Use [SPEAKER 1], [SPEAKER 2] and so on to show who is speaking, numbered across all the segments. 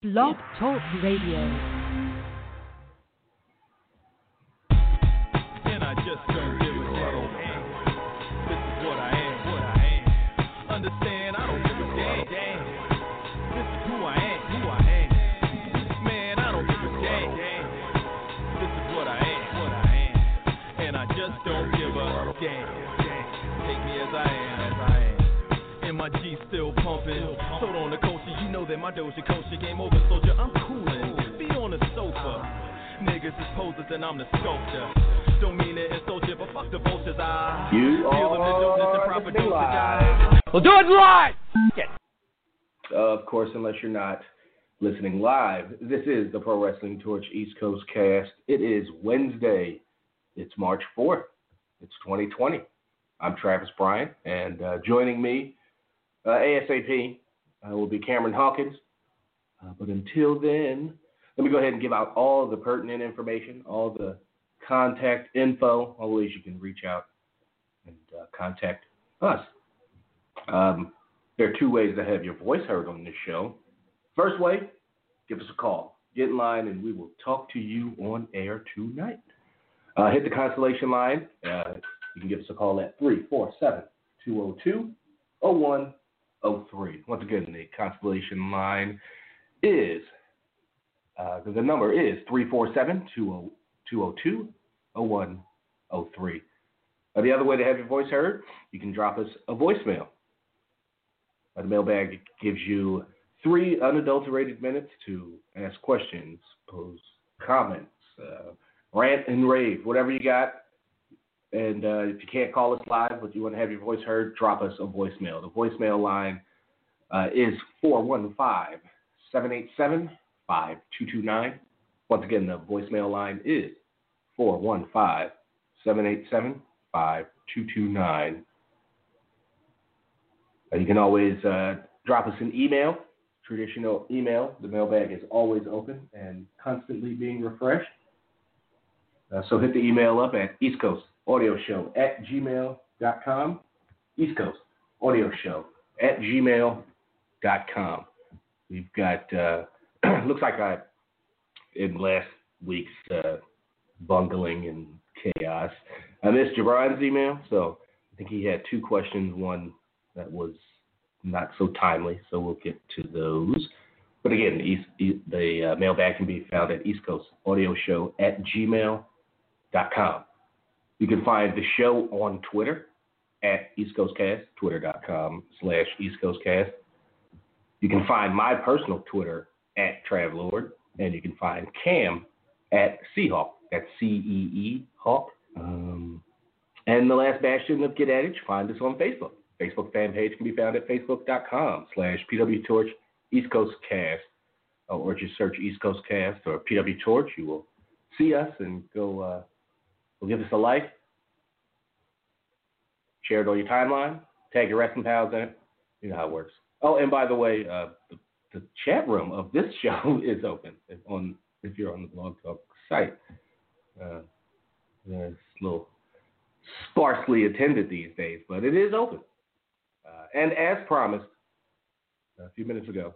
[SPEAKER 1] Blog Talk Radio.
[SPEAKER 2] And I just don't give a damn. This is what I am, what I am. Understand, I don't give a damn. This is who I am, who I am. Man, I don't give a damn. This is what I am, what I am. And I just don't give a damn. Take me as I am, as I am. And my G still pumping. On the culture, you know that my Doja culture game over, soldier. I'm coolin'. Feet on the sofa. Niggas is posers and I'm the sculptor. Don't mean it insult you, but fuck the vultures. I
[SPEAKER 3] You
[SPEAKER 2] deal with the dopeness and
[SPEAKER 3] are listening
[SPEAKER 2] dosage.
[SPEAKER 3] live.
[SPEAKER 4] We'll do it live.
[SPEAKER 3] Of course, unless you're not listening live, this is the Pro Wrestling Torch East Coast cast. It is Wednesday. It's March 4th. It's 2020. I'm Travis Bryant, and uh, joining me uh, ASAP uh, will be Cameron Hawkins. Uh, but until then, let me go ahead and give out all the pertinent information, all the contact info, all ways you can reach out and uh, contact us. Um, there are two ways to have your voice heard on this show. First way, give us a call. Get in line and we will talk to you on air tonight. Uh, hit the Constellation line. Uh, you can give us a call at 347 202 0103. Once again, the Constellation line is, uh, the number is 347 202 0103. Uh, the other way to have your voice heard, you can drop us a voicemail. Uh, the mailbag gives you three unadulterated minutes to ask questions, pose comments, uh, rant and rave, whatever you got. And uh, if you can't call us live, but you want to have your voice heard, drop us a voicemail. The voicemail line uh, is 415 787 5229. Once again, the voicemail line is 415 787 5229. Uh, You can always uh, drop us an email, traditional email. The mailbag is always open and constantly being refreshed. Uh, so hit the email up at East Coast Audio Show at gmail.com. East Coast Audio Show at gmail.com. We've got, uh, looks like I, in last week's uh, bungling and chaos, I missed Jabron's email, so I think he had two questions. One that was not so timely, so we'll get to those. But again, the, East, the uh, mailbag can be found at East Coast Audio Show at gmail.com. You can find the show on Twitter at East Coast Cast, twitter.com slash East Coast Cast. You can find my personal Twitter at Travlord, and you can find Cam at Seahawk. That's C E E Hawk. Um, and the last bastion of Get Adage, find us on Facebook. Facebook fan page can be found at facebook.com slash PW Torch East Coast Cast. Uh, Or just search East Coast Cast or PW Torch. You will see us and go, uh, go give us a like. Share it on your timeline. Tag your wrestling pals in it. You know how it works. Oh, and by the way, uh, the, the chat room of this show is open if, on, if you're on the Blog Talk site. Uh, it's a little sparsely attended these days, but it is open. Uh, and as promised a few minutes ago,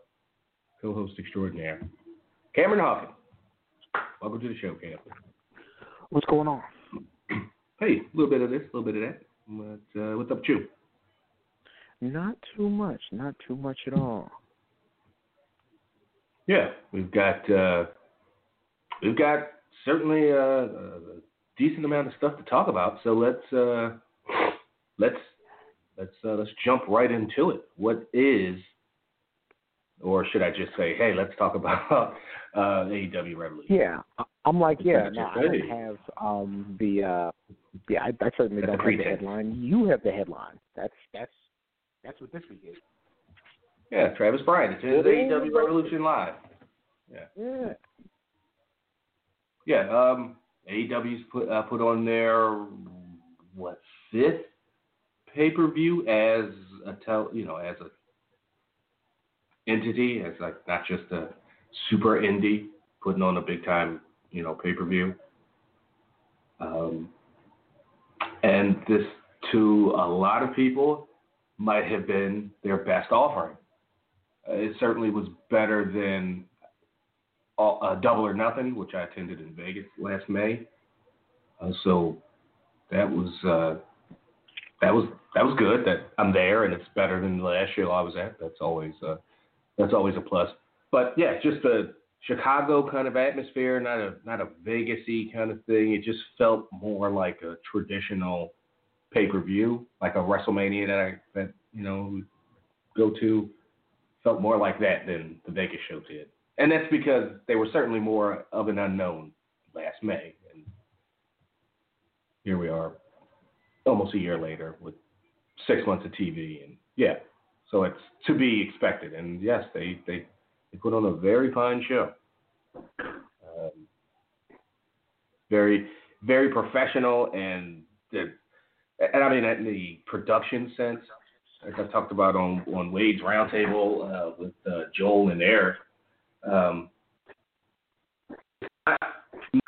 [SPEAKER 3] co-host extraordinaire Cameron Hawkins. Welcome to the show, Cam.
[SPEAKER 4] What's going on?
[SPEAKER 3] Hey, a little bit of this, a little bit of that. But uh, what's up with you?
[SPEAKER 4] Not too much. Not too much at all.
[SPEAKER 3] Yeah, we've got uh, we've got certainly a, a decent amount of stuff to talk about. So let's uh, let's let's uh, let's jump right into it. What is, or should I just say, hey, let's talk about uh, AEW Revolution?
[SPEAKER 4] Yeah, I'm like, yeah. No, I don't have um the uh yeah. I, I certainly
[SPEAKER 3] That's
[SPEAKER 4] don't have the headline. You have the headline. That's that's that's what this week is.
[SPEAKER 3] Yeah, Travis Bryant. It's his AEW Revolution Live.
[SPEAKER 4] Yeah.
[SPEAKER 3] Yeah, um, AEW's put uh, put on their what fifth pay per view as a tel, you know, as a entity, as like not just a super indie putting on a big time, you know, pay per view. Um, and this, to a lot of people, might have been their best offering. Uh, it certainly was better than uh, Double or Nothing, which I attended in Vegas last May. Uh, so that was uh, that was that was good. That I'm there and it's better than the last show I was at. That's always uh, that's always a plus. But yeah, just a Chicago kind of atmosphere, not a not a Vegasy kind of thing. It just felt more like a traditional pay per view, like a WrestleMania that I that you know go to. Felt more like that than the Vegas show did, and that's because they were certainly more of an unknown last May, and here we are, almost a year later with six months of TV, and yeah, so it's to be expected. And yes, they they they put on a very fine show. Um, very, very professional and and I mean in the production sense, as I talked about on on Wade's roundtable uh, with uh, Joel and Eric. Um, you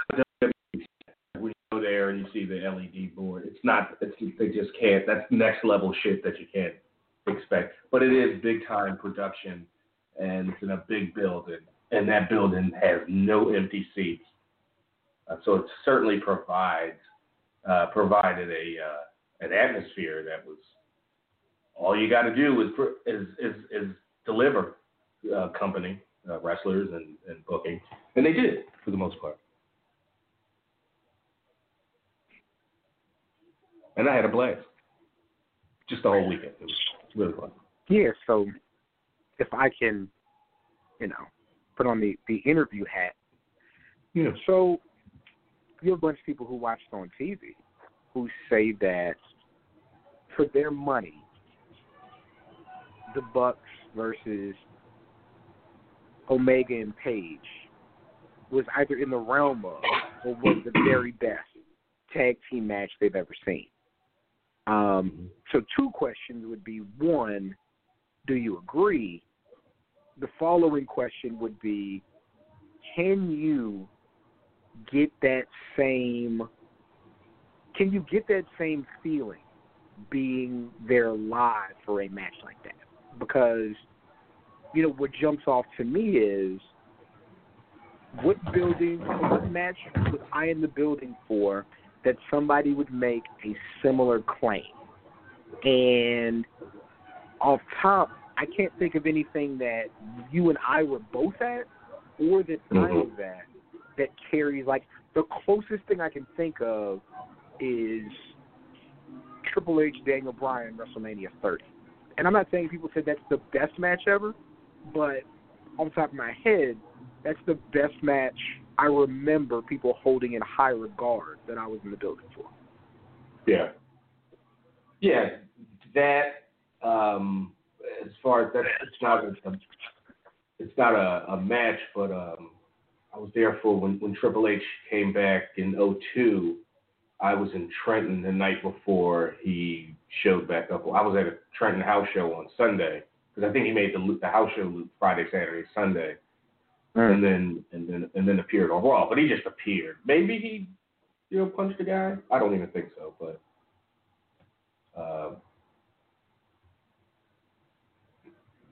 [SPEAKER 3] go there and you see the LED board, it's not. It's they just can't. That's next level shit that you can't expect. But it is big time production and it's in a big building, and that building has no empty seats. Uh, so it certainly provides uh, provided a uh, an atmosphere that was all you got to do is is is, is deliver uh, company uh, wrestlers and, and booking, and they did for the most part. And I had a blast. Just the whole weekend. It was really fun.
[SPEAKER 4] Yeah, so if I can, you know, put on the the interview hat.
[SPEAKER 3] Yeah.
[SPEAKER 4] So you have a bunch of people who watched on TV who say that for their money, the Bucks versus Omega and Page was either in the realm of or was the very best tag team match they've ever seen. Um, so two questions would be one, do you agree? The following question would be can you get that same can you get that same feeling being there live for a match like that? Because you know what jumps off to me is what building what match was I in the building for that somebody would make a similar claim. And off top, I can't think of anything that you and I were both at or that I
[SPEAKER 3] Mhm.
[SPEAKER 4] was at that carries like the closest thing I can think of is Triple H Daniel Bryan WrestleMania 30. And I'm not saying people said that's the best match ever, but on top of my head, that's the best match I remember people holding in high regard that I was in the building for.
[SPEAKER 3] Yeah. Yeah, that um, as far as that, it's not a, it's not a, a match, but um, I was there for when when Triple H came back in '02. I was in Trenton the night before he showed back up. I was at a Trenton house show on Sunday because I think he made the loop- the house show loop Friday, Saturday, Sunday, and then and then and then appeared on Raw. But he just appeared. Maybe he, you know, punched the guy. I don't even think so, but. Uh,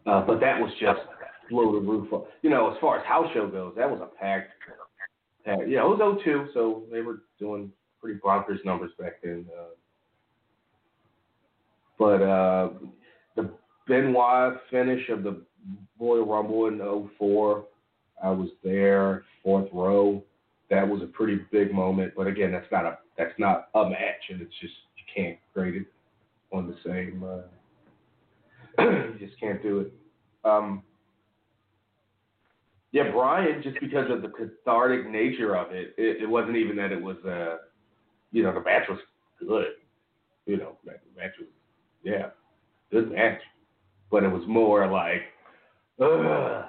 [SPEAKER 3] uh, but that was just blow the roof off. You know, as far as house show goes, that was a packed. packed yeah, it was 02, so they were doing pretty bonkers numbers back then. Uh, but uh, the Benoit finish of the Royal Rumble in 04, I was there, fourth row. That was a pretty big moment. But again, that's not a that's not a match, and it's just you can't grade it on the same. Uh, you just can't do it. Um, yeah, Bryan, just because of the cathartic nature of it, it, it wasn't even that it was, uh, you know, the match was good. You know, the match was, yeah, good match. But it was more like, ugh.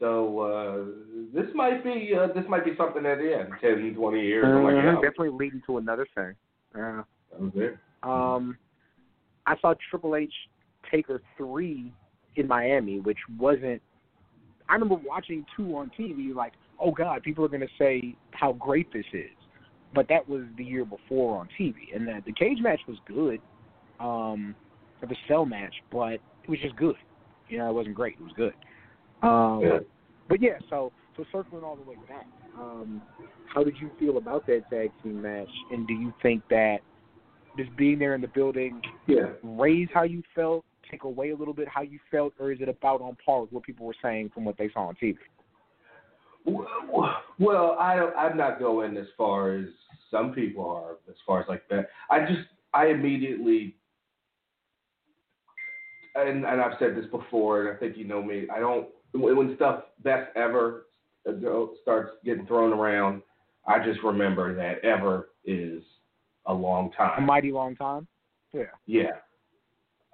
[SPEAKER 3] So uh, this might be uh, this might be something that yeah, 10, 20 years. I'm like,
[SPEAKER 4] Mhm,
[SPEAKER 3] yeah,
[SPEAKER 4] definitely leading to another thing. Yeah.
[SPEAKER 3] Was.
[SPEAKER 4] Um, I saw Triple H Taker three in Miami, which wasn't. I remember watching two on TV, like, oh God, people are going to say how great this is, but that was the year before on TV, and the, the cage match was good, um, or the cell match, but it was just good. You know, it wasn't great. It was good. Um,
[SPEAKER 3] Yeah.
[SPEAKER 4] But yeah, so so circling all the way back, um, how did you feel about that tag team match, and do you think that just being there in the building
[SPEAKER 3] Yeah.
[SPEAKER 4] raised how you felt, take away a little bit how you felt, or is it about on par with what people were saying from what they saw on TV?
[SPEAKER 3] Well, I don't, I'm not going as far as some people are, as far as like that. I just, I immediately, and, and I've said this before, and I think you know me. I don't when stuff best ever uh, starts getting thrown around. I just remember that ever is a long time.
[SPEAKER 4] A mighty long time. Yeah.
[SPEAKER 3] Yeah.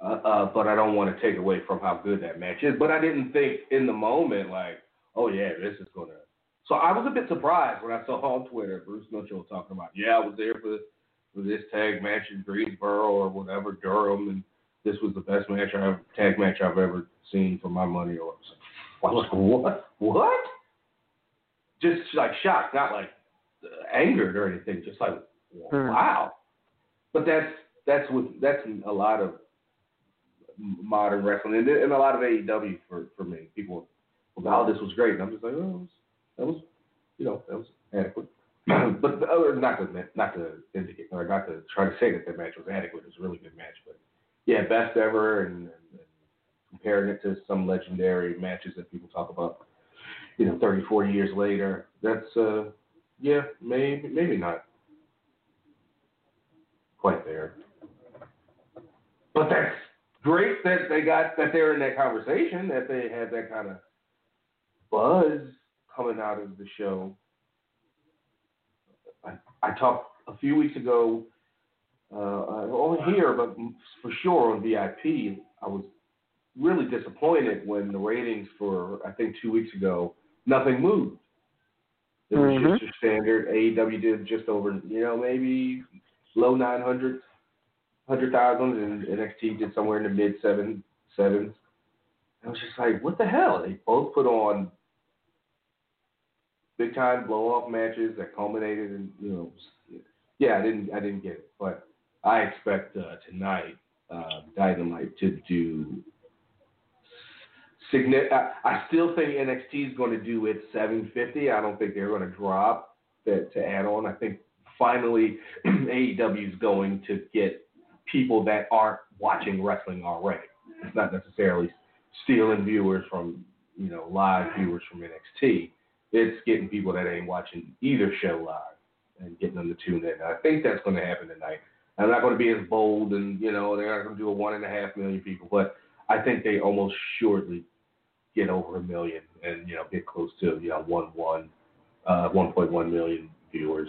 [SPEAKER 3] Uh, uh, but I don't want to take away from how good that match is. But I didn't think in the moment like, oh yeah, this is gonna. So I was a bit surprised when I saw on Twitter Bruce Mitchell talking about, yeah, I was there for for this tag match in Greensboro or whatever Durham, and this was the best match I have tag match I've ever seen for my money. Or I was like, what? What? Just like shocked, not like angered or anything. Just like,
[SPEAKER 4] Hmm.
[SPEAKER 3] wow. But that's that's what that's a lot of modern wrestling and, and a lot of AEW for for me. People, wow, this was great, and I'm just like, oh, that was, you know, that was adequate. but the other, not to not to indicate or not to try to say that that match was adequate. It was a really good match, but yeah, best ever, and, and, and comparing it to some legendary matches that people talk about, you know, 30, 40 years later. That's uh, yeah, maybe maybe not quite there. But that's great that they got that they're in that conversation, that they had that kind of buzz coming out of the show. I, I talked a few weeks ago, uh, only here, but for sure on VIP. I was really disappointed when the ratings for I think two weeks ago nothing moved. It was
[SPEAKER 4] Mhm.
[SPEAKER 3] just your standard. AEW did just over, you know, maybe low 900, 100,000, and NXT did somewhere in the mid seven sevens. I was just like, what the hell? They both put on big time blow off matches that culminated in, you know, yeah, I didn't, I didn't get it, but I expect uh, tonight uh, Dynamite to do. Signi- I, I still think NXT is going to do its 750. I don't think they're going to drop that to add on. I think finally AEW is going to get people that aren't watching wrestling already. It's not necessarily stealing viewers from you know live viewers from NXT. It's getting people that ain't watching either show live and getting them to tune in. I think that's going to happen tonight. I'm not going to be as bold, and you know they're not going to do a one and a half million people, but I think they almost surely get over a million and you know get close to you know one one, uh, 1.1 million viewers,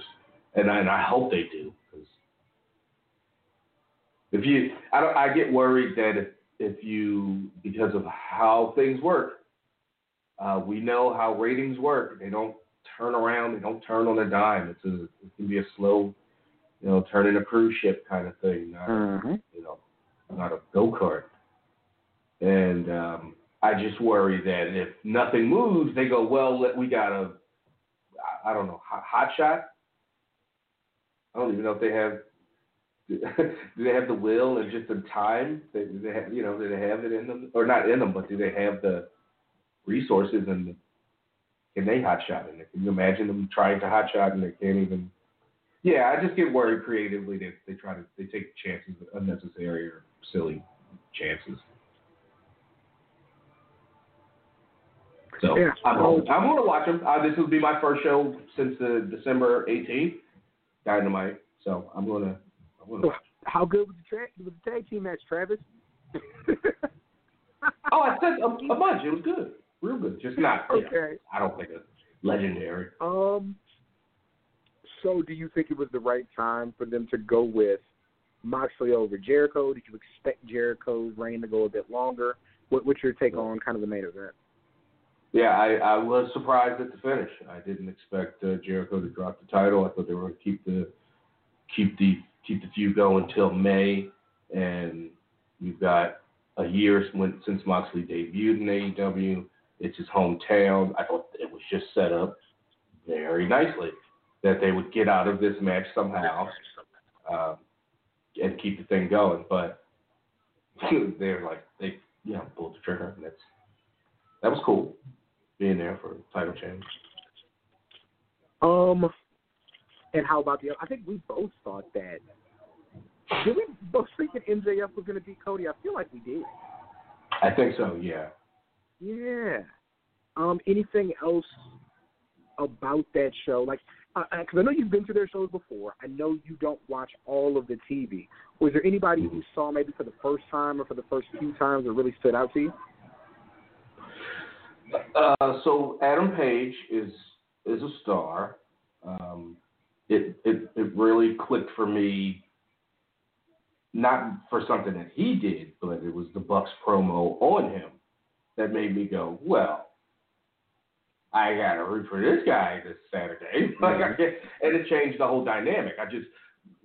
[SPEAKER 3] and I, and I hope they do if you, I don't, I get worried that if if you because of how things work, uh, we know how ratings work. They don't turn around. They don't turn on a dime. It's a it can be a slow, you know, turning a cruise ship kind of thing. Not
[SPEAKER 4] Mm-hmm.
[SPEAKER 3] you know, not a go kart. And um, I just worry that if nothing moves, they go, well, let, we got a, I- I don't know, hot, hot shot. I don't even know if they have. do they have the will and just the time? They, do they have, you know, do they have it in them, or not in them, but do they have the resources and the, can they hot shot in it? Can you imagine them trying to hot shot and they can't even? Yeah, I just get worried creatively that they try to they take chances, unnecessary or silly chances. So
[SPEAKER 4] Yeah.
[SPEAKER 3] I'm, I'm going to watch them. Uh, this will be my first show since the December 18th, Dynamite. So I'm going to. I'm going to watch.
[SPEAKER 4] How good was the, tra- was the tag team match, Travis?
[SPEAKER 3] Oh, I said a, a bunch. It was good, real good. Just not. you know,
[SPEAKER 4] okay.
[SPEAKER 3] I don't think it's legendary.
[SPEAKER 4] Um. So, do you think it was the right time for them to go with Moxley over Jericho? Did you expect Jericho's reign to go a bit longer? What, what's your take on kind of the main event?
[SPEAKER 3] Yeah, I, I was surprised at the finish. I didn't expect uh, Jericho to drop the title. I thought they were going to keep the keep the keep the feud going until May, and we've got a year when, since Moxley debuted in AEW. It's his hometown. I thought it was just set up very nicely that they would get out of this match somehow um, and keep the thing going. But they're like they you know pulled the trigger, and that's that was cool being there for title change.
[SPEAKER 4] Um, and how about the? other? I think we both thought that. Did we both think that MJF was going to beat Cody? I feel like we did.
[SPEAKER 3] I think so. Yeah.
[SPEAKER 4] Yeah. Um. Anything else about that show? Like, because uh, I know you've been to their shows before. I know you don't watch all of the TV. Was there anybody you saw maybe for the first time or for the first few times that really stood out to you?
[SPEAKER 3] Uh, so Adam Page is is a star. Um, it, it it really clicked for me. Not for something that he did, but it was the Bucks promo on him that made me go, well, I gotta root for this guy this Saturday. like I mm-hmm. can't, and it changed the whole dynamic. I just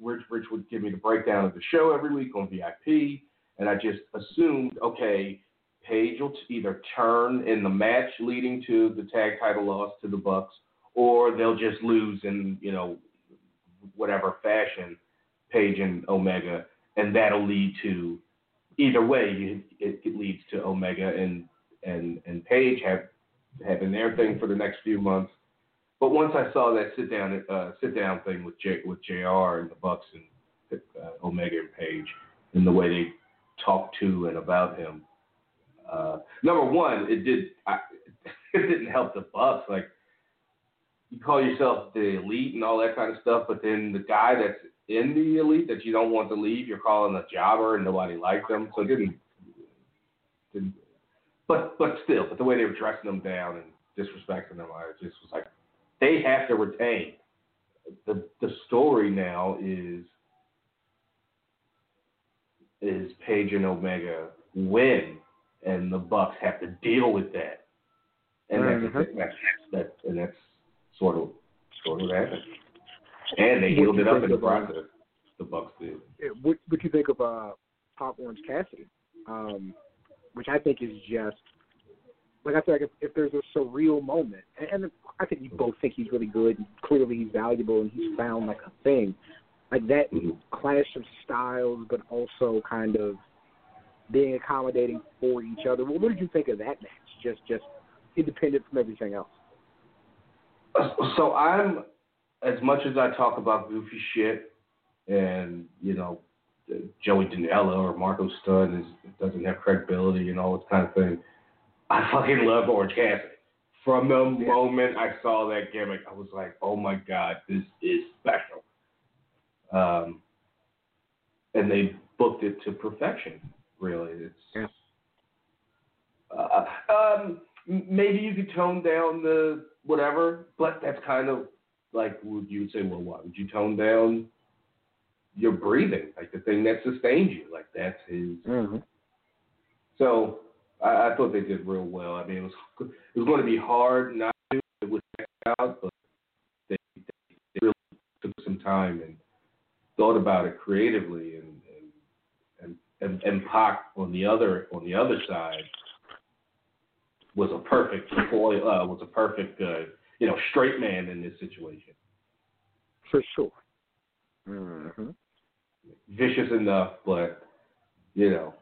[SPEAKER 3] Rich Rich would give me the breakdown of the show every week on VIP, and I just assumed, okay, Page will either turn in the match leading to the tag title loss to the Bucks, or they'll just lose in you know whatever fashion, Page and Omega, and that'll lead to either way. It, it leads to Omega and and and Page have having their thing for the next few months. But once I saw that sit down uh, sit down thing with J, with Jr. and the Bucks and uh, Omega and Page, and the way they talked to and about him, uh, number one, it did I, it didn't help the Bucks. Like you call yourself the elite and all that kind of stuff, but then the guy that's in the elite that you don't want to leave, you're calling a jobber and nobody liked them. So it didn't didn't but but still, but the way they were dressing them down and disrespecting them, I just was like, they have to retain. The the story now is is Page and Omega win, and the Bucks have to deal with that, and
[SPEAKER 4] mm-hmm.
[SPEAKER 3] that's, that's that and that's sort of sort of happened. And they healed it up in the process. The Bucks did.
[SPEAKER 4] What what do you think of uh, Pac Orange Cassidy? Um, which I think is just like I feel like if, if there's a surreal moment, and, and I think you both think he's really good, and clearly he's valuable, and he's found like a thing, like that
[SPEAKER 3] mm-hmm.
[SPEAKER 4] clash of styles, but also kind of being accommodating for each other. Well, what did you think of that match? Just just independent from everything else.
[SPEAKER 3] So I'm as much as I talk about goofy shit and you know Joey Janela or Marko Stunt is doesn't have credibility and all this kind of thing. I fucking love Orange Cassidy. From the moment I saw that gimmick, I was like, "Oh my god, this is special." Um, and they booked it to perfection. Really, it's. Uh, um, maybe you could tone down the whatever, but that's kind of like would you say, well, what would you tone down your breathing, like the thing that sustains you. Like that's his.
[SPEAKER 4] Mm-hmm.
[SPEAKER 3] So I, I thought they did real well. I mean, it was it was going to be hard not to it would out, but they, they really took some time and thought about it creatively, and and and, and Pac on the other on the other side was a perfect uh, was a perfect uh, you know straight man in this situation.
[SPEAKER 4] For sure. Mm-hmm
[SPEAKER 3] vicious enough, but you know,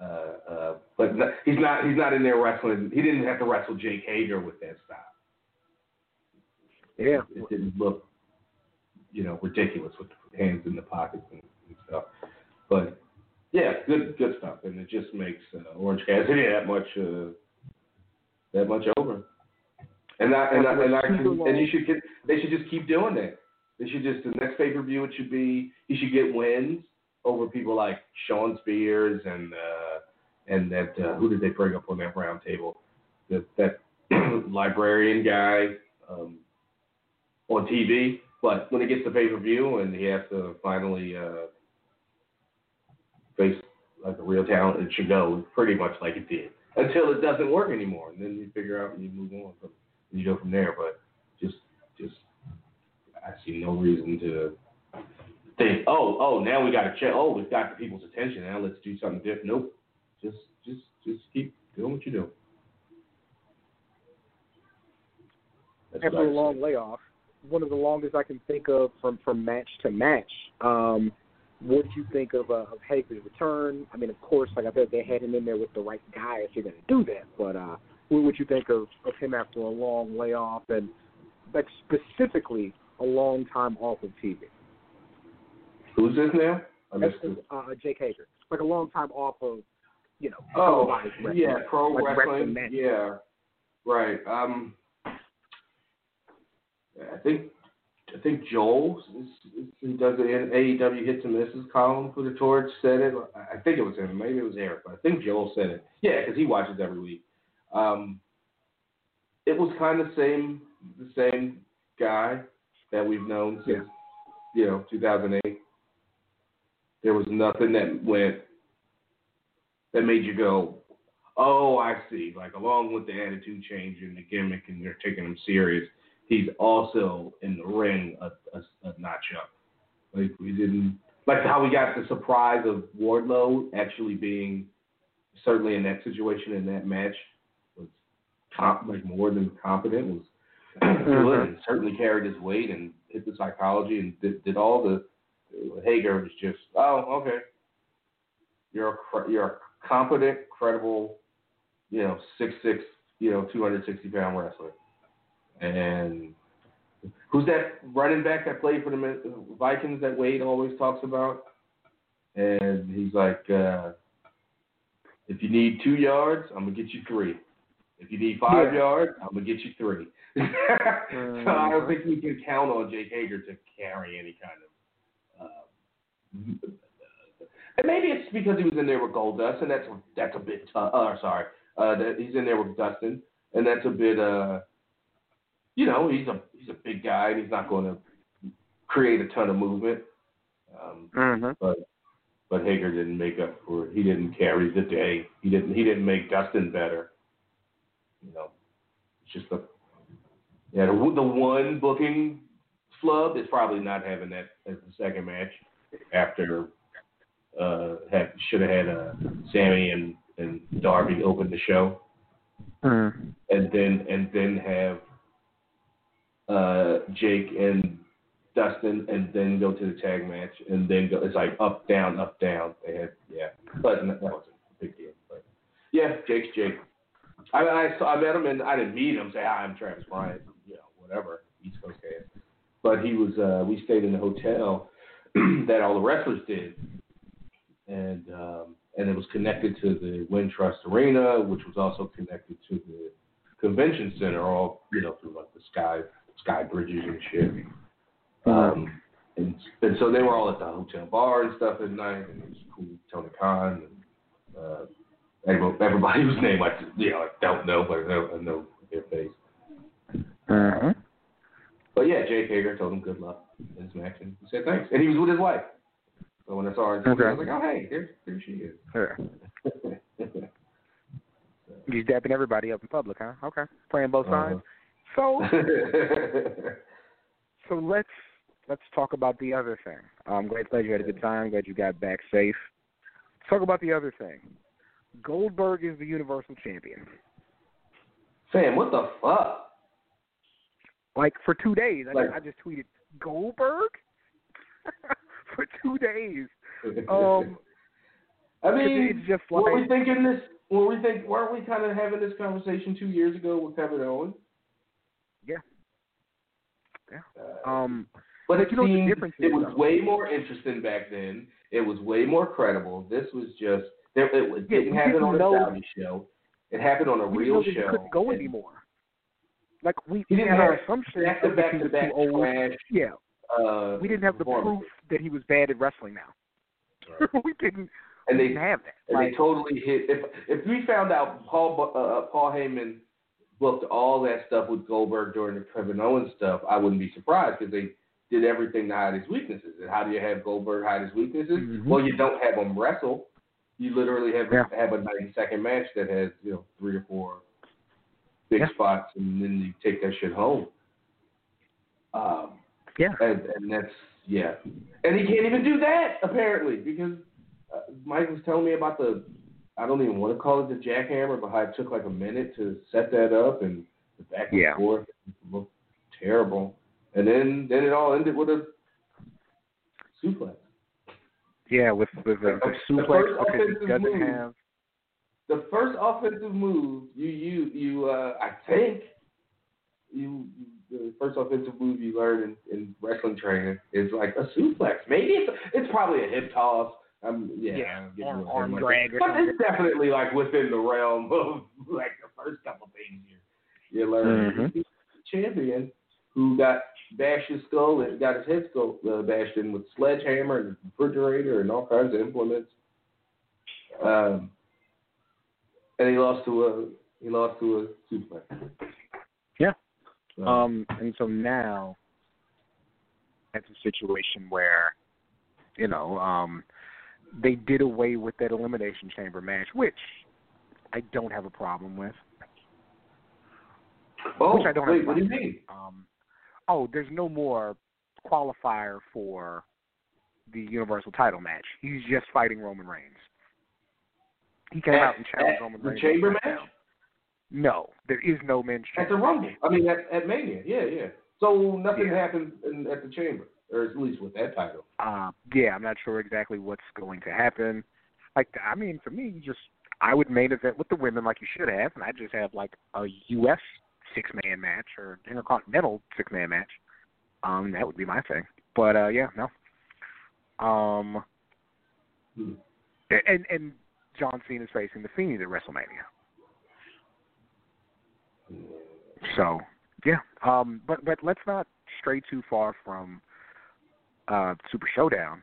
[SPEAKER 3] uh, uh, but he's not he's not in there wrestling. He didn't have to wrestle Jake Hager with that style.
[SPEAKER 4] Yeah,
[SPEAKER 3] it, it didn't look, you know, ridiculous with the hands in the pockets and, and stuff. But yeah, good good stuff, and it just makes uh, Orange Cassidy that much uh, that much over. And I and I, and I can, and you should get they should just keep doing that. They should just the next pay per view. It should be he should get wins over people like Shawn Spears and uh, and that uh, who did they bring up on that round table? That that librarian guy um, on TV. But when it gets to pay per view and he has to finally uh, face like a real talent, it should go pretty much like it did until it doesn't work anymore, and then you figure out and you move on from and you go from there. But just just I see no reason to think, oh, oh, now we got to check. Oh, we've got the people's attention. Now let's do something different. Nope. Just, just, just keep doing what you do.
[SPEAKER 4] That's After a long layoff, one of the longest I can think of from from match to match. Um, what did you think of uh, of Hager's return? I mean, of course, like I said, they had him in there with the right guy if you're going to do that. But uh, what would you think of, of him after a long layoff and like specifically a long time off of TV?
[SPEAKER 3] Who's this now? I missed
[SPEAKER 4] uh, Jake Hager. Like a long time off of, you know,
[SPEAKER 3] Oh,
[SPEAKER 4] wrestling.
[SPEAKER 3] yeah, pro
[SPEAKER 4] like
[SPEAKER 3] wrestling.
[SPEAKER 4] wrestling.
[SPEAKER 3] Yeah, right. Um, I think I think Joel he does it in AEW hits and misses column for the Torch said it. I think it was him. Maybe it was Eric, but I think Joel said it. Yeah, because he watches every week. Um, it was kind of same the same guy that we've known since you know 2008. There was nothing that went that made you go, oh, I see. Like along with the attitude change and the gimmick, and they're taking him serious. He's also in the ring a, a, a notch up. Like we didn't like how we got the surprise of Wardlow actually being certainly in that situation in that match was comp, like more than competent. Was certainly carried his weight and hit the psychology and did, did all the. Hager was just oh okay. You're a you're a competent, credible, you know six six you know two hundred sixty pound wrestler. And who's that running back that played for the Vikings that Wade always talks about? And he's like, uh, if you need two yards, I'm gonna get you three. If you need five
[SPEAKER 4] Yeah.
[SPEAKER 3] yards, I'm gonna get you three. so I don't think we can count on Jake Hager to carry any kind of. Uh, and maybe it's because he was in there with Goldust, and that's that's a bit. uh, sorry, uh, that he's in there with Dustin, and that's a bit. Uh, you know, he's a he's a big guy, and he's not going to create a ton of movement. Um,
[SPEAKER 4] Mm-hmm.
[SPEAKER 3] but but Hager didn't make up for it. He didn't carry the day. He didn't he didn't make Dustin better. You know, it's just the yeah the, the one booking flub is probably not having that as the second match after uh had should have had uh, Sammy and and Darby open the show
[SPEAKER 4] Mm.
[SPEAKER 3] and then and then have uh, Jake and Dustin, and then go to the tag match, and then go. It's like up down up down. They had yeah, but that wasn't a big deal. But yeah, Jake's Jake. I I, saw, I met him and I didn't meet him. Say hi, I'm Travis Bryant. You know, whatever East Coast guy. But he was. Uh, we stayed in the hotel that all the wrestlers did, and um, and it was connected to the Wintrust Arena, which was also connected to the convention center, all you know through like the sky sky bridges and shit. Um, and, and so they were all at the hotel bar and stuff at night, and it was cool. Tony Khan and uh, everybody, everybody whose name I you know I don't know, but I know, I know their face.
[SPEAKER 4] Mm-hmm.
[SPEAKER 3] But yeah, Jake Hager told him good luck in his match, and he said thanks, and he was with his wife. So when I saw her,
[SPEAKER 4] Okay.
[SPEAKER 3] I was like, oh hey, there, there she is.
[SPEAKER 4] Yeah. He's dapping everybody up in public, huh? Okay. Playing both sides. So so let's let's talk about the other thing. I'm glad, glad you had a good time. Glad you got back safe. Let's talk about the other thing. Goldberg is the Universal Champion.
[SPEAKER 3] Sam, what the fuck?
[SPEAKER 4] Like for two days, I,
[SPEAKER 3] Like-
[SPEAKER 4] just, I just tweeted Goldberg for two days. Um,
[SPEAKER 3] I mean,
[SPEAKER 4] it's just
[SPEAKER 3] were we
[SPEAKER 4] like
[SPEAKER 3] thinking this? Were we think? Weren't we kind of having this conversation two years ago with Kevin Owens?
[SPEAKER 4] Yeah. Yeah.
[SPEAKER 3] Uh,
[SPEAKER 4] um,
[SPEAKER 3] but it
[SPEAKER 4] you know what the
[SPEAKER 3] seemed
[SPEAKER 4] difference
[SPEAKER 3] was
[SPEAKER 4] though?
[SPEAKER 3] way more interesting back then. It was way more credible. This was just there. It, was-
[SPEAKER 4] Yeah,
[SPEAKER 3] didn't happen
[SPEAKER 4] didn't
[SPEAKER 3] on a
[SPEAKER 4] know-
[SPEAKER 3] Saudi show. It happened on a
[SPEAKER 4] we
[SPEAKER 3] real
[SPEAKER 4] didn't know
[SPEAKER 3] show.
[SPEAKER 4] couldn't go
[SPEAKER 3] and
[SPEAKER 4] anymore. Like we,
[SPEAKER 3] He
[SPEAKER 4] we
[SPEAKER 3] didn't
[SPEAKER 4] had
[SPEAKER 3] have
[SPEAKER 4] assumption
[SPEAKER 3] Back to back to back
[SPEAKER 4] old.
[SPEAKER 3] trash.
[SPEAKER 4] Yeah,
[SPEAKER 3] Uh,
[SPEAKER 4] we didn't have the proof that he was bad at wrestling now. we didn't.
[SPEAKER 3] And
[SPEAKER 4] we
[SPEAKER 3] they
[SPEAKER 4] didn't have that.
[SPEAKER 3] and
[SPEAKER 4] Like,
[SPEAKER 3] they totally hit. If if we found out Paul uh, Paul Heyman booked all that stuff with Goldberg during the Kevin Owens stuff, I wouldn't be surprised because they did everything to hide his weaknesses. And how do you have Goldberg hide his weaknesses?
[SPEAKER 4] Mhm.
[SPEAKER 3] Well, you don't have him wrestle. You literally have
[SPEAKER 4] Yeah.
[SPEAKER 3] have a ninety second match that has you know three or four big
[SPEAKER 4] Yeah.
[SPEAKER 3] spots, and then you take that shit home. Um,
[SPEAKER 4] yeah.
[SPEAKER 3] and, and that's yeah, and he can't even do that apparently because uh, Mike was telling me about the. I don't even want to call it the jackhammer, but how it took like a minute to set that up and the back and
[SPEAKER 4] Yeah.
[SPEAKER 3] forth looked terrible, and then then it all ended with a suplex.
[SPEAKER 4] Yeah, with with a, a suplex
[SPEAKER 3] first
[SPEAKER 4] because he
[SPEAKER 3] offensive
[SPEAKER 4] doesn't
[SPEAKER 3] move.
[SPEAKER 4] have.
[SPEAKER 3] the first offensive move you you you uh, I think you the first offensive move you learn in, in wrestling training is like a suplex. Maybe it's it's probably a hip toss. Um, yeah,
[SPEAKER 4] Yeah,
[SPEAKER 3] I'm getting
[SPEAKER 4] arm- arm drag or
[SPEAKER 3] but
[SPEAKER 4] something.
[SPEAKER 3] it's definitely like within the realm of like the first couple things you you learn.
[SPEAKER 4] Mhm.
[SPEAKER 3] Champion who got bashed his skull and got his head skull uh, bashed in with sledgehammer and refrigerator and all kinds of implements. Um, and he lost to a he lost to a suplex.
[SPEAKER 4] Yeah.
[SPEAKER 3] So,
[SPEAKER 4] Um, and so now that's a situation where, you know, um, they did away with that elimination chamber match, which I don't have a problem with.
[SPEAKER 3] oh,
[SPEAKER 4] which I don't
[SPEAKER 3] wait,
[SPEAKER 4] a
[SPEAKER 3] what do you mean?
[SPEAKER 4] Um, oh, there's no more qualifier for the Universal Title match. He's just fighting Roman Reigns. He came out and challenged
[SPEAKER 3] At
[SPEAKER 4] Roman
[SPEAKER 3] the
[SPEAKER 4] Reigns.
[SPEAKER 3] chamber
[SPEAKER 4] on
[SPEAKER 3] match.
[SPEAKER 4] No, there is no men's chamber.
[SPEAKER 3] at the. Rumble. I mean, at, at Mania. Yeah, yeah. So nothing
[SPEAKER 4] Yeah.
[SPEAKER 3] happened in, at the chamber, or at least with that title.
[SPEAKER 4] Uh, yeah, I'm not sure exactly what's going to happen. Like, I mean, for me, just I would main event with the women like you should have, and I just have like a U.S. six man match or intercontinental six man match. Um, that would be my thing. But uh, yeah, no. Um,
[SPEAKER 3] Hmm.
[SPEAKER 4] and and John Cena is facing the Fiend at WrestleMania. So yeah, um, but but let's not stray too far from uh, Super Showdown.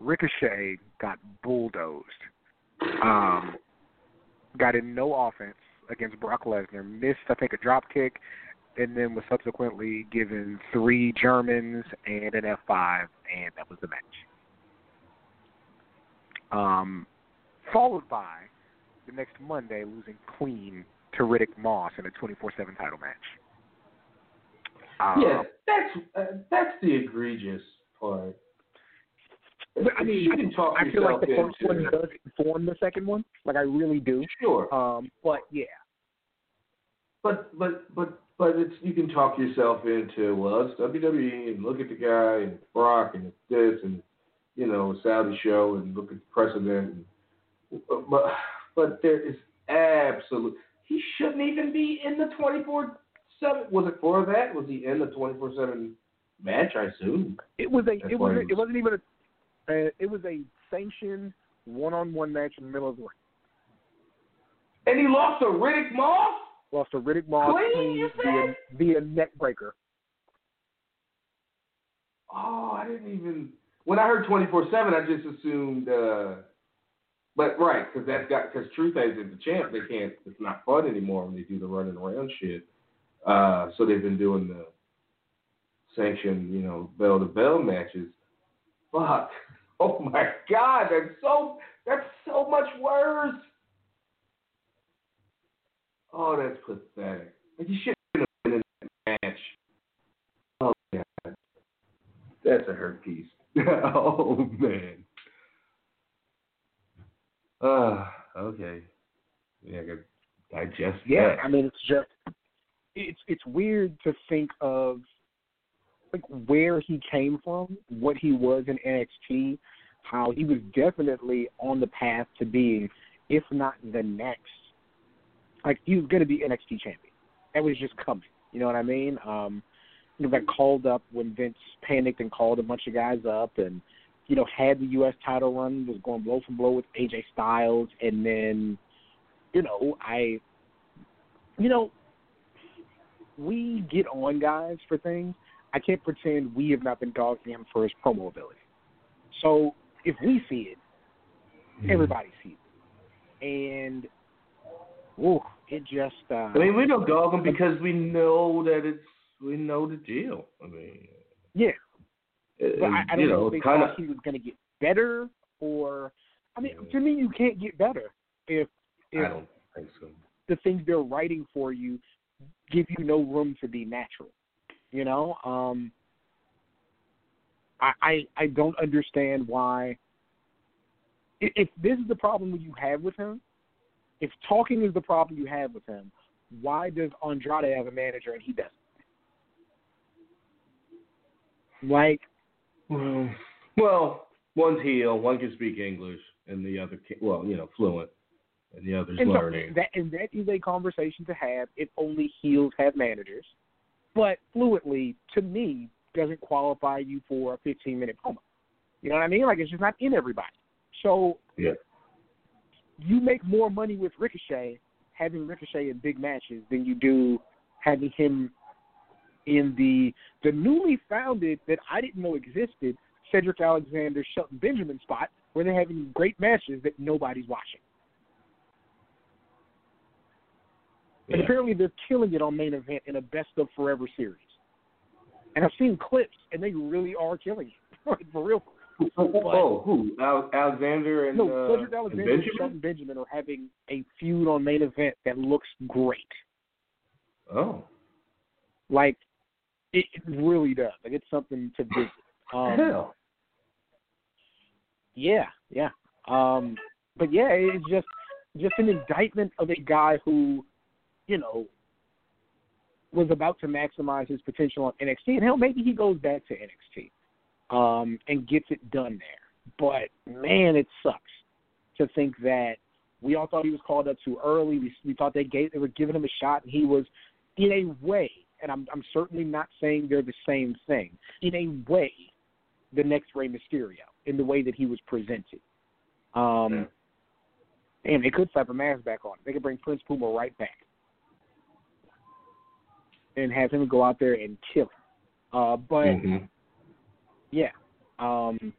[SPEAKER 4] Ricochet got bulldozed. Um, got in no offense against Brock Lesnar. Missed, I think, a drop kick, and then was subsequently given three Germans and an F5, and that was the match. Um, followed by the next Monday losing clean to Riddick Moss in a 24/7 title match. Um,
[SPEAKER 3] yeah, that's uh, that's the egregious part.
[SPEAKER 4] I mean,
[SPEAKER 3] you can talk
[SPEAKER 4] I feel like the first one
[SPEAKER 3] into-
[SPEAKER 4] does inform the second one. Like I really do.
[SPEAKER 3] Sure,
[SPEAKER 4] Um, but yeah,
[SPEAKER 3] but but but but it's you can talk yourself into well, it's WWE and look at the guy and Brock and it's this and you know Saudi show and look at the precedent. And, but but there is absolute. He shouldn't even be in the twenty four seven. Was it for that? Was he in the twenty four seven match? I assume.
[SPEAKER 4] it was a
[SPEAKER 3] That's
[SPEAKER 4] it was
[SPEAKER 3] it
[SPEAKER 4] a, it wasn't even a uh, it was a sanctioned one on one match in the middle of the ring.
[SPEAKER 3] And he lost to Riddick Moss.
[SPEAKER 4] Lost to Riddick Moss
[SPEAKER 3] Clean,
[SPEAKER 4] clean
[SPEAKER 3] you
[SPEAKER 4] via,
[SPEAKER 3] said?
[SPEAKER 4] via neck breaker.
[SPEAKER 3] Oh, I didn't even. When I heard twenty four seven, I just assumed. uh But right, because that's got because Truth is the champ. They can't. It's not fun anymore when they do the running around shit. Uh So they've been doing the sanctioned, you know, bell to bell matches. Fuck. Oh my God, that's so that's so much worse. Oh, that's pathetic. You shouldn't have been in that match. Oh God. That's a hurt piece. oh man. Ah, okay. Yeah, I could digest
[SPEAKER 4] Yeah,
[SPEAKER 3] that.
[SPEAKER 4] I mean it's just it's it's weird to think of like where he came from, what he was in NXT, how he was definitely on the path to being, if not the next, like he was going to be NXT champion. That was just coming. You know what I mean? Um, you know, got called up when Vince panicked and called a bunch of guys up, and you know had the U.S. title run, was going blow for blow with AJ Styles, and then, you know, I, you know, we get on guys for things. I can't pretend we have not been dogging him for his promo ability. So if we see it,
[SPEAKER 3] Hmm.
[SPEAKER 4] everybody sees it. And ooh, it just uh
[SPEAKER 3] I mean, we don't dog him because we know that it's we know the deal. I mean,
[SPEAKER 4] yeah.
[SPEAKER 3] it,
[SPEAKER 4] But I, I don't
[SPEAKER 3] you
[SPEAKER 4] know,
[SPEAKER 3] know,
[SPEAKER 4] if they
[SPEAKER 3] kind of
[SPEAKER 4] thought he was gonna get better or I mean, to me you can't get better if
[SPEAKER 3] I
[SPEAKER 4] if
[SPEAKER 3] don't think so.
[SPEAKER 4] the things they're writing for you give you no room to be natural. You know, um, I, I I don't understand why. If this is the problem you have with him, if talking is the problem you have with him, why does Andrade have a manager and he doesn't? Like,
[SPEAKER 3] Well, well, one's heel, one can speak English, and the other, can, well, you know, fluent. and the others
[SPEAKER 4] and so
[SPEAKER 3] learning.
[SPEAKER 4] that and that is a conversation to have if only heels have managers. But fluently, to me, doesn't qualify you for a 15 minute promo. You know what I mean? Like it's just not in everybody. So
[SPEAKER 3] Yeah.
[SPEAKER 4] you make more money with Ricochet having Ricochet in big matches than you do having him in the the newly founded that I didn't know existed Cedric Alexander Shelton Benjamin spot where they're having great matches that nobody's watching. And
[SPEAKER 3] Yeah.
[SPEAKER 4] apparently they're killing it on main event in a best of forever series. And I've seen clips and they really are killing it. for real.
[SPEAKER 3] Oh, oh, who? Al- Alexander and,
[SPEAKER 4] No,
[SPEAKER 3] uh,
[SPEAKER 4] Cedric Alexander and
[SPEAKER 3] Benjamin?
[SPEAKER 4] Benjamin are having a feud on main event that looks great.
[SPEAKER 3] Oh,
[SPEAKER 4] Like it, it really does. Like it's something to visit. Um,
[SPEAKER 3] hell.
[SPEAKER 4] Yeah, yeah. Um, but yeah, it's just just an indictment of a guy who, you know, was about to maximize his potential on NXT, and hell, maybe he goes back to NXT um, and gets it done there. But man, it sucks to think that we all thought he was called up too early. We we thought they gave they were giving him a shot, and he was, in a way, and I'm I'm certainly not saying they're the same thing. In a way, the next Rey Mysterio in the way that he was presented. Um, and they could slap a mask back on. They could bring Prince Puma right back and have him go out there and kill him. Uh, but
[SPEAKER 3] Mhm.
[SPEAKER 4] yeah, um,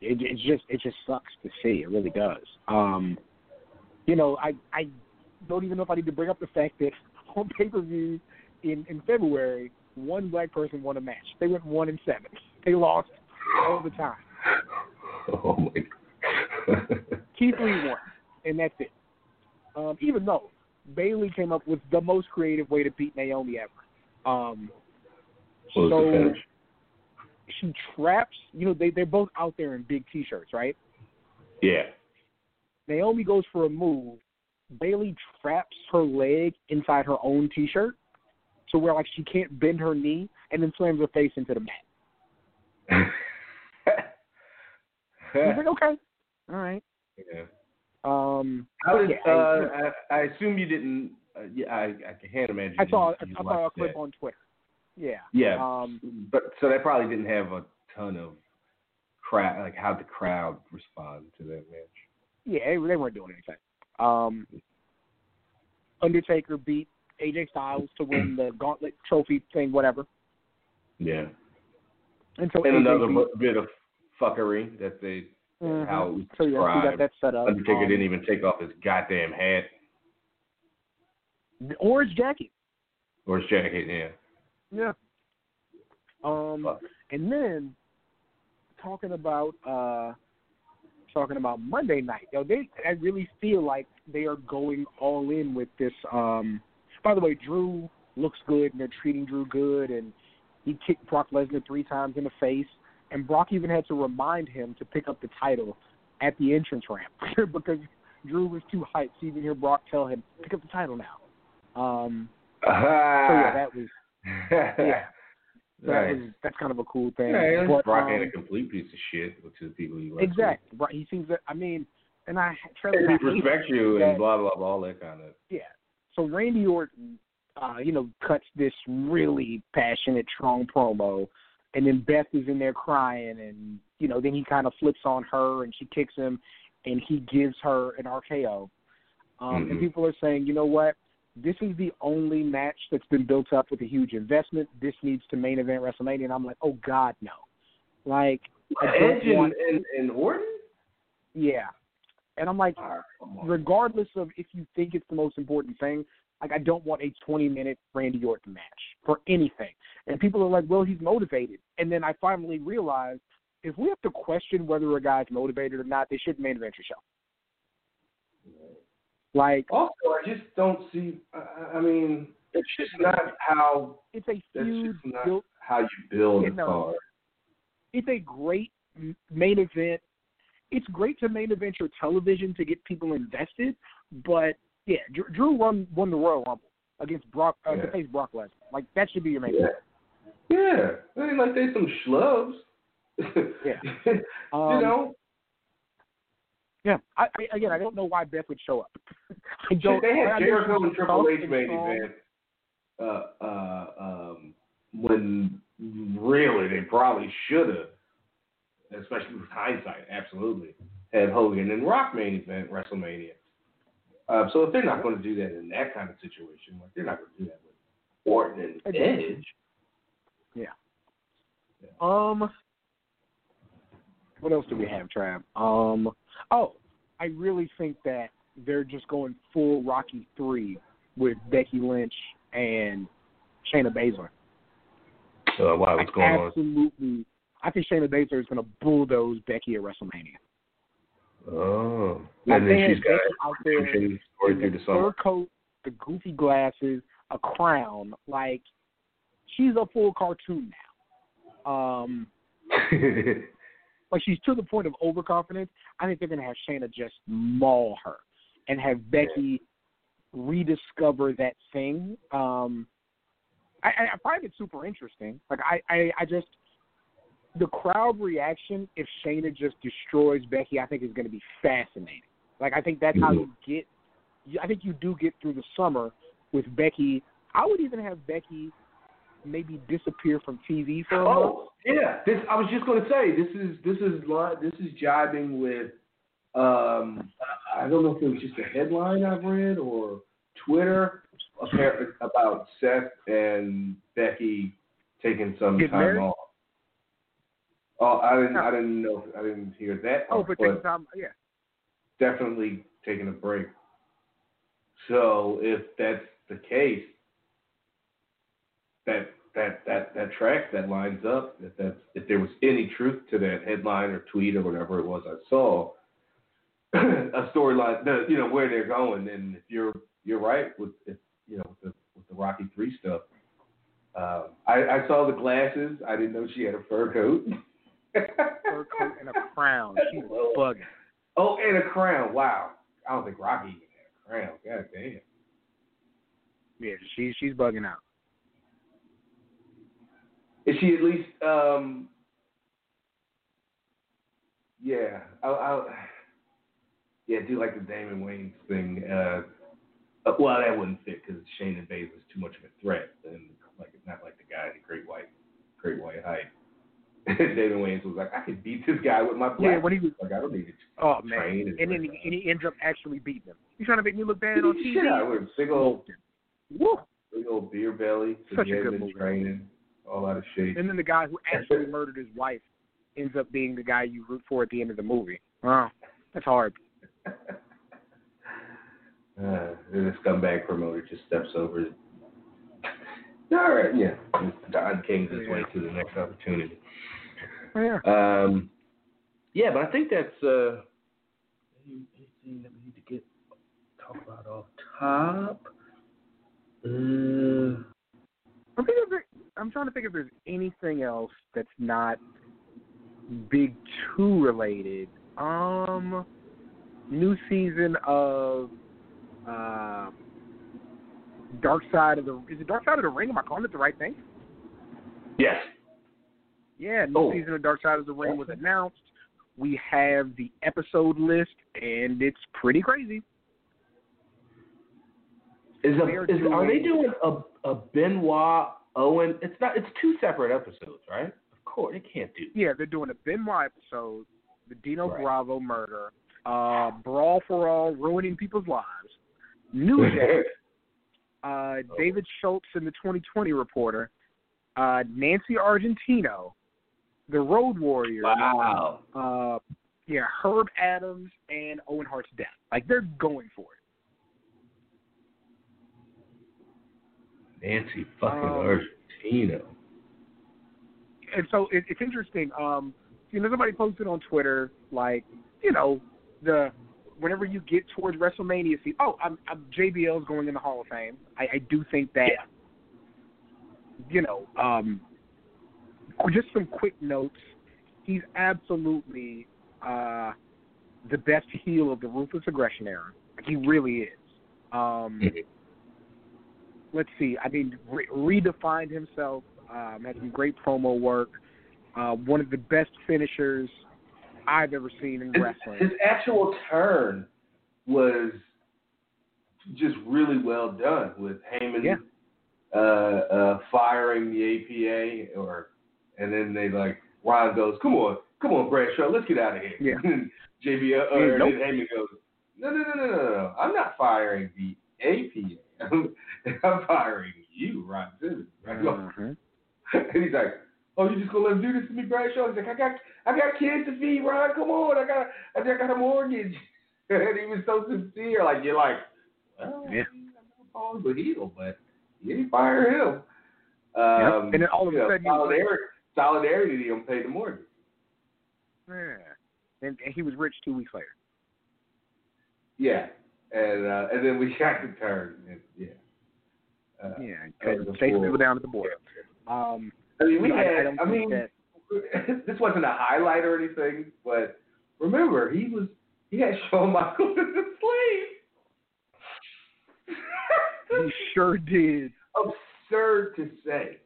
[SPEAKER 4] it, it just it just sucks to see. It really does. Um, you know, I I don't even know if I need to bring up the fact that on pay per view in in February, one black person won a match. They went one and seven. They lost all the time.
[SPEAKER 3] Oh my God.
[SPEAKER 4] Keith Lee won, and that's it. Um, even though Bayley came up with the most creative way to beat Naomi ever. Um, so she traps. You know, they they're both out there in big t-shirts, right?
[SPEAKER 3] Yeah.
[SPEAKER 4] Naomi goes for a move. Bayley traps her leg inside her own t-shirt, so where like she can't bend her knee, and then slams her face into the mat. Like, okay, all right.
[SPEAKER 3] yeah.
[SPEAKER 4] Um,
[SPEAKER 3] How did,
[SPEAKER 4] yeah,
[SPEAKER 3] uh, I, I assume you didn't. Uh, yeah, I, I can't imagine.
[SPEAKER 4] I saw I, I saw a clip
[SPEAKER 3] that.
[SPEAKER 4] on Twitter. Yeah.
[SPEAKER 3] Yeah,
[SPEAKER 4] Um,
[SPEAKER 3] but so they probably didn't have a ton of crowd. Like how the crowd respond to that match.
[SPEAKER 4] Yeah, they, they weren't doing anything. Um, Undertaker beat AJ Styles to win the Gauntlet Trophy thing, whatever.
[SPEAKER 3] Yeah,
[SPEAKER 4] And so
[SPEAKER 3] and another
[SPEAKER 4] beat,
[SPEAKER 3] bit of fuckery that they
[SPEAKER 4] Mhm.
[SPEAKER 3] how it was
[SPEAKER 4] so yeah, we got that set up.
[SPEAKER 3] Undertaker
[SPEAKER 4] Um,
[SPEAKER 3] didn't even take off his goddamn hat
[SPEAKER 4] the orange jacket.
[SPEAKER 3] or his jacket. Yeah.
[SPEAKER 4] Yeah. Um,
[SPEAKER 3] Fuck.
[SPEAKER 4] and then talking about uh, talking about Monday night. Yo, they I really feel like they are going all in with this. Um, by the way, Drew looks good and they're treating Drew good, and he kicked Brock Lesnar three times in the face, and Brock even had to remind him to pick up the title at the entrance ramp because Drew was too hyped to even hear Brock tell him pick up the title now. Um, so yeah, that was yeah. that
[SPEAKER 3] Right.
[SPEAKER 4] was that's kind of a cool thing.
[SPEAKER 3] Yeah,
[SPEAKER 4] but,
[SPEAKER 3] Brock
[SPEAKER 4] um,
[SPEAKER 3] ain't a complete piece of shit, which is people you like.
[SPEAKER 4] exactly. Right. He seems that. I mean, and I Trevor, I hate
[SPEAKER 3] respects you
[SPEAKER 4] that-
[SPEAKER 3] and blah blah blah, all that kind of.
[SPEAKER 4] Yeah. So Randy Orton, uh, you know, cuts this really passionate, strong promo, and then Beth is in there crying, and you know, then he kind of flips on her, and she kicks him, and he gives her an RKO. Um, And
[SPEAKER 3] Mhm.
[SPEAKER 4] people are saying, you know what? This is the only match that's been built up with a huge investment. This needs to main event WrestleMania, and I'm like, oh God, no. Like,
[SPEAKER 3] Edge and,
[SPEAKER 4] want,
[SPEAKER 3] and, and Orton.
[SPEAKER 4] yeah. And I'm like,
[SPEAKER 3] Ah,
[SPEAKER 4] regardless of if you think it's the most important thing, like I don't want a 20 minute Randy Orton match for anything. And people are like, well, he's motivated. And then I finally realized if we have to question whether a guy's motivated or not, they should main event your show. Like
[SPEAKER 3] Also, I just don't see. I, I mean, it's just not how.
[SPEAKER 4] it's a
[SPEAKER 3] That's
[SPEAKER 4] huge
[SPEAKER 3] not
[SPEAKER 4] built
[SPEAKER 3] how you build
[SPEAKER 4] Yeah,
[SPEAKER 3] a
[SPEAKER 4] no.
[SPEAKER 3] card.
[SPEAKER 4] it's a great main event. It's great to main event your television to get people invested, but yeah, Drew, Drew won won the Royal Rumble against Brock uh,
[SPEAKER 3] Yeah.
[SPEAKER 4] to face Brock Lesnar. Like that should be your main
[SPEAKER 3] Yeah.
[SPEAKER 4] event.
[SPEAKER 3] Yeah, I mean, like they some schlubs.
[SPEAKER 4] Yeah.
[SPEAKER 3] you
[SPEAKER 4] Um,
[SPEAKER 3] know.
[SPEAKER 4] Yeah, I, I again, I don't know why Beth would show up. I don't.
[SPEAKER 3] they had Jericho and Triple H main event. Uh, uh, um, when really they probably should have, especially with hindsight, absolutely had Hogan and Rock main event WrestleMania. Uh, so if they're not going to do that in that kind of situation, like they're not going to do that with Orton and
[SPEAKER 4] Exactly.
[SPEAKER 3] yeah.
[SPEAKER 4] Um, what else do we have, Trav? Um, oh, I really think that they're just going full Rocky three with Becky Lynch and Shayna Baszler.
[SPEAKER 3] Uh, wow, what's going on?
[SPEAKER 4] Absolutely, I think Shayna Baszler is going to bulldoze Becky at WrestleMania.
[SPEAKER 3] Oh, and then she's got
[SPEAKER 4] out there
[SPEAKER 3] story
[SPEAKER 4] in the fur coat, the goofy glasses, a crown. Like she's a full cartoon now. Um, like she's to the point of overconfidence. I think they're gonna have Shayna just maul her and have Becky rediscover that thing. Um, I, I, I find it super interesting. Like I, I, I just the crowd reaction if Shayna just destroys Becky, I think is going to be fascinating. Like I think that's how you get. I think you do get through the summer with Becky. I would even have Becky maybe disappear from TV for a month.
[SPEAKER 3] Oh yeah, this I was just going to say this is this is this is jibing with um I don't know if it was just a headline I've read or Twitter about Seth and Becky taking some
[SPEAKER 4] Getting
[SPEAKER 3] time
[SPEAKER 4] married?
[SPEAKER 3] off. Oh, I didn't I didn't know I didn't hear that.
[SPEAKER 4] Oh, but
[SPEAKER 3] but
[SPEAKER 4] time, yeah.
[SPEAKER 3] definitely taking a break. So if that's the case, that that that that tracks, that lines up. If that's if there was any truth to that headline or tweet or whatever it was I saw, a storyline, you know where they're going, and if you're you're right with if, you know with the with the Rocky Three stuff. Um, I, I saw the glasses. I didn't know she had a fur coat.
[SPEAKER 4] Fur coat and a crown. She's bugging.
[SPEAKER 3] Oh, and a crown. Wow. I don't think Rocky even had a crown. God damn.
[SPEAKER 4] Yeah, she's she's bugging out.
[SPEAKER 3] Is she at least um yeah, I I yeah, I do like the Damon Wayans thing. Uh, uh, well, that wouldn't fit because Shayna Baszler's too much of a threat, and like it's not like the guy in the Great White, Great White Hype. Damon Wayans was like, I could beat this guy with my
[SPEAKER 4] Yeah,
[SPEAKER 3] flat.
[SPEAKER 4] when he was
[SPEAKER 3] like, I don't need to
[SPEAKER 4] oh man,
[SPEAKER 3] train
[SPEAKER 4] and then he, and he ends up actually beating him. He's trying to make me look bad on
[SPEAKER 3] Shit out of
[SPEAKER 4] TV.
[SPEAKER 3] him. Big old,
[SPEAKER 4] Woo!
[SPEAKER 3] big old beer belly.
[SPEAKER 4] Such a good movie.
[SPEAKER 3] training, all out of shape.
[SPEAKER 4] And then the guy who actually murdered his wife ends up being the guy you root for at the end of the movie. Wow, that's hard.
[SPEAKER 3] Uh, and the scumbag promoter just steps over. All right, yeah. Don King's his way to the next opportunity.
[SPEAKER 4] Yeah.
[SPEAKER 3] Um, yeah, but I think that's uh, anything that we need to get talk about off top. Uh,
[SPEAKER 4] I'm, there, I'm trying to think if there's anything else that's not Big Two related. Um, new season of uh, Dark Side of the is it Dark Side of the Ring? Am I calling it the right thing?
[SPEAKER 3] yes.
[SPEAKER 4] Yeah, new
[SPEAKER 3] Oh.
[SPEAKER 4] season of Dark Side of the Ring was announced. We have the episode list, and it's pretty crazy.
[SPEAKER 3] Is, a,
[SPEAKER 4] They are
[SPEAKER 3] are they
[SPEAKER 4] doing-
[SPEAKER 3] doing a a Benoit Owen? It's not. It's two separate episodes, right? Of course, they can't do.
[SPEAKER 4] Yeah, they're doing a Benoit episode, the Dino
[SPEAKER 3] Right.
[SPEAKER 4] Bravo murder, uh, Brawl for All, ruining people's lives, New Jack, uh, David Schultz and the 2020 Reporter, uh, Nancy Argentino, the Road Warriors,
[SPEAKER 3] wow.
[SPEAKER 4] uh, yeah, Herb Abrams and Owen Hart's death. Like they're going for it.
[SPEAKER 3] Nancy fucking
[SPEAKER 4] Um,
[SPEAKER 3] Argentino.
[SPEAKER 4] and so it, it's interesting. Um, you know, somebody posted on Twitter like, you know, the whenever you get towards WrestleMania, see, oh, I'm, I'm JBL's going in the Hall of Fame. I, I do think that, you know, um, just some quick notes. He's absolutely uh, the best heel of the ruthless aggression era. He really is. Um,
[SPEAKER 3] Mhm.
[SPEAKER 4] let's see. I mean, re- redefined himself. Um, had some great promo work. Uh, one of the best finishers I've ever seen in
[SPEAKER 3] his,
[SPEAKER 4] wrestling.
[SPEAKER 3] his actual turn was just really well done with Heyman
[SPEAKER 4] Yeah.
[SPEAKER 3] uh, uh, firing the APA, or and then they like Ron goes, "Come on, come on, Bradshaw, let's get out of here."
[SPEAKER 4] Yeah.
[SPEAKER 3] JB, uh,
[SPEAKER 4] Yeah, nope.
[SPEAKER 3] then Heyman goes, "No, no, no, no, no, no, I'm not firing the APA. I'm, I'm firing you, Ron Simmons." I go,
[SPEAKER 4] Mhm.
[SPEAKER 3] and he's like, "Oh, you just gonna let him do this to me, Bradshaw?" He's like, "I got, I got kids to feed, Ron. Come on, I got, I got a mortgage." and he was so sincere, like you're like, "Well,
[SPEAKER 4] Yeah.
[SPEAKER 3] I'm not calling the heel, but you didn't fire him."
[SPEAKER 4] Yep.
[SPEAKER 3] Um,
[SPEAKER 4] And then all of a
[SPEAKER 3] you know,
[SPEAKER 4] sudden was-
[SPEAKER 3] solidarity, to him pay the mortgage.
[SPEAKER 4] Yeah. And, and he was rich two weeks later.
[SPEAKER 3] Yeah, and uh, and then we got the turn. And, yeah. Uh,
[SPEAKER 4] Yeah.
[SPEAKER 3] that was a
[SPEAKER 4] Chasing people down at the border. Um,
[SPEAKER 3] I mean, we
[SPEAKER 4] I,
[SPEAKER 3] had.
[SPEAKER 4] I don't
[SPEAKER 3] I mean,
[SPEAKER 4] that.
[SPEAKER 3] this wasn't a highlight or anything, but remember, he was he had Shawn Michaels as a slave.
[SPEAKER 4] He sure did.
[SPEAKER 3] Absurd to say.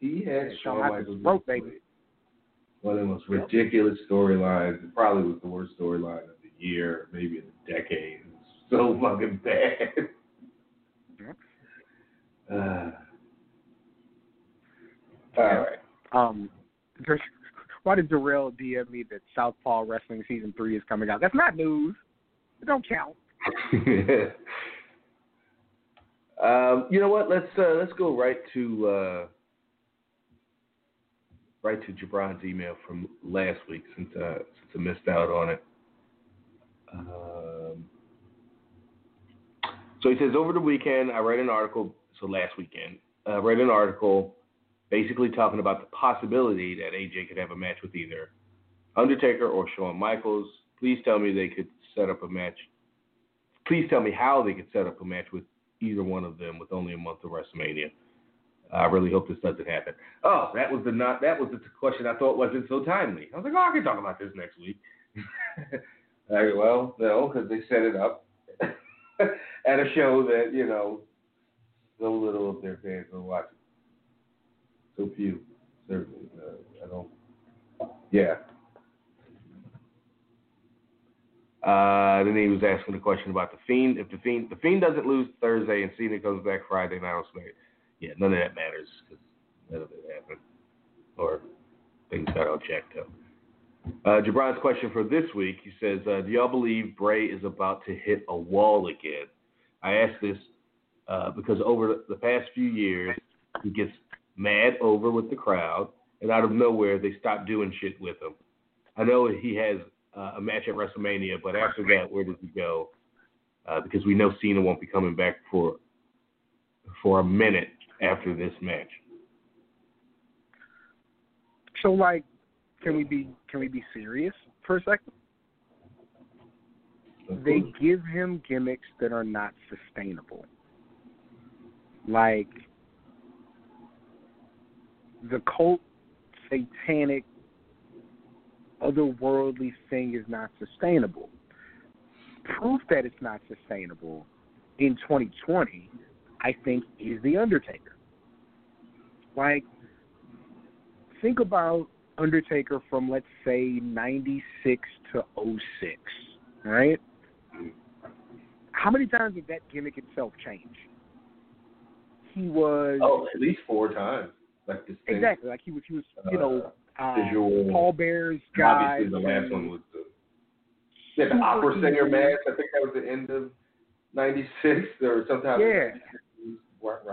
[SPEAKER 3] He had
[SPEAKER 4] Shawn Michaels broke, baby.
[SPEAKER 3] One of the most ridiculous storylines. It probably was the worst storyline of the year, maybe of the decade. It so fucking bad. Uh, all right.
[SPEAKER 4] Um, why did Darrell DM me that Southpaw Wrestling season three is coming out? That's not news. It don't count.
[SPEAKER 3] um, you know what? Let's uh, let's go right to uh, right to Jabron's email from last week since uh, since I missed out on it. Um, so he says over the weekend I read an article. So last weekend I read an article basically talking about the possibility that AJ could have a match with either Undertaker or Shawn Michaels. Please tell me they could set up a match. Please tell me how they could set up a match with either one of them with only a month of WrestleMania. I really hope this doesn't happen. Oh, that was the not that was the question I thought wasn't so timely. I was like, oh, I can talk about this next week. I well, no, because they set it up at a show that you know so little of their fans are watching. So few, certainly. Uh, I don't. Yeah. Uh, then he was asking the question about the Fiend. If the Fiend, the Fiend doesn't lose Thursday and Cena comes back Friday night on SmackDown, yeah, none of that matters because none of it happened, or things got all checked up. Uh, Jabron's question for this week, he says, uh, "Do y'all believe Bray is about to hit a wall again?" I ask this uh, because over the, past few years, he gets mad over with the crowd, and out of nowhere, they stop doing shit with him. I know he has uh, a match at WrestleMania, but after that, where does he go? Uh, because we know Cena won't be coming back for for a minute after this match.
[SPEAKER 4] So like, can we be can we be serious for a second? They give him gimmicks that are not sustainable. Like the cult satanic otherworldly thing is not sustainable. Proof that it's not sustainable in 2020, I think, is The Undertaker. Like, think about Undertaker from, let's say, 96 to 06, right? How many times did that gimmick itself change? He was
[SPEAKER 3] Oh, at least four times. Like this thing.
[SPEAKER 4] exactly like he was. He was, you know, uh,
[SPEAKER 3] visual.
[SPEAKER 4] Paul Bearer's guy.
[SPEAKER 3] Obviously, the last one was the yeah, the opera singer match. I think that was the end of '96 or sometime.
[SPEAKER 4] Yeah.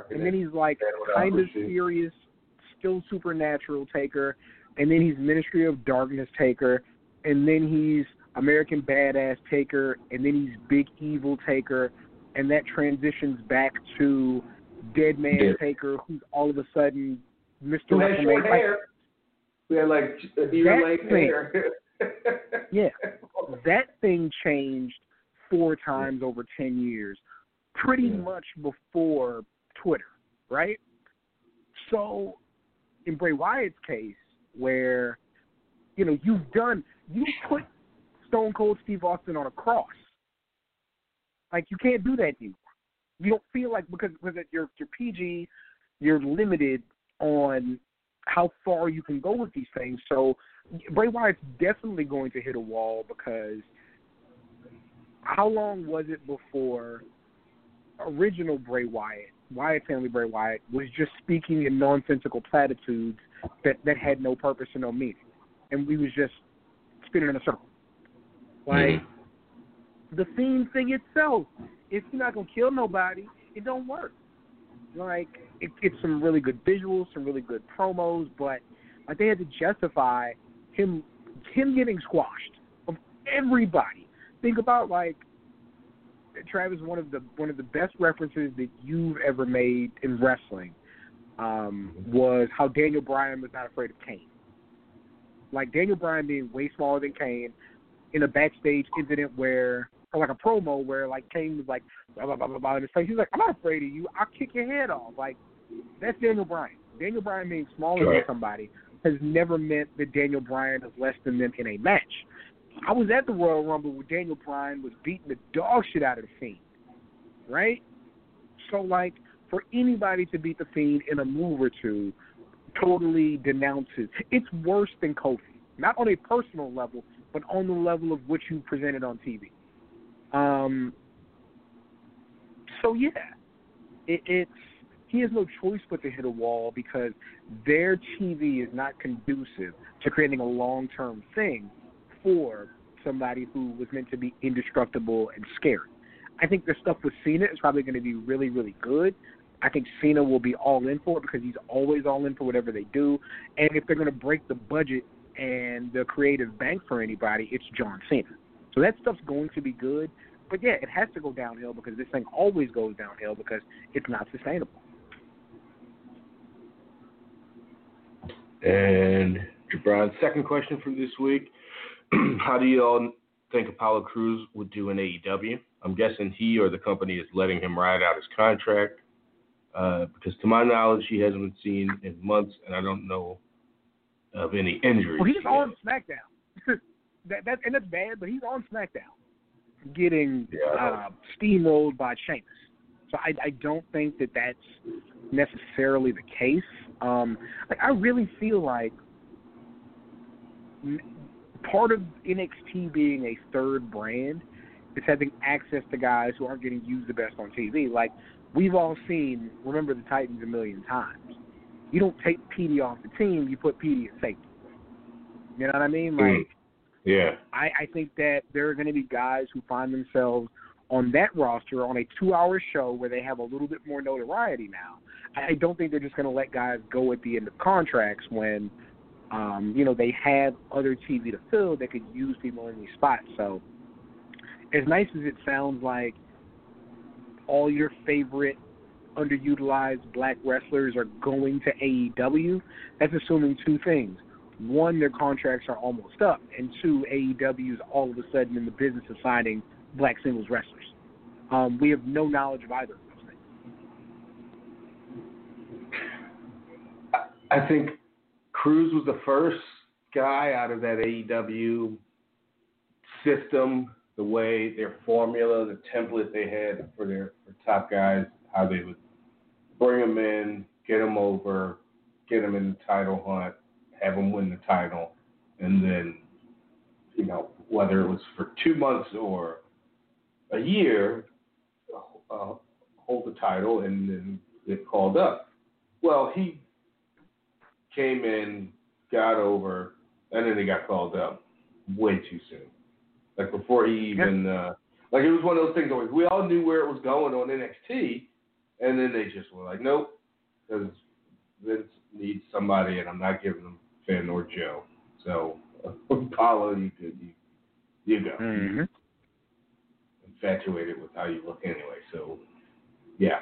[SPEAKER 4] And then he's like kind of serious, still supernatural Taker, and then he's Ministry of Darkness Taker, and then he's American Badass Taker, and then he's Big Evil Taker, and that transitions back to Dead Man
[SPEAKER 3] Yeah.
[SPEAKER 4] Taker, who's all of a sudden Mr.
[SPEAKER 3] Who had short
[SPEAKER 4] Like,
[SPEAKER 3] hair? We had like ear hair.
[SPEAKER 4] Yeah. that thing changed four times over 10 years, pretty
[SPEAKER 3] Yeah.
[SPEAKER 4] much before Twitter, right? So, in Bray Wyatt's case, where, you know, you've done, you put Stone Cold Steve Austin on a cross. Like, you can't do that anymore. You don't feel like, because, because you're, you're PG, you're limited on how far you can go with these things. So Bray Wyatt's definitely going to hit a wall because how long was it before original Bray Wyatt, Wyatt family Bray Wyatt, was just speaking in nonsensical platitudes that that had no purpose and no meaning, and we was just spinning in a circle. Like
[SPEAKER 3] Mm-hmm.
[SPEAKER 4] the theme thing itself, if you're not gonna kill nobody, it don't work. Like it, it's some really good visuals, some really good promos, but like they had to justify him him getting squashed of everybody. Think about like Travis, one of the one of the best references that you've ever made in wrestling um, was how Daniel Bryan was not afraid of Kane. Like Daniel Bryan being way smaller than Kane in a backstage incident where, or like a promo where like Kane was like blah blah blah blah, blah in his face. He's like, "I'm not afraid of you. I'll kick your head off." Like that's Daniel Bryan. Daniel Bryan being smaller
[SPEAKER 3] Right.
[SPEAKER 4] than somebody has never meant that Daniel Bryan is less than them in a match. I was at the Royal Rumble where Daniel Bryan was beating the dog shit out of the Fiend, right? So like for anybody to beat the Fiend in a move or two, totally denounces. It's worse than Kofi, not on a personal level, but on the level of what you presented on TV. Um. So yeah, it, it's he has no choice but to hit a wall because their TV is not conducive to creating a long term thing for somebody who was meant to be indestructible and scary. I think the stuff with Cena is probably going to be really, really good. I think Cena will be all in for it because he's always all in for whatever they do. And if they're going to break the budget and the creative bank for anybody, it's John Cena. So that stuff's going to be good. But yeah, it has to go downhill because this thing always goes downhill because it's not sustainable.
[SPEAKER 3] And Jabron's second question for this week: How do you all think Apollo Crews would do in AEW? I'm guessing he or the company is letting him ride out his contract uh, because, to my knowledge, he hasn't been seen in months, and I don't know of any injuries.
[SPEAKER 4] Well, he's
[SPEAKER 3] he
[SPEAKER 4] on. SmackDown. that, that and that's bad, but he's on SmackDown, getting
[SPEAKER 3] Yeah.
[SPEAKER 4] uh, steamrolled by Sheamus. So I, I don't think that that's necessarily the case. Um, like I really feel like part of NXT being a third brand is having access to guys who aren't getting used the best on TV. Like we've all seen, remember the Titans a million times. You don't take PD off the team; you put PD at safety. You know what I mean? Like.
[SPEAKER 3] Mm. Yeah.
[SPEAKER 4] I, I think that there are going to be guys who find themselves on that roster on a two-hour show where they have a little bit more notoriety now. I I don't think they're just going to let guys go at the end of contracts when, um, you know, they have other TV to fill that could use people in these spots. So, as nice as it sounds like all your favorite underutilized black wrestlers are going to AEW, that's assuming two things one, their contracts are almost up, and two, AEW is all of a sudden in the business of signing black singles wrestlers. Um, we have no knowledge of either of those things.
[SPEAKER 3] I think Crews was the first guy out of that AEW system, the way their formula, the template they had for their for top guys, how they would bring them in, get them over, get them in the title hunt, have them win the title, and then, you know, whether it was for two months or a year, uh, hold the title and then get called up. Well, he came in, got over, and then he got called up way too soon. Like before he even, uh, like it was one of those things where we all knew where it was going on NXT, and then they just were like, nope, because Vince needs somebody, and I'm not giving them Finn or Joe. So Apollo, you could you, you go.
[SPEAKER 4] Mm-hmm.
[SPEAKER 3] Infatuated with how you look anyway. So yeah.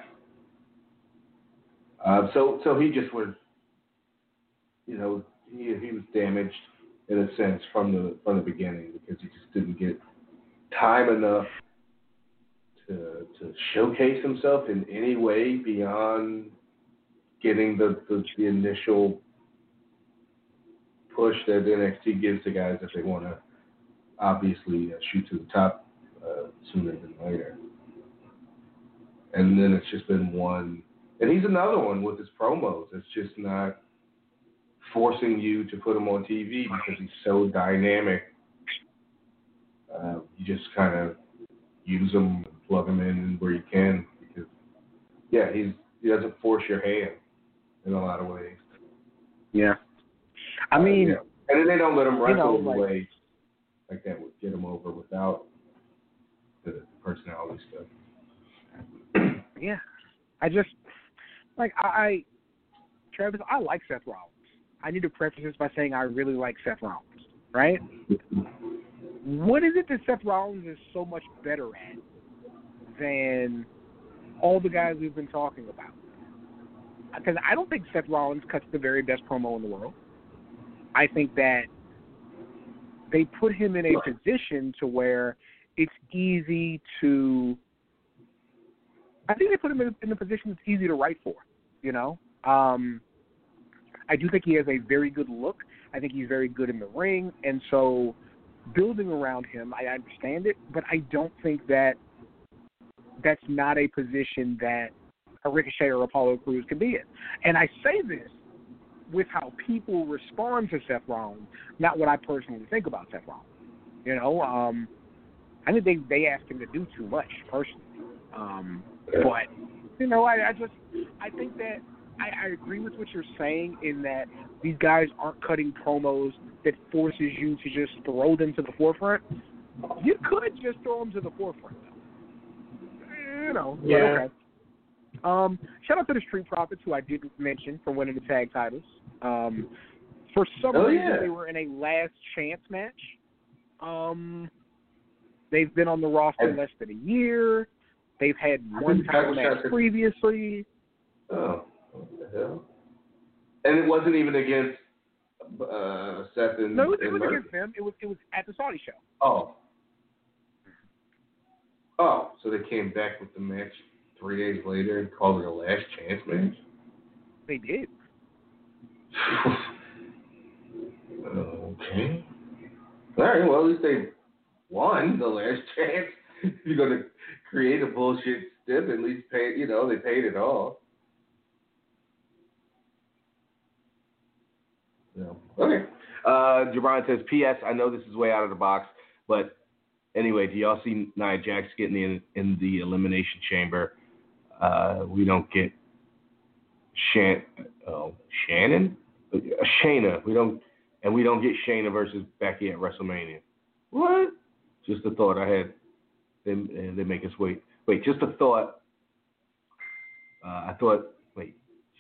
[SPEAKER 3] Uh, so so he just was, you know, he he was damaged in a sense from the from the beginning because he just didn't get time enough to to showcase himself in any way beyond getting the the, the initial push that NXT gives to guys if they want to obviously uh, shoot to the top uh, sooner than later. And then it's just been one, and he's another one with his promos. It's just not forcing you to put him on TV because he's so dynamic. Uh, you just kind of use him, plug him in where you can because, yeah, he's he doesn't force your hand in a lot of ways.
[SPEAKER 4] Yeah. I mean,
[SPEAKER 3] Uh, yeah. and then they don't let him wrestle
[SPEAKER 4] know,
[SPEAKER 3] the
[SPEAKER 4] like-
[SPEAKER 3] way like that would get him over without the personality stuff.
[SPEAKER 4] yeah. I just like I, I Travis, I like Seth Rollins. I need to preface this by saying I really like Seth Rollins, right? What is it that Seth Rollins is so much better at than all the guys we've been talking about? Because I don't think Seth Rollins cuts the very best promo in the world. I think that they put him in a position to where it's easy to. I think they put him in, in a position that's easy to write for. You know, um, I do think he has a very good look. I think he's very good in the ring, and so building around him, I understand it, but I don't think that that's not a position that a Ricochet or Apollo Crews can be in. And I say this with how people respond to Seth Rollins, not what I personally think about Seth Rollins. You know, um, I think they they ask him to do too much personally. Um, but you know, I, I just I think that I, I agree with what you're saying in that these guys aren't cutting promos that forces you to just throw them to the forefront. You could just throw them to the forefront, though. You know,
[SPEAKER 3] Yeah.
[SPEAKER 4] okay. Um, shout out to the Street Profits, who I didn't mention for winning the tag titles. Um, for some
[SPEAKER 3] Oh,
[SPEAKER 4] reason,
[SPEAKER 3] yeah.
[SPEAKER 4] they were in a last chance match. Um, they've been on the roster
[SPEAKER 3] And-
[SPEAKER 4] less than a year. They've had one title match previously.
[SPEAKER 3] Oh, what the hell? And it wasn't even against uh, Seth and,
[SPEAKER 4] No, it was
[SPEAKER 3] Murphy.
[SPEAKER 4] against them. It was it was at the Saudi show.
[SPEAKER 3] Oh. Oh, so they came back with the match three days later and called it a last chance match?
[SPEAKER 4] They did.
[SPEAKER 3] okay. All right, well, at least they won the last chance. if you're going to create a bullshit stip, at least pay, you know, they paid it off. Okay. Uh, Jabron says, P.S. I know this is way out of the box, but anyway, do y'all see Nia Jax getting in in the elimination chamber? Uh, we don't get Shan, oh, Shannon, uh, Shayna. We don't, and we don't get Shayna versus Becky at WrestleMania. What? Just a thought I had. They they make us wait. Wait, just a thought. Uh, I thought.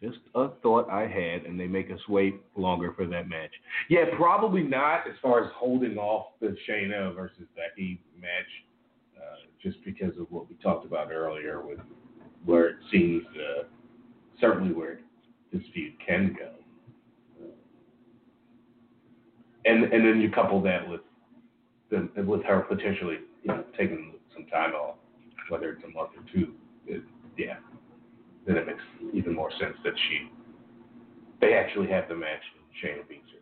[SPEAKER 3] Just a thought I had, and they make us wait longer for that match. Yeah, probably not as far as holding off the Shayna versus Becky match, uh, just because of what we talked about earlier with where it seems uh, certainly where this feud can go. And and then you couple that with the with her potentially you know taking some time off, whether it's a month or two. It, yeah, then it makes even more sense that she they actually have the match and Shayna beats her.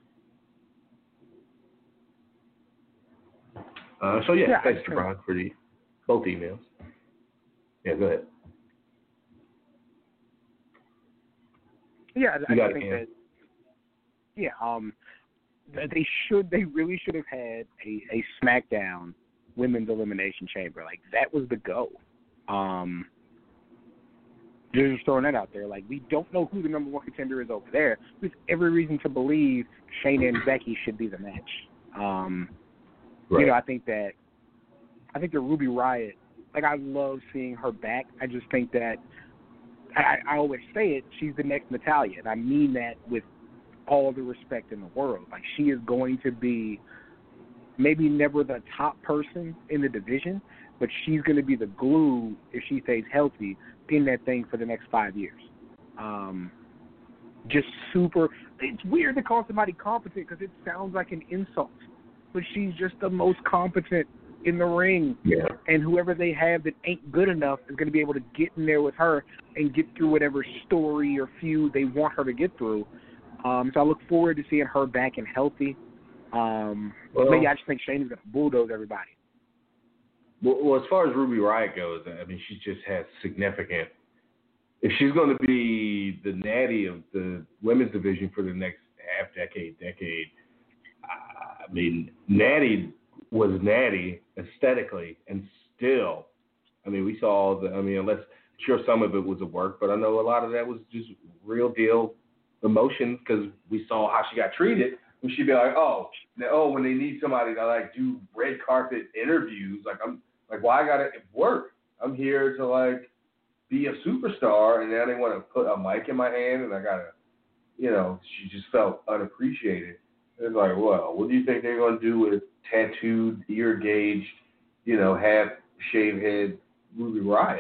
[SPEAKER 3] Uh, so yeah,
[SPEAKER 4] Yeah,
[SPEAKER 3] thanks,
[SPEAKER 4] to
[SPEAKER 3] Jabron, for the both emails. Yeah, go ahead.
[SPEAKER 4] Yeah, I,
[SPEAKER 3] You
[SPEAKER 4] I think that. Yeah, um, that they should. They really should have had a a SmackDown Women's Elimination Chamber. Like that was the go. Um, just throwing that out there. Like we don't know who the number one contender is over there. There's every reason to believe Shayna and Becky should be the match. Um,
[SPEAKER 3] Right.
[SPEAKER 4] You know, I think that I think the Ruby Riott. Like I love seeing her back. I just think that I, I always say it. She's the next Natalya, and I mean that with all the respect in the world. Like she is going to be maybe never the top person in the division, but she's going to be the glue if she stays healthy in that thing for the next five years. Um, just super. It's weird to call somebody competent because it sounds like an insult, but she's just the most competent in the ring
[SPEAKER 3] yeah.
[SPEAKER 4] and whoever they have that ain't good enough is going to be able to get in there with her and get through whatever story or feud they want her to get through. Um, so I look forward to seeing her back and healthy. Um,
[SPEAKER 3] Well-
[SPEAKER 4] maybe I just think Shayna's going to bulldoze everybody.
[SPEAKER 3] Well, well, as far as Ruby Riott goes, I mean, she just has significant. If she's going to be the natty of the women's division for the next half decade, decade. I mean, Natty was Natty aesthetically, and still, I mean, we saw the. I mean, unless sure some of it was a work, but I know a lot of that was just real deal emotion because we saw how she got treated. And she'd be like, oh, now, oh, when they need somebody to like do red carpet interviews, like I'm like, why well, I gotta work? I'm here to like be a superstar, and now they want to put a mic in my hand, and I gotta, you know, she just felt unappreciated. It's like, well, what do you think they're gonna do with tattooed, ear gauged, you know, half shaved head Ruby Riott?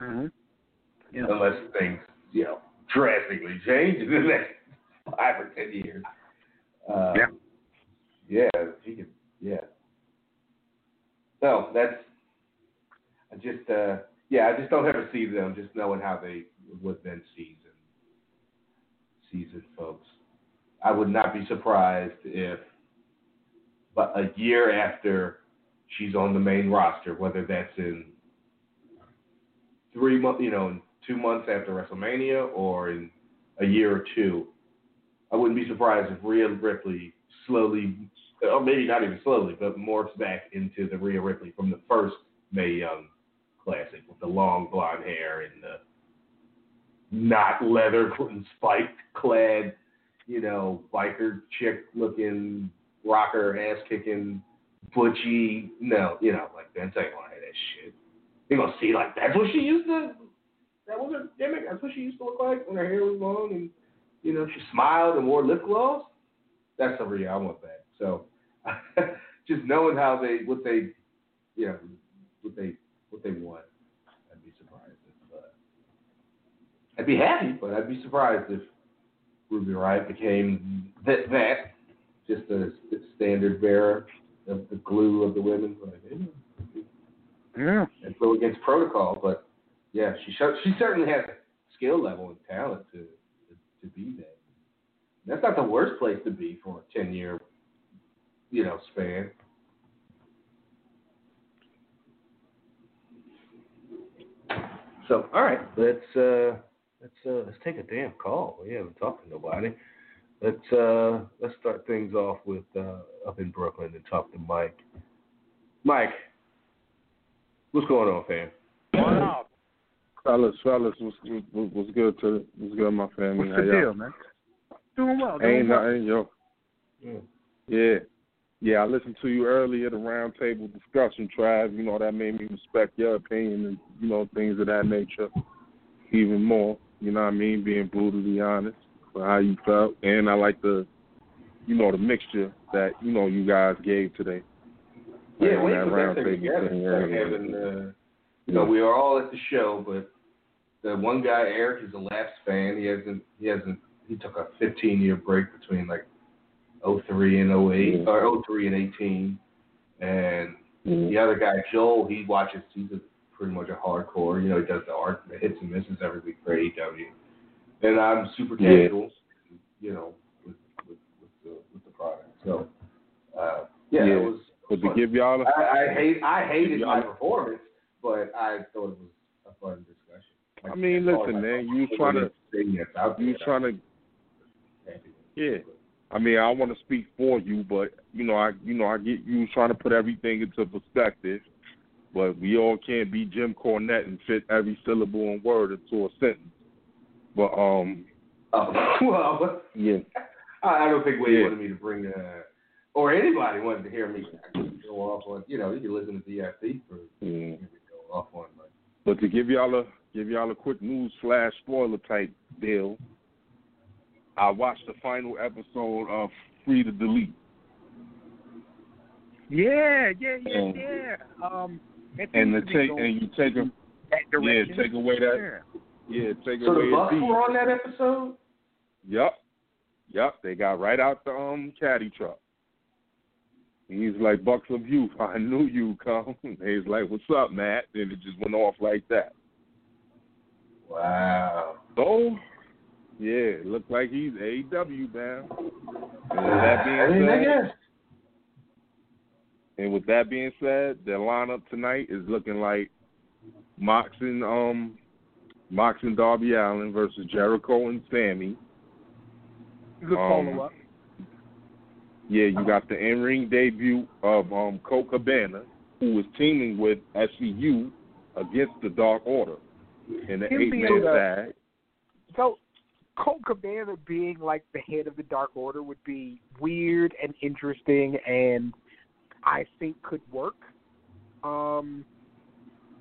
[SPEAKER 4] Mm-hmm.
[SPEAKER 3] Yeah. Unless things, you know, drastically change in the next five or ten years. Um,
[SPEAKER 4] yeah.
[SPEAKER 3] Yeah, he could. Yeah. No, that's. I just. uh Yeah, I just don't ever see them. Just knowing how they would then season. Season folks. I would not be surprised if, but a year after she's on the main roster, whether that's in three months, you know, in two months after WrestleMania or in a year or two, I wouldn't be surprised if Rhea Ripley slowly, or maybe not even slowly, but morphs back into the Rhea Ripley from the first Mae Young Classic with the long blonde hair and the not leather spiked clad, you know, biker chick looking, rocker ass kicking, butchy. No, you know, like Vince ain't gonna have that shit. You gonna see like that's what she used to. That was her gimmick. That's what she used to look like when her hair was long and you know she smiled and wore lip gloss. That's the Rhea I want back. So just knowing how they what they you know what they what they want, I'd be surprised if uh, I'd be happy, but I'd be surprised if Ruby Riott became that that just a standard bearer of the glue of the women. Like,
[SPEAKER 4] yeah.
[SPEAKER 3] And go against protocol, but yeah, she sh- she certainly has skill level and talent to, to to be that. That's not the worst place to be for a ten year, you know, span. So all right, let's uh let's uh let's take a damn call. We haven't talked to nobody. Let's uh let's start things off with uh up in Brooklyn and talk to Mike. Mike, What's going on, fam?
[SPEAKER 5] What up? Fellas, fellas, what's, what's, what's good to what's good, my family?
[SPEAKER 4] What's the deal, man? Doing well. Doing
[SPEAKER 5] ain't
[SPEAKER 4] well.
[SPEAKER 5] nothing, yo.
[SPEAKER 3] Yeah.
[SPEAKER 5] Yeah. Yeah, I listened to you earlier, the roundtable discussion, Trav. You know, that made me respect your opinion and, you know, things of that nature even more. You know what I mean? Being brutally honest for how you felt. And I like the, you know, the mixture that, you know, you guys gave today.
[SPEAKER 3] Yeah, we put that thing
[SPEAKER 5] table
[SPEAKER 3] together.
[SPEAKER 5] thing
[SPEAKER 3] Like
[SPEAKER 5] earlier.
[SPEAKER 3] having, uh, you know, we are all at the show, but the one guy, Eric, is a lapsed fan. He hasn't, he hasn't, he took a 15 year break between like 03 and 08,
[SPEAKER 5] Yeah.
[SPEAKER 3] or 03 and 18. And
[SPEAKER 5] Mhm.
[SPEAKER 3] the other guy, Joel, he watches, he's a, pretty much a hardcore. You know, he does the art, the hits and misses every week for AEW. And I'm super
[SPEAKER 5] Yeah.
[SPEAKER 3] casual, you know, with, with, with, the, with the product. So, uh, yeah,
[SPEAKER 5] Yeah.
[SPEAKER 3] it was.
[SPEAKER 5] But to give y'all a,
[SPEAKER 3] I, I hate I hated my performance, but I thought it was a fun discussion.
[SPEAKER 5] I mean, listen, man, you trying to,
[SPEAKER 3] thing that's out
[SPEAKER 5] you trying to Yeah. I mean, I want to speak for you, but you know, I you know, I get you trying to put everything into perspective, but we all can't be Jim Cornette and fit every syllable and word into a sentence. But um,
[SPEAKER 3] Oh, well, but
[SPEAKER 5] yeah,
[SPEAKER 3] I, I don't think Wade
[SPEAKER 5] Yeah.
[SPEAKER 3] wanted me to bring uh or anybody wanted to hear me go off on. You know, you can listen to DFC for
[SPEAKER 5] yeah.
[SPEAKER 3] go off on. But
[SPEAKER 5] But to give y'all a give y'all a quick news slash spoiler type deal, I watched the final episode of Free the Delete.
[SPEAKER 4] Yeah, yeah, yeah,
[SPEAKER 5] And-
[SPEAKER 4] yeah. Um,
[SPEAKER 5] And the
[SPEAKER 4] seems to be
[SPEAKER 5] take and you take a
[SPEAKER 4] that
[SPEAKER 5] yeah, take away that
[SPEAKER 4] Yeah.
[SPEAKER 5] yeah, take
[SPEAKER 3] so
[SPEAKER 5] away
[SPEAKER 3] the
[SPEAKER 5] the
[SPEAKER 3] Bucks were on that episode.
[SPEAKER 5] Yep. Yep. They got right out the um caddy truck. He's like Bucks of Youth. I knew you come. He's like, What's up, Matt? And it just went off like that.
[SPEAKER 3] Wow.
[SPEAKER 5] So yeah, it looked like he's AEW bound. And with that being
[SPEAKER 3] I mean,
[SPEAKER 5] said and with that being said, the lineup tonight is looking like Mox and um Mox and Darby Allin versus Jericho and Sammy.
[SPEAKER 4] Good
[SPEAKER 5] Um,
[SPEAKER 4] follow up.
[SPEAKER 5] Yeah, you got the in-ring debut of um, Colt Cabana, who is teaming with SCU against the Dark Order in the eight-man
[SPEAKER 4] the-
[SPEAKER 5] tag.
[SPEAKER 4] So Colt Cabana being like the head of the Dark Order would be weird and interesting, and I think could work. Um,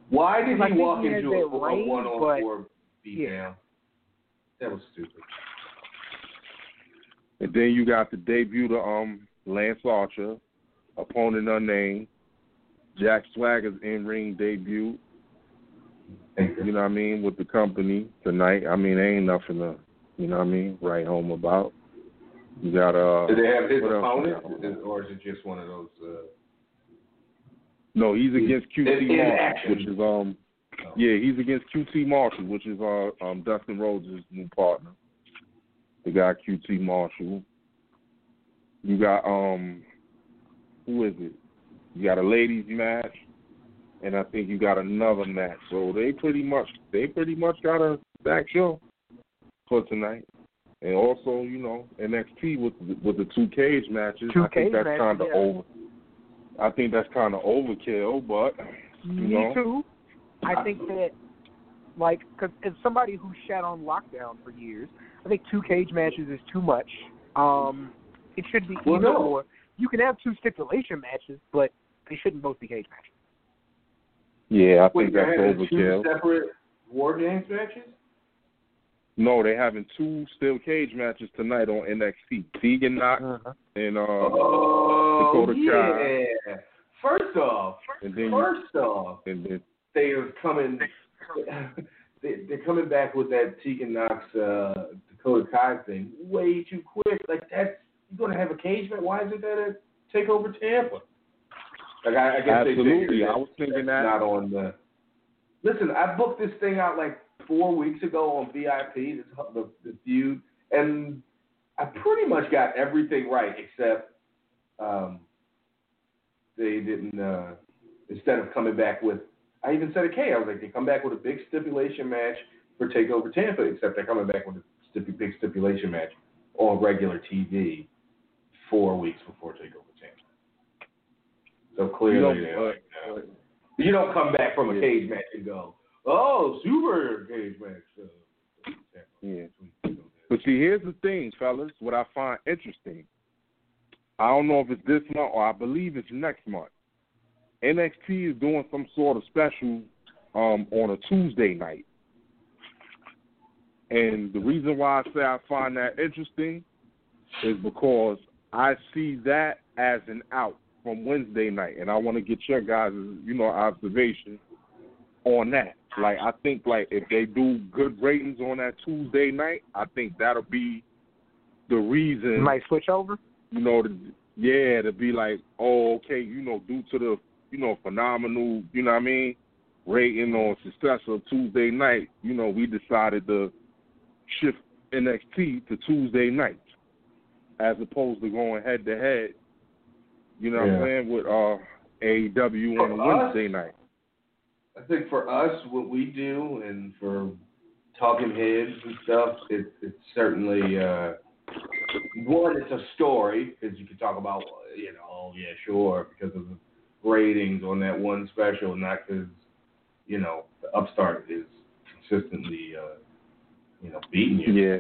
[SPEAKER 3] Why did he
[SPEAKER 4] think
[SPEAKER 3] walk
[SPEAKER 4] he
[SPEAKER 3] into a,
[SPEAKER 4] that
[SPEAKER 3] a
[SPEAKER 4] range,
[SPEAKER 3] one-on-four beatdown?
[SPEAKER 4] yeah.
[SPEAKER 3] That was stupid.
[SPEAKER 5] And then you got the debut to um, Lance Archer, opponent unnamed. Jack Swagger's in-ring debut. You know what I mean with the company tonight. I mean, ain't nothing to, you know what I mean, write home about. You got uh.
[SPEAKER 3] Did they have his
[SPEAKER 5] what else you
[SPEAKER 3] opponent, or is it just one of those? Uh,
[SPEAKER 5] No, he's against QT Marshall, which is um. Yeah, he's against QT Marshall, which is uh um Dustin Rhodes' new partner. The guy QT Marshall. You got um who is it? You got a ladies match and I think you got another match. So they pretty much they pretty much got a back show for tonight. And also, you know, NXT with with the two cage matches.
[SPEAKER 4] Two
[SPEAKER 5] I think that's kind of
[SPEAKER 4] yeah.
[SPEAKER 5] over. I think that's kind of overkill, but you
[SPEAKER 4] Me
[SPEAKER 5] know,
[SPEAKER 4] too. I think that, like, because as somebody who shat on lockdown for years, I think two cage matches is too much. Um, it should be
[SPEAKER 3] Well,
[SPEAKER 4] either
[SPEAKER 3] no.
[SPEAKER 4] or. You can have two stipulation matches, but they shouldn't both be cage matches.
[SPEAKER 5] yeah, I think
[SPEAKER 3] they're
[SPEAKER 5] that's
[SPEAKER 3] having two
[SPEAKER 5] overkill.
[SPEAKER 3] separate War Games matches?
[SPEAKER 5] No, they're having two steel cage matches tonight on NXT. Tegan Nox and uh,
[SPEAKER 3] Oh,
[SPEAKER 5] Dakota Kai.
[SPEAKER 3] yeah. First off,
[SPEAKER 5] and then
[SPEAKER 3] first off,
[SPEAKER 5] and then
[SPEAKER 3] they are coming. They, they're coming back with that Tegan Nox uh, Dakota Kai thing way too quick. Like that's you're gonna have a cage match. Why isn't that a takeover Tampa? Like I, I guess they
[SPEAKER 5] Absolutely.
[SPEAKER 3] figured
[SPEAKER 5] I was thinking that.
[SPEAKER 3] not on the. Listen, I booked this thing out like four weeks ago on VIP, this, the, the feud, and I pretty much got everything right except um, they didn't. Uh, instead of coming back with, I even said, okay, I was like, they come back with a big stipulation match for Takeover Tampa, except they're coming back with a stipu- big stipulation match on regular TV four weeks before Takeover Tampa. So clearly,
[SPEAKER 5] You know, uh,
[SPEAKER 3] like, no. you don't come back from a cage match and go, oh, super cage match. Uh,
[SPEAKER 5] Yeah. But see, here's the thing, fellas. What I find interesting, I don't know if it's this month or I believe it's next month. NXT is doing some sort of special um, on a Tuesday night, and the reason why I say I find that interesting is because I see that as an out from Wednesday night, and I want to get your guys' you know observation on that. Like I think like if they do good ratings on that Tuesday night, I think that'll be the reason
[SPEAKER 4] Might switch over.
[SPEAKER 5] you know, to, yeah, to be like, oh, okay, you know, due to the, you know, phenomenal, you know what I mean, rating on success of Tuesday night, you know, we decided to shift NXT to Tuesday night as opposed to going head to head, you know what I'm saying, with uh AEW on a Wednesday night.
[SPEAKER 3] I think for us, what we do, and for talking heads and stuff, it, it's certainly uh, one. It's a story because you can talk about, you know, oh yeah, sure, because of the ratings on that one special, not because you know the upstart is consistently, uh, you know, beating you.
[SPEAKER 5] Yeah.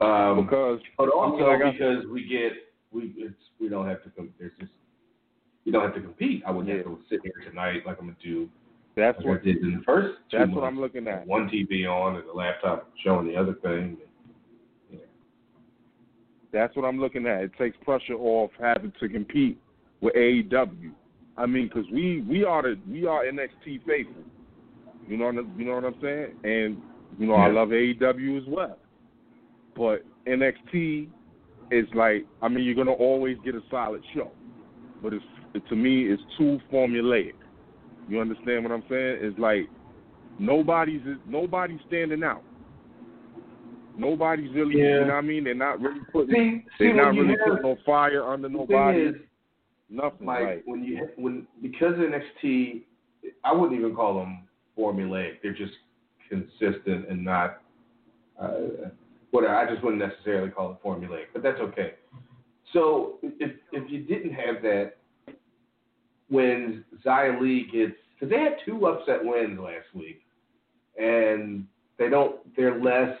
[SPEAKER 3] Um,
[SPEAKER 5] Because
[SPEAKER 3] but also
[SPEAKER 5] like
[SPEAKER 3] because we get we it's we don't have to there's just we don't have to compete. I wouldn't have to sit here tonight like I'm gonna do
[SPEAKER 5] that's
[SPEAKER 3] like
[SPEAKER 5] what
[SPEAKER 3] I did in the first two
[SPEAKER 5] that's
[SPEAKER 3] months.
[SPEAKER 5] what I'm looking at.
[SPEAKER 3] One TV on and the laptop showing the other thing.
[SPEAKER 5] That's what I'm looking at. It takes pressure off having to compete with AEW. I mean, because we we are the we are NXT faithful. You know what I'm- you know what I'm saying? And you know I love AEW as well. But NXT is like I mean you're gonna always get a solid show, but it's it, to me it's too formulaic. You understand what I'm saying? It's like nobody's nobody's standing out. Nobody's really,
[SPEAKER 3] Yeah.
[SPEAKER 5] you know what I mean? They're not really putting,
[SPEAKER 3] See, see
[SPEAKER 5] they're not really
[SPEAKER 3] have,
[SPEAKER 5] putting no fire under nobody.
[SPEAKER 3] is,
[SPEAKER 5] nothing.
[SPEAKER 3] Mike,
[SPEAKER 5] right.
[SPEAKER 3] when you when because NXT, I wouldn't even call them formulaic. They're just consistent and not. Uh, What I just wouldn't necessarily call it formulaic, but that's okay. So if if you didn't have that, when Xia Li gets because they had two upset wins last week, and they don't they're less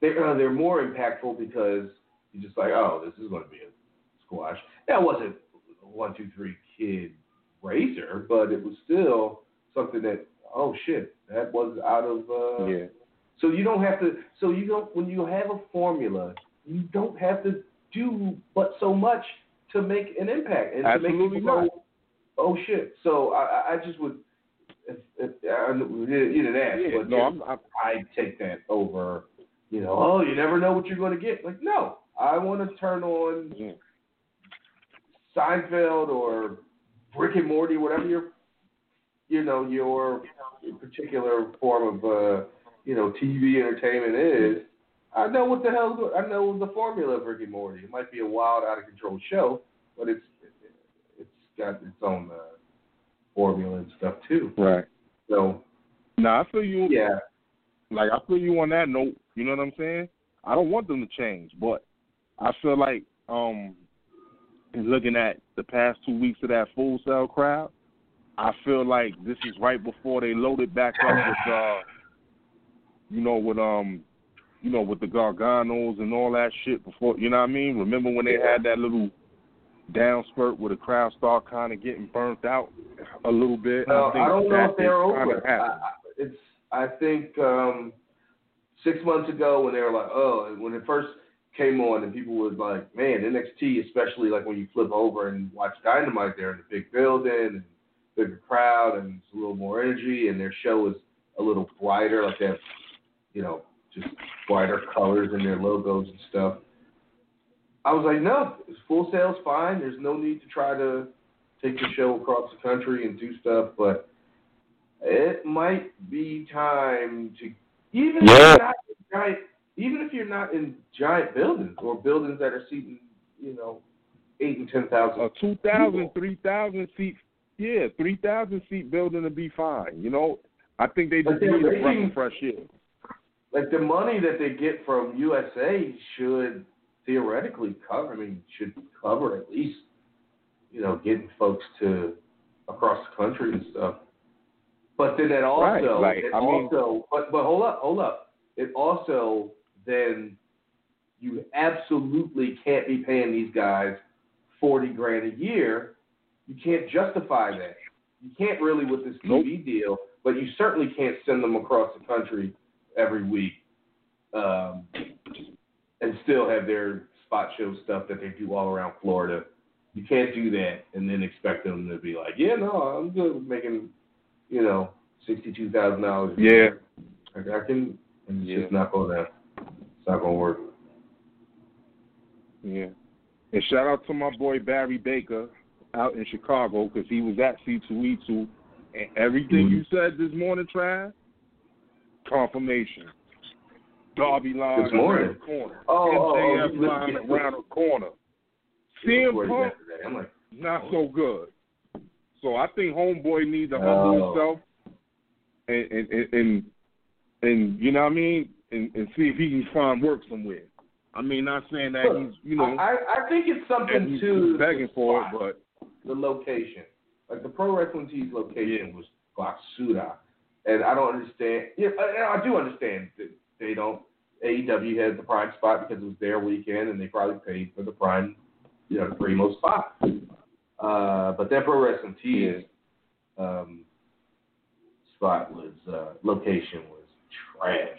[SPEAKER 3] they're uh, they're more impactful because you're just like oh this is going to be a squash. That wasn't a one two three kid razor, but it was still something that oh shit that was out of uh,
[SPEAKER 5] Yeah.
[SPEAKER 3] so you don't have to. So you don't. When you have a formula, you don't have to do but so much to make an impact and to make people
[SPEAKER 5] not.
[SPEAKER 3] go, "Oh shit!" So I, I- just would. If, if, I, you didn't ask,
[SPEAKER 5] Yeah,
[SPEAKER 3] but
[SPEAKER 5] no, I'm, I'm
[SPEAKER 3] I take that over. You know, oh, you never know what you're going to get. Like, no, I want to turn on
[SPEAKER 5] yeah.
[SPEAKER 3] Seinfeld or Rick and Morty, whatever your, you know, your particular form of, uh, you know, TV entertainment is. I know what the hell. I know the formula of Rick and Morty. It might be a wild, out of control show, but it's it's got its own uh, formula and stuff too.
[SPEAKER 5] right.
[SPEAKER 3] So
[SPEAKER 5] Now I feel you.
[SPEAKER 3] yeah,
[SPEAKER 5] Like I feel you on that note. You know what I'm saying? I don't want them to change, but I feel like um looking at the past two weeks of that Full Sail crowd, I feel like this is right before they loaded back up with uh you know, with um you know, with the Garganos and all that shit before you know what I mean? Remember when they had that little down spurt where the crowd start kind of getting burnt out a little bit?
[SPEAKER 3] Well,
[SPEAKER 5] think
[SPEAKER 3] I don't know if they're over. I, it's. I think um, six months ago when they were like, oh, when it first came on and people was like, man, NXT, especially like when you flip over and watch Dynamite, they're in a big building and bigger crowd and it's a little more energy and their show is a little brighter, like they have, you know, just brighter colors in their logos and stuff. I was like, no, it's Full Sail's fine. There's no need to try to take the show across the country and do stuff, but it might be time to even if
[SPEAKER 5] Yeah.
[SPEAKER 3] you're not in giant, even if you're not in giant buildings or buildings that are seating, you know, eight and ten thousand.
[SPEAKER 5] a 2,000, 3,000 seat, yeah, 3,000 seat building would be fine. You know, I think they just need a breath of fresh air.
[SPEAKER 3] like the money that they get from USA should theoretically cover. I mean, should cover at least, you know, getting folks to across the country and stuff. But then it also,
[SPEAKER 5] Right, like,
[SPEAKER 3] it
[SPEAKER 5] I mean-
[SPEAKER 3] but but hold up, hold up. It also then you absolutely can't be paying these guys forty grand a year. You can't justify that. You can't really with this TV deal, but you certainly can't send them across the country every week um, and still have their spot show stuff that they do all around Florida. You can't do that and then expect them to be like, yeah, no, I'm good with making, you know, sixty-two thousand dollars.
[SPEAKER 5] Yeah.
[SPEAKER 3] I, I can. And it's
[SPEAKER 5] Yeah.
[SPEAKER 3] just not going to. It's not going to work.
[SPEAKER 5] Yeah. And shout out to my boy Barry Baker out in Chicago because he was at C2E2. And everything mm-hmm. you said this morning, Trav, confirmation. Darby line
[SPEAKER 3] This morning?
[SPEAKER 5] around the corner.
[SPEAKER 3] Oh, oh, oh, you-
[SPEAKER 5] line
[SPEAKER 3] you-
[SPEAKER 5] around the corner. CM Punk
[SPEAKER 3] like,
[SPEAKER 5] not oh. so good. So I think Homeboy needs to humble
[SPEAKER 3] Oh.
[SPEAKER 5] himself and and, and and and you know what I mean, and, and see if he can find work somewhere. I mean, not saying that
[SPEAKER 3] Look,
[SPEAKER 5] he's you know
[SPEAKER 3] I, I think it's something to
[SPEAKER 5] begging for it, but
[SPEAKER 3] the location. Like the Pro Wrestling Tees location was Baksuda. And I don't understand. Yeah, I, I do understand that they don't. AEW had the prime spot because it was their weekend, and they probably paid for the prime, you know, the primo spot. Uh, but that Pro Wrestling Tees um, spot was uh, location was trash.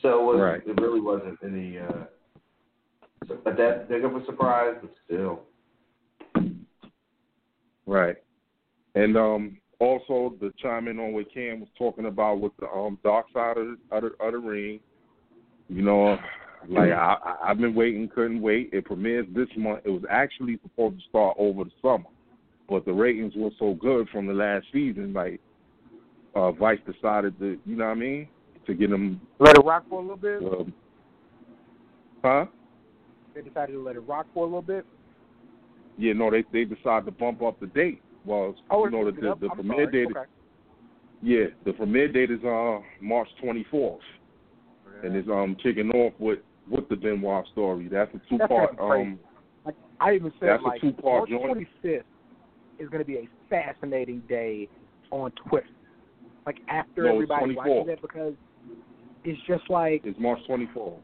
[SPEAKER 3] So it, was,
[SPEAKER 5] Right.
[SPEAKER 3] it really wasn't any. Uh, so, but that big of a surprise, but still.
[SPEAKER 5] right. And um also the chime in on what Cam was talking about with the um dark side of, of, the, of the ring. You know, like I, I I've been waiting, couldn't wait. It premieres this month. It was actually supposed to start over the summer, but the ratings were so good from the last season. Like uh Vice decided to, you know what I mean, to get them.
[SPEAKER 4] Let it rock for a little bit.
[SPEAKER 5] Um, huh?
[SPEAKER 4] They decided to let it rock for a little bit.
[SPEAKER 5] Yeah, no, they they decided to bump up the date. Well,
[SPEAKER 4] Oh,
[SPEAKER 5] you know, the the, the premiere
[SPEAKER 4] sorry.
[SPEAKER 5] date.
[SPEAKER 4] Okay.
[SPEAKER 5] Yeah, the premiere date is uh March 24th, and it's um kicking off with with the Benoit story. That's a two
[SPEAKER 4] That's
[SPEAKER 5] part
[SPEAKER 4] be
[SPEAKER 5] um
[SPEAKER 4] Like I even said,
[SPEAKER 5] That's a
[SPEAKER 4] like March
[SPEAKER 5] joint.
[SPEAKER 4] twenty fifth is going to be a fascinating day on Twitter. Like after
[SPEAKER 5] No,
[SPEAKER 4] everybody
[SPEAKER 5] 24.
[SPEAKER 4] watches it, because it's just like
[SPEAKER 5] it's March twenty fourth.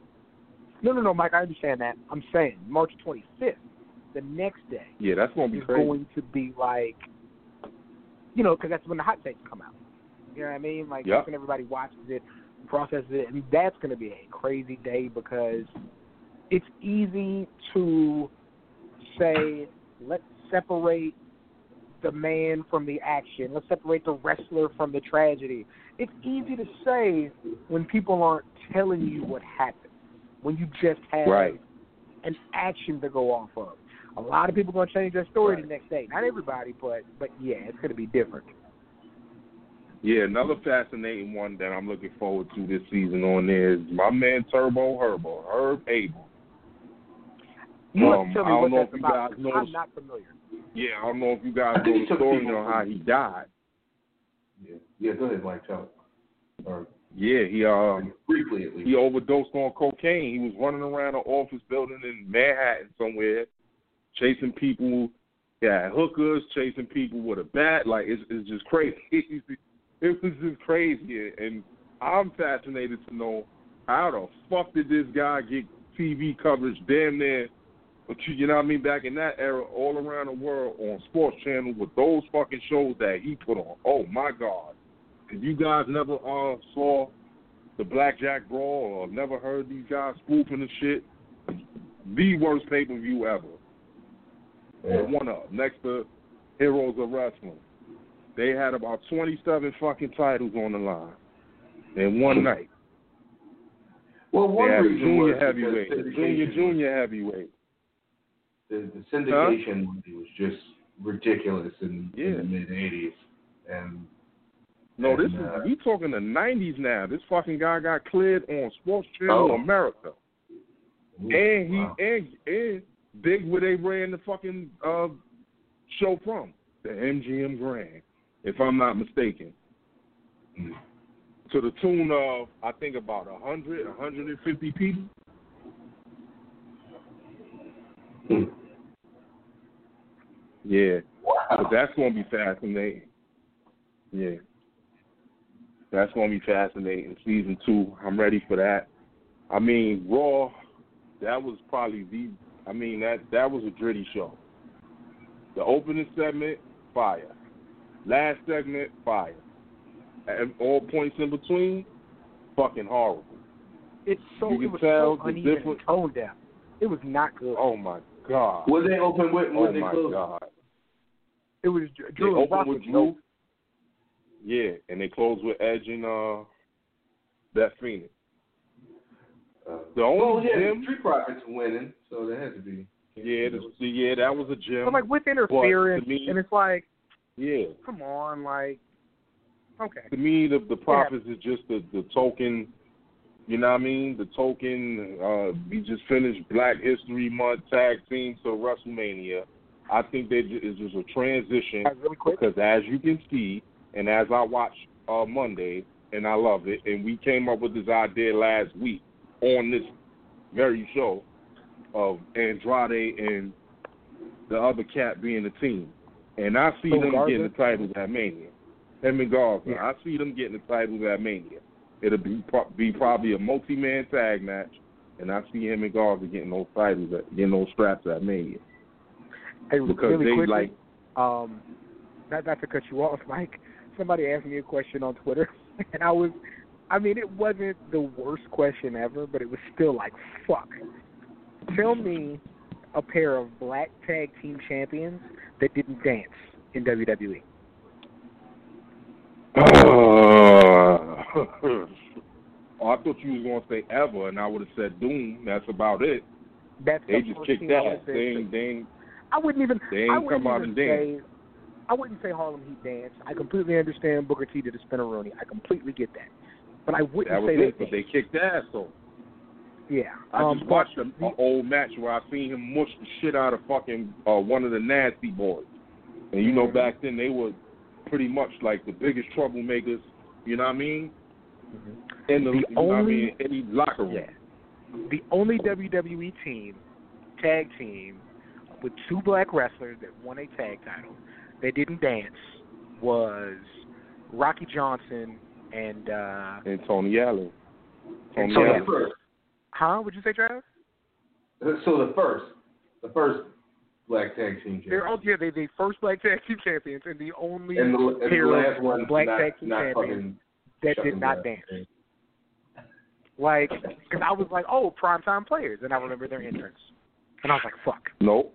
[SPEAKER 4] no, no, no, Mike. I understand that. I'm saying March twenty fifth, the next day
[SPEAKER 5] Yeah, that's gonna be
[SPEAKER 4] is
[SPEAKER 5] crazy.
[SPEAKER 4] going to be like, you know, because that's when the hot takes come out. You know what I mean? Like that's when everybody watches it, processes it, and that's going to be a crazy day because it's easy to say, let's separate the man from the action. Let's separate the wrestler from the tragedy. It's easy to say when people aren't telling you what happened, when you just have
[SPEAKER 5] Right.
[SPEAKER 4] an action to go off of. A lot of people going to change their story
[SPEAKER 3] Right.
[SPEAKER 4] the next day. Not everybody, but but yeah, it's going to be different.
[SPEAKER 5] Yeah, another fascinating one that I'm looking forward to this season on there is my man Turbo Herbo, Herb Abrams.
[SPEAKER 4] You
[SPEAKER 5] Um,
[SPEAKER 4] tell
[SPEAKER 5] I
[SPEAKER 4] me
[SPEAKER 5] don't
[SPEAKER 4] what
[SPEAKER 5] know
[SPEAKER 4] that's
[SPEAKER 5] if you
[SPEAKER 4] about.
[SPEAKER 5] know
[SPEAKER 4] I'm not familiar.
[SPEAKER 5] Yeah, I don't know if you guys
[SPEAKER 3] I think
[SPEAKER 5] know
[SPEAKER 3] he
[SPEAKER 5] the
[SPEAKER 3] took
[SPEAKER 5] story on how he died.
[SPEAKER 3] Yeah, yeah. Go ahead, Mike. Tell. it. Or
[SPEAKER 5] Yeah, he um
[SPEAKER 3] briefly at least.
[SPEAKER 5] he overdosed on cocaine. He was running around an office building in Manhattan somewhere, chasing people. Yeah, hookers chasing people with a bat. Like it's it's just crazy. it was just crazy, and I'm fascinated to know how the fuck did this guy get TV coverage damn near. But you, you know what I mean? Back in that era, all around the world on Sports Channel with those fucking shows that he put on. Oh my God! If you guys never uh, saw the Blackjack Brawl or never heard these guys spoofing the shit, the worst pay per view ever.
[SPEAKER 3] Yeah.
[SPEAKER 5] One up next to Heroes of Wrestling. They had about twenty seven fucking titles on the line in one night.
[SPEAKER 3] Well,
[SPEAKER 5] They
[SPEAKER 3] one
[SPEAKER 5] had
[SPEAKER 3] reason
[SPEAKER 5] junior
[SPEAKER 3] was
[SPEAKER 5] heavyweight, junior junior heavyweight.
[SPEAKER 3] The, the syndication movie was just ridiculous in, in the mid '80s, and
[SPEAKER 5] No, this
[SPEAKER 3] And, uh,
[SPEAKER 5] is we talking the nineties now. This fucking guy got cleared on Sports Channel
[SPEAKER 3] Oh.
[SPEAKER 5] America.
[SPEAKER 3] ooh,
[SPEAKER 5] And he
[SPEAKER 3] wow.
[SPEAKER 5] and and big where they ran the fucking uh show from. The MGM Grand, if I'm not mistaken. To the tune of I think about a hundred, a hundred and fifty people. Yeah.
[SPEAKER 3] Wow.
[SPEAKER 5] that's gonna be fascinating. Yeah. That's gonna be fascinating. Season two, I'm ready for that. I mean, Raw, that was probably the I mean that that was a gritty show. The opening segment, fire. Last segment, fire. And all points in between, fucking horrible.
[SPEAKER 4] It's so
[SPEAKER 5] You
[SPEAKER 4] it
[SPEAKER 5] can
[SPEAKER 4] was
[SPEAKER 5] tell
[SPEAKER 4] so
[SPEAKER 5] the
[SPEAKER 4] uneven
[SPEAKER 5] difference-
[SPEAKER 4] and down. It was not good.
[SPEAKER 5] Oh my god.
[SPEAKER 3] Was they open with?
[SPEAKER 5] Oh
[SPEAKER 3] they
[SPEAKER 5] my
[SPEAKER 3] closed?
[SPEAKER 5] god.
[SPEAKER 4] It was Drew
[SPEAKER 5] They opened with
[SPEAKER 4] was
[SPEAKER 5] Drew. Yeah, and they closed with Edge and uh that Phoenix.
[SPEAKER 3] Uh,
[SPEAKER 5] The only
[SPEAKER 3] well, yeah,
[SPEAKER 5] gym-
[SPEAKER 3] the Street Profits winning, so there had to be.
[SPEAKER 5] Yeah, the, yeah, that was a gym.
[SPEAKER 4] But like with interference,
[SPEAKER 5] me-
[SPEAKER 4] and it's like,
[SPEAKER 5] yeah,
[SPEAKER 4] come on, like, okay.
[SPEAKER 5] to me, the the profits is just the the token. You know what I mean? The token. Uh, we just finished Black History Month tag team to WrestleMania. I think that is just a transition
[SPEAKER 4] really
[SPEAKER 5] because as you can see, and as I watched uh, Monday, and I love it, and we came up with this idea last week on this very show of Andrade and the other cat being a team, and I see
[SPEAKER 4] Oh,
[SPEAKER 5] them
[SPEAKER 4] Garza?
[SPEAKER 5] getting the titles at Mania. Him and Garza,
[SPEAKER 4] Yeah.
[SPEAKER 5] I see them getting the titles at Mania. It'll be pro- be probably a multi-man tag match, and I see him and Garza getting those titles, at, getting those straps at Mania
[SPEAKER 4] Hey,
[SPEAKER 5] because
[SPEAKER 4] really
[SPEAKER 5] they
[SPEAKER 4] quickly,
[SPEAKER 5] like
[SPEAKER 4] um, not not to cut you off, Mike. Somebody asked me a question on Twitter, and I was, I mean, it wasn't the worst question ever, but it was still like, fuck. Tell me a pair of black tag team champions that didn't dance in. WWE.
[SPEAKER 5] Uh, oh, I thought you was gonna say ever, and I would have said Doom. That's about it.
[SPEAKER 4] That's
[SPEAKER 5] They
[SPEAKER 4] the
[SPEAKER 5] just kicked ass. They ain't, they ain't,
[SPEAKER 4] I wouldn't even.
[SPEAKER 5] they ain't
[SPEAKER 4] I wouldn't
[SPEAKER 5] come out and dance.
[SPEAKER 4] say. I wouldn't say Harlem Heat dance. I completely understand Booker T did a spinneroonie. I completely get that, but I wouldn't
[SPEAKER 5] That was
[SPEAKER 4] say
[SPEAKER 5] it. But they kicked ass though.
[SPEAKER 4] Yeah.
[SPEAKER 5] I
[SPEAKER 4] um,
[SPEAKER 5] just watched an
[SPEAKER 4] the-
[SPEAKER 5] old match where I seen him mush the shit out of fucking uh, one of the nasty boys. And you know,
[SPEAKER 4] Mhm.
[SPEAKER 5] back then they were pretty much like the biggest troublemakers. You know what I mean? in the,
[SPEAKER 4] The
[SPEAKER 5] what I
[SPEAKER 4] only-
[SPEAKER 5] mean, any locker room.
[SPEAKER 4] Yeah. The only WWE team, tag team, with two black wrestlers that won a tag title that didn't dance was Rocky Johnson and uh
[SPEAKER 5] And Tony Atlas. Tony
[SPEAKER 3] So the
[SPEAKER 5] Atlas.
[SPEAKER 3] First,
[SPEAKER 4] huh? Would you say Travis?
[SPEAKER 3] so the first, the first black tag team
[SPEAKER 4] They're
[SPEAKER 3] champion.
[SPEAKER 4] oh yeah, they the first black tag team champions and the only
[SPEAKER 3] and the, and the last one
[SPEAKER 4] black
[SPEAKER 3] not,
[SPEAKER 4] tag team
[SPEAKER 3] not
[SPEAKER 4] champions that did not
[SPEAKER 3] down.
[SPEAKER 4] dance. Like, because I was like, oh, primetime players, and I remember their entrance, and I was like, fuck.
[SPEAKER 5] Nope.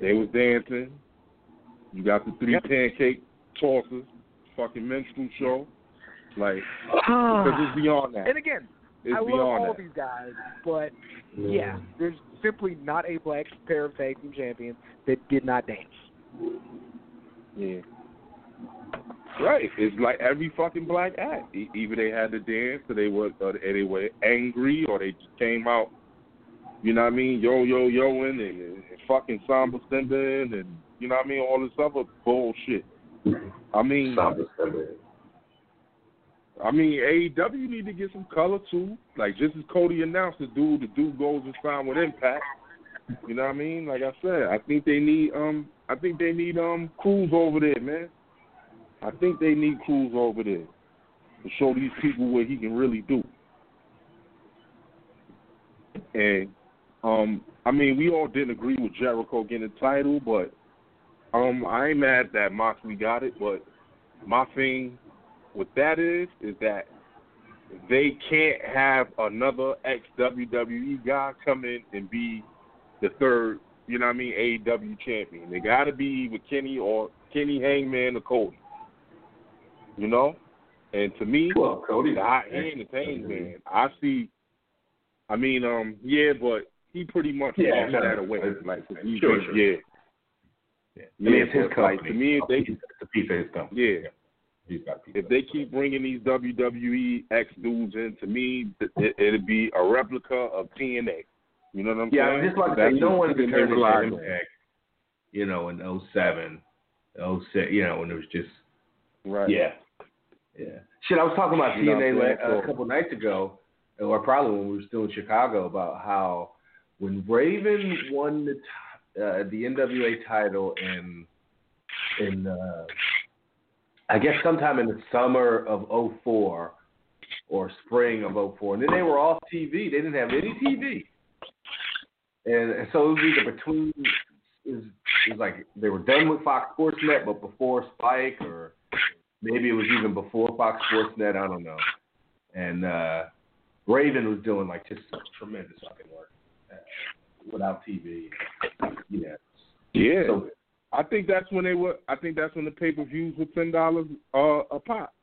[SPEAKER 5] They was dancing. You got the three
[SPEAKER 4] Yep.
[SPEAKER 5] pancake tosses, fucking minstrel show. Like, because it's beyond that.
[SPEAKER 4] and again,
[SPEAKER 5] It's
[SPEAKER 4] I love all
[SPEAKER 5] that.
[SPEAKER 4] these guys, but yeah, there's simply not a black pair of tag team champions that did not dance.
[SPEAKER 5] Yeah. Right. It's like every fucking black act. Either they had to dance, or they were, or they were angry, or they just came out. You know what I mean? Yo yo yoing and, and fucking samba stimbing and you know what I mean? All this other bullshit. I mean,
[SPEAKER 3] Samba Sunday.
[SPEAKER 5] I mean, AEW need to get some color too. Like just as Cody announced, the dude, the dude goes and sign with Impact. You know what I mean? Like I said, I think they need um, I think they need um, Crews over there, man. I think they need Crews over there to show these people what he can really do. And um, I mean, we all didn't agree with Jericho getting the title, but um, I ain't mad that Moxley got it. But my thing with that is, is that they can't have another ex WWE guy come in and be the third, you know what I mean, AEW champion. They got to be with Kenny or Kenny Hangman or Cody. You know, and to me,
[SPEAKER 3] Well, Cody.
[SPEAKER 5] the hot hand is Hangman. I see. I mean, um, yeah, but he pretty much
[SPEAKER 3] Yeah,
[SPEAKER 5] lost that away. Like,
[SPEAKER 3] sure, sure.
[SPEAKER 5] yeah,
[SPEAKER 3] Yeah. I mean, it's his company.
[SPEAKER 5] like, to me, they-
[SPEAKER 3] it's a piece of his company.
[SPEAKER 5] yeah.
[SPEAKER 3] He's got a
[SPEAKER 5] if they keep bringing these WWE X dudes in, to me, it, it'd be a replica of TNA. You know what I'm
[SPEAKER 3] Yeah,
[SPEAKER 5] saying?
[SPEAKER 3] Yeah, just like
[SPEAKER 5] That's
[SPEAKER 3] that, no one
[SPEAKER 5] what
[SPEAKER 3] can
[SPEAKER 5] they
[SPEAKER 3] turn
[SPEAKER 5] rely
[SPEAKER 3] into
[SPEAKER 5] on.
[SPEAKER 3] Impact, you know, in 07, 06, you know, when it was just,
[SPEAKER 5] Right.
[SPEAKER 3] yeah. Yeah. Shit, I was talking about
[SPEAKER 5] You know
[SPEAKER 3] TNA
[SPEAKER 5] what I'm
[SPEAKER 3] a couple nights ago, or probably when we were still in Chicago, about how when Raven won the t- uh, the NWA title in in uh, I guess sometime in the summer of 04 or spring of 04, and then they were off TV. They didn't have any TV, and, and so it was either between it was, it was like they were done with Fox Sports Net, but before Spike, or maybe it was even before Fox Sports Net. I don't know. And uh, Raven was doing like just tremendous fucking work uh, without TV. Yeah.
[SPEAKER 5] Yeah.
[SPEAKER 3] So
[SPEAKER 5] I think that's when they were. I think that's when the pay per views were ten dollars uh, a pop.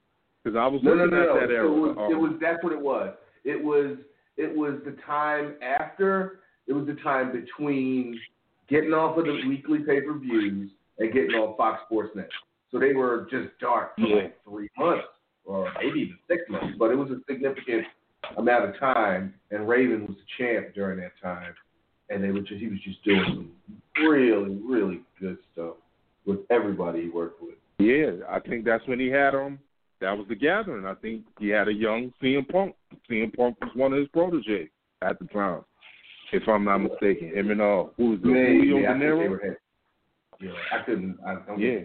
[SPEAKER 5] Because I was
[SPEAKER 3] no,
[SPEAKER 5] looking
[SPEAKER 3] no,
[SPEAKER 5] at
[SPEAKER 3] no.
[SPEAKER 5] that
[SPEAKER 3] It
[SPEAKER 5] era.
[SPEAKER 3] was, it
[SPEAKER 5] um,
[SPEAKER 3] was that's what it was. It was it was the time after. It was the time between getting off of the weekly pay per views and getting on Fox Sports Net. So they were just dark for
[SPEAKER 5] Yeah.
[SPEAKER 3] like three months or maybe even six months, but it was a significant amount of time. And Raven was the champ during that time, and they were just he was just doing some really really good stuff with everybody he worked with.
[SPEAKER 5] Yeah, I think that's when he had um. That was the gathering. I think he had a young CM Punk. CM Punk was one of his proteges at the time, if I'm not mistaken. Him and uh, who was? Julio
[SPEAKER 3] yeah, I think they
[SPEAKER 5] Dinero.
[SPEAKER 3] hit. Yeah, I couldn't. I don't
[SPEAKER 5] Yeah.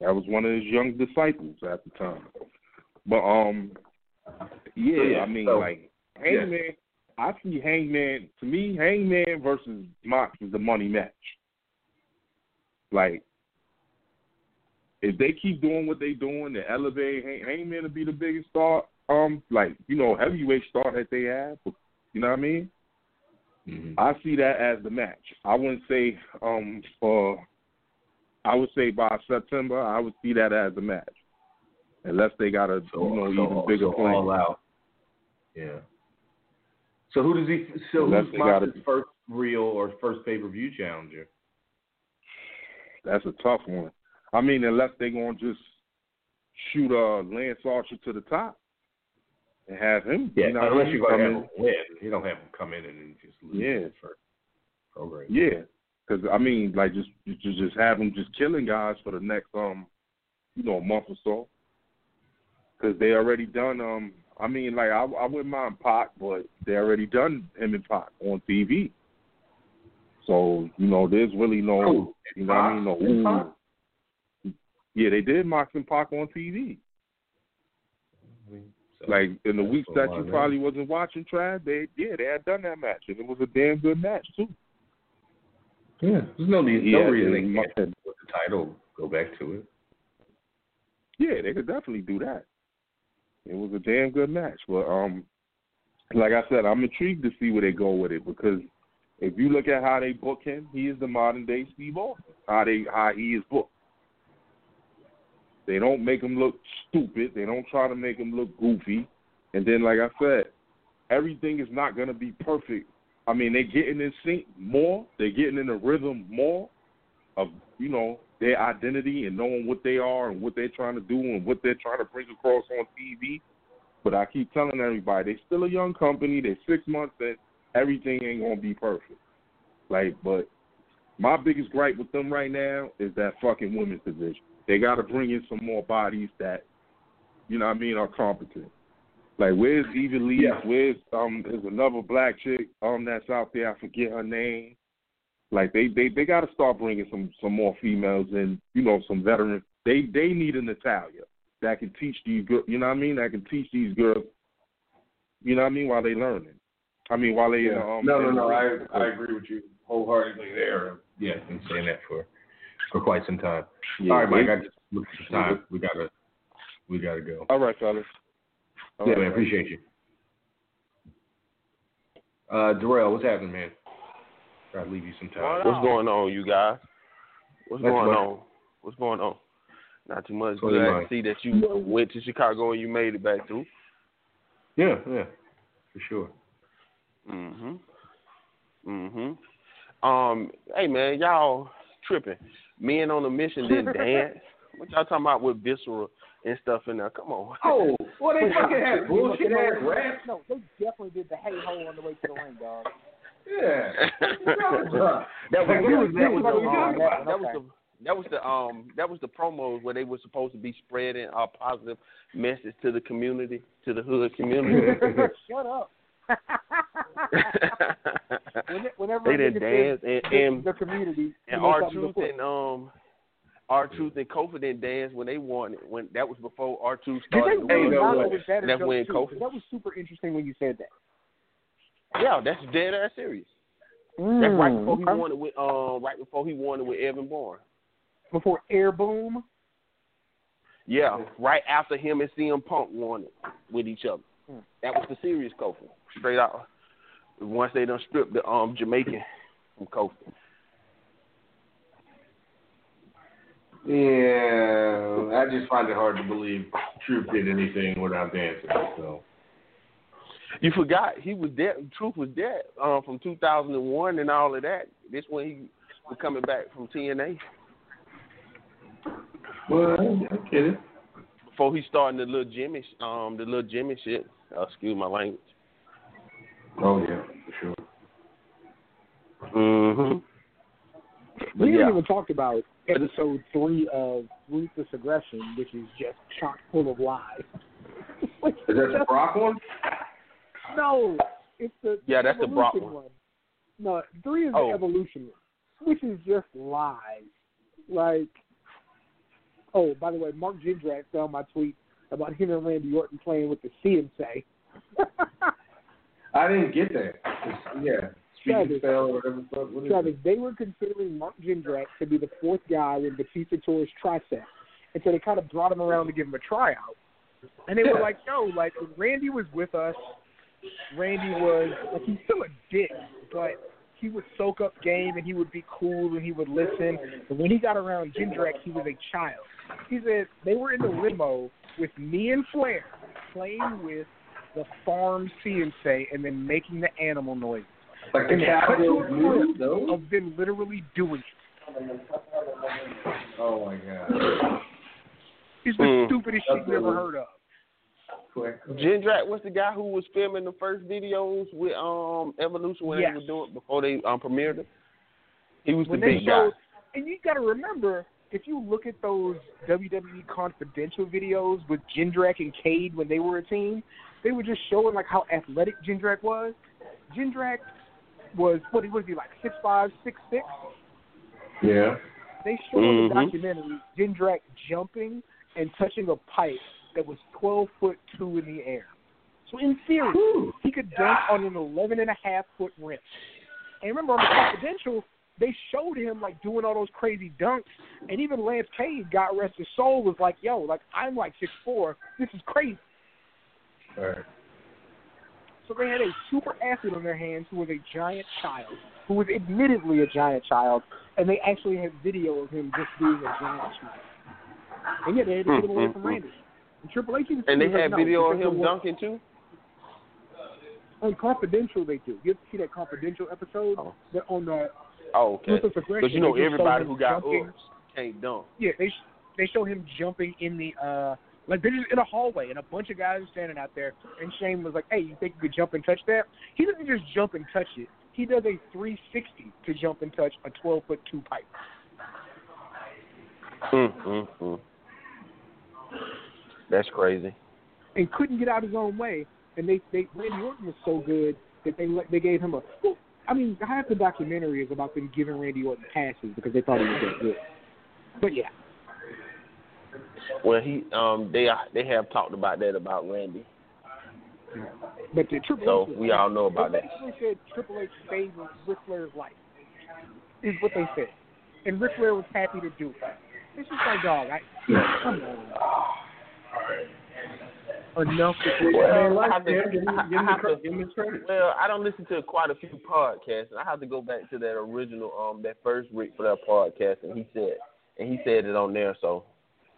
[SPEAKER 5] That was one of his young disciples at the time. But um, yeah,
[SPEAKER 3] yeah,
[SPEAKER 5] I mean,
[SPEAKER 3] so-
[SPEAKER 5] like Hangman. I see Hangman. To me, Hangman versus Mox is the money match. Like, if they keep doing what they doing, to elevate Hangman to be the biggest star, um, like you know, heavyweight star that they have. You know what I mean?
[SPEAKER 3] Mhm.
[SPEAKER 5] I see that as the match. I wouldn't say um for I would say by September I would see that as the match. Unless they got a
[SPEAKER 3] So,
[SPEAKER 5] you know
[SPEAKER 3] so,
[SPEAKER 5] even bigger
[SPEAKER 3] so
[SPEAKER 5] plan.
[SPEAKER 3] all out. Yeah. So who does he? So
[SPEAKER 5] Unless
[SPEAKER 3] who's
[SPEAKER 5] they gotta-
[SPEAKER 3] first real or first pay per view challenger?
[SPEAKER 5] That's a tough one. I mean, unless they're gonna just shoot uh Lance Archer to the top and have him. you know
[SPEAKER 3] unless you're gonna
[SPEAKER 5] come
[SPEAKER 3] have him win, you don't have him come in and just lose
[SPEAKER 5] Yeah.
[SPEAKER 3] first program.
[SPEAKER 5] Yeah, because I mean, like just just just have him just killing guys for the next um you know month or so. because they already done. Um, I mean, like I, I wouldn't mind Pac, but they already done him and Pac on TV. So you know, there's really no,
[SPEAKER 3] Oh,
[SPEAKER 5] you know, what I mean, no.
[SPEAKER 3] Pac and Pac?
[SPEAKER 5] Ooh. Yeah, they did Mox and Pac on TV.
[SPEAKER 3] So,
[SPEAKER 5] Like in the
[SPEAKER 3] that's
[SPEAKER 5] weeks that you
[SPEAKER 3] of
[SPEAKER 5] probably wasn't watching, Trav, they yeah, they had done that match, and it was a damn good match too.
[SPEAKER 3] Yeah, there's no need,
[SPEAKER 5] Yeah,
[SPEAKER 3] no reason
[SPEAKER 5] they-
[SPEAKER 3] they can't with the title go back to it.
[SPEAKER 5] Yeah, they could definitely do that. It was a damn good match, but um, like I said, I'm intrigued to see where they go with it because if you look at how they book him, he is the modern day Steve Austin. How they how he is booked. They don't make him look stupid. They don't try to make him look goofy. And then, like I said, everything is not going to be perfect. I mean, they're getting in sync more. They're getting in the rhythm more of you know their identity and knowing what they are and what they're trying to do and what they're trying to bring across on TV. But I keep telling everybody, they're still a young company. They're six months in. Everything ain't gonna be perfect. Like, but my biggest gripe with them right now is that fucking women's division. They got to bring in some more bodies that, you know, what I mean, are competent. Like, where's Eva Lee?
[SPEAKER 3] Yeah.
[SPEAKER 5] Where's um? There's another black chick um that's out there. I forget her name. Like they they they got to start bringing some some more females and you know some veterans. They they need an Natalya that can teach these girls. You know what I mean? That can teach these girls. You know what I mean? While they learning. I mean, while they
[SPEAKER 3] Yeah.
[SPEAKER 5] um.
[SPEAKER 3] no, no, no. I I agree with you wholeheartedly there. Yeah, I've been saying that for for quite some time.
[SPEAKER 5] Yeah,
[SPEAKER 3] All right, Mike. I just looked at the time. We gotta we gotta go.
[SPEAKER 5] All right, fellas. All
[SPEAKER 3] yeah,
[SPEAKER 5] right,
[SPEAKER 3] man. Appreciate you. Uh, Darrell, what's happening, man? Try to leave you some time.
[SPEAKER 6] What's going on, you guys? What's
[SPEAKER 3] Not too
[SPEAKER 6] going
[SPEAKER 3] much.
[SPEAKER 6] on? What's going on? Not too much.
[SPEAKER 3] What's going
[SPEAKER 6] Glad to see that you went to Chicago and you made it back through.
[SPEAKER 3] Yeah, yeah, for sure.
[SPEAKER 6] Mhm. Mhm. Um. Hey man, y'all tripping. Men on a mission didn't dance. What y'all talking about with Viscera and stuff in there? Come on.
[SPEAKER 3] Oh, well, they fucking had bullshit ass rap.
[SPEAKER 4] No, they definitely did the hey ho on the way to the ring, dog.
[SPEAKER 3] Yeah.
[SPEAKER 6] That was, that was, that
[SPEAKER 3] was
[SPEAKER 6] was, the, um,
[SPEAKER 3] about?
[SPEAKER 6] that was the that was the um that was the promos where they were supposed to be spreading a positive message to the community, to the hood community.
[SPEAKER 4] Shut up. When- Whenever
[SPEAKER 6] they
[SPEAKER 4] a
[SPEAKER 6] didn't dance
[SPEAKER 4] says
[SPEAKER 6] and
[SPEAKER 4] the,
[SPEAKER 6] and,
[SPEAKER 4] the community,
[SPEAKER 6] and
[SPEAKER 4] you know R-Truth
[SPEAKER 6] and um R-Truth and Kofi didn't dance when they won it. When that was before R-Truth
[SPEAKER 4] Did
[SPEAKER 6] started.
[SPEAKER 4] they
[SPEAKER 6] to
[SPEAKER 3] Hey, no
[SPEAKER 4] not
[SPEAKER 3] way.
[SPEAKER 4] know that
[SPEAKER 6] And that's when? Kofi-
[SPEAKER 4] That was super interesting when you said that.
[SPEAKER 6] Yeah, that's dead ass serious. That's right before he
[SPEAKER 4] Mm,
[SPEAKER 6] won it with um right before he won it with Evan Bourne.
[SPEAKER 4] Before Air Boom.
[SPEAKER 6] Yeah, right after him and CM Punk won it with each other.
[SPEAKER 4] Hmm.
[SPEAKER 6] That was the serious Kofi. Straight out. Once they done stripped the um Jamaican from Kofi.
[SPEAKER 3] Yeah, I just find it hard to believe Truth did anything without dancing. So
[SPEAKER 6] You forgot he was dead. Truth was dead um, from 2001 and all of that. This when he was coming back from TNA
[SPEAKER 3] well, I get it.
[SPEAKER 6] before he started the little Jimmy, um, the little Jimmy shit. Uh, excuse my language.
[SPEAKER 3] Oh yeah, for sure.
[SPEAKER 6] Mm-hmm.
[SPEAKER 4] We
[SPEAKER 6] yeah,
[SPEAKER 4] haven't even talked about episode three of Ruthless Aggression, which is just chock full of lies.
[SPEAKER 3] Is that the Brock one?
[SPEAKER 4] No, it's the
[SPEAKER 6] Yeah, that's the Brock
[SPEAKER 4] Evolution
[SPEAKER 6] one.
[SPEAKER 4] No, three is
[SPEAKER 6] Oh.
[SPEAKER 4] the Evolution one, which is just lies. Like, oh, by the way, Mark Jindrak found my tweet about him and Randy Orton playing with the CNC.
[SPEAKER 3] I didn't get that. Yeah,
[SPEAKER 4] Travis.
[SPEAKER 3] or whatever. the fuck, What is
[SPEAKER 4] Travis, they were considering Mark Jindrak to be the fourth guy when Batista tore his tricep. And so they kind of brought him around to give him a tryout. And they were like, yo, like, when Randy was with us, Randy was, like, he's still a dick, but he would soak up game and he would be cool and he would listen. But when he got around Jindrak, he was a child. He said they were in the limo with me and Flair playing with the farm CNC and then making the animal noises.
[SPEAKER 3] Like the
[SPEAKER 4] And they cut to
[SPEAKER 3] cowgirl
[SPEAKER 4] a of them literally doing it.
[SPEAKER 3] Oh my god.
[SPEAKER 4] It's the
[SPEAKER 6] Mm.
[SPEAKER 4] stupidest shit you ever heard of.
[SPEAKER 3] Quick.
[SPEAKER 6] Jindrak was the guy who was filming the first videos with um Evolution when
[SPEAKER 4] Yes.
[SPEAKER 6] they were doing it before they um premiered it. He was
[SPEAKER 4] When
[SPEAKER 6] the
[SPEAKER 4] they
[SPEAKER 6] big
[SPEAKER 4] showed,
[SPEAKER 6] guy.
[SPEAKER 4] and you got to remember, if you look at those WWE Confidential videos with Jindrak and Cade when they were a team, they were just showing like how athletic Jindrak was. Jindrak was what he was he like six five, six six?
[SPEAKER 3] Yeah.
[SPEAKER 4] They showed in the documentary Jindrak jumping and touching a pipe that was twelve foot two in the air. So in theory, he could dunk on an eleven and a half foot rim. And remember on the confidential, they showed him like doing all those crazy dunks, and even Lance Cade, God rest his soul, was like, "Yo, like I'm like six four. This is crazy."
[SPEAKER 3] All right.
[SPEAKER 4] So they had a super athlete on their hands who was a giant child, who was admittedly a giant child, and they actually had video of him just being a giant child. And yeah, they had to get him away mm-hmm. from Randy. And Triple H
[SPEAKER 6] And they had video of him dunking too.
[SPEAKER 4] On Confidential, they do. You see that Confidential episode?
[SPEAKER 6] Oh.
[SPEAKER 4] That on the
[SPEAKER 6] Oh, okay. Because you know
[SPEAKER 4] they just show
[SPEAKER 6] everybody who got
[SPEAKER 4] jumping.
[SPEAKER 6] ups can't dunk.
[SPEAKER 4] Yeah, they sh- they show him jumping in the uh like they're just in a hallway and a bunch of guys are standing out there and Shane was like, Hey, you think you could jump and touch that? He doesn't just jump and touch it. He does a three sixty to jump and touch a twelve foot two pipe.
[SPEAKER 6] Mm, mm, mm. That's crazy.
[SPEAKER 4] And couldn't get out his own way. And they they Randy Orton was so good that they let they gave him a. I mean, half the documentary is about them giving Randy Orton passes because they thought he was that good. But yeah.
[SPEAKER 6] Well, he um they they have talked about that about Randy.
[SPEAKER 4] But the Triple
[SPEAKER 6] So
[SPEAKER 4] H
[SPEAKER 6] we all know about
[SPEAKER 4] they
[SPEAKER 6] that.
[SPEAKER 4] basically said Triple H saved Ric Flair's life. Is what they said, and Ric Flair was happy to do it. It's just like dog. I, come on. Enough with
[SPEAKER 6] Well, I have to-
[SPEAKER 3] give
[SPEAKER 6] I-
[SPEAKER 3] give
[SPEAKER 6] I have to-
[SPEAKER 3] give him credit.
[SPEAKER 6] Well, I don't listen to quite a few podcasts, and I have to go back to that original, um, that first Ric Flair podcast, and he said, and he said it on there. So,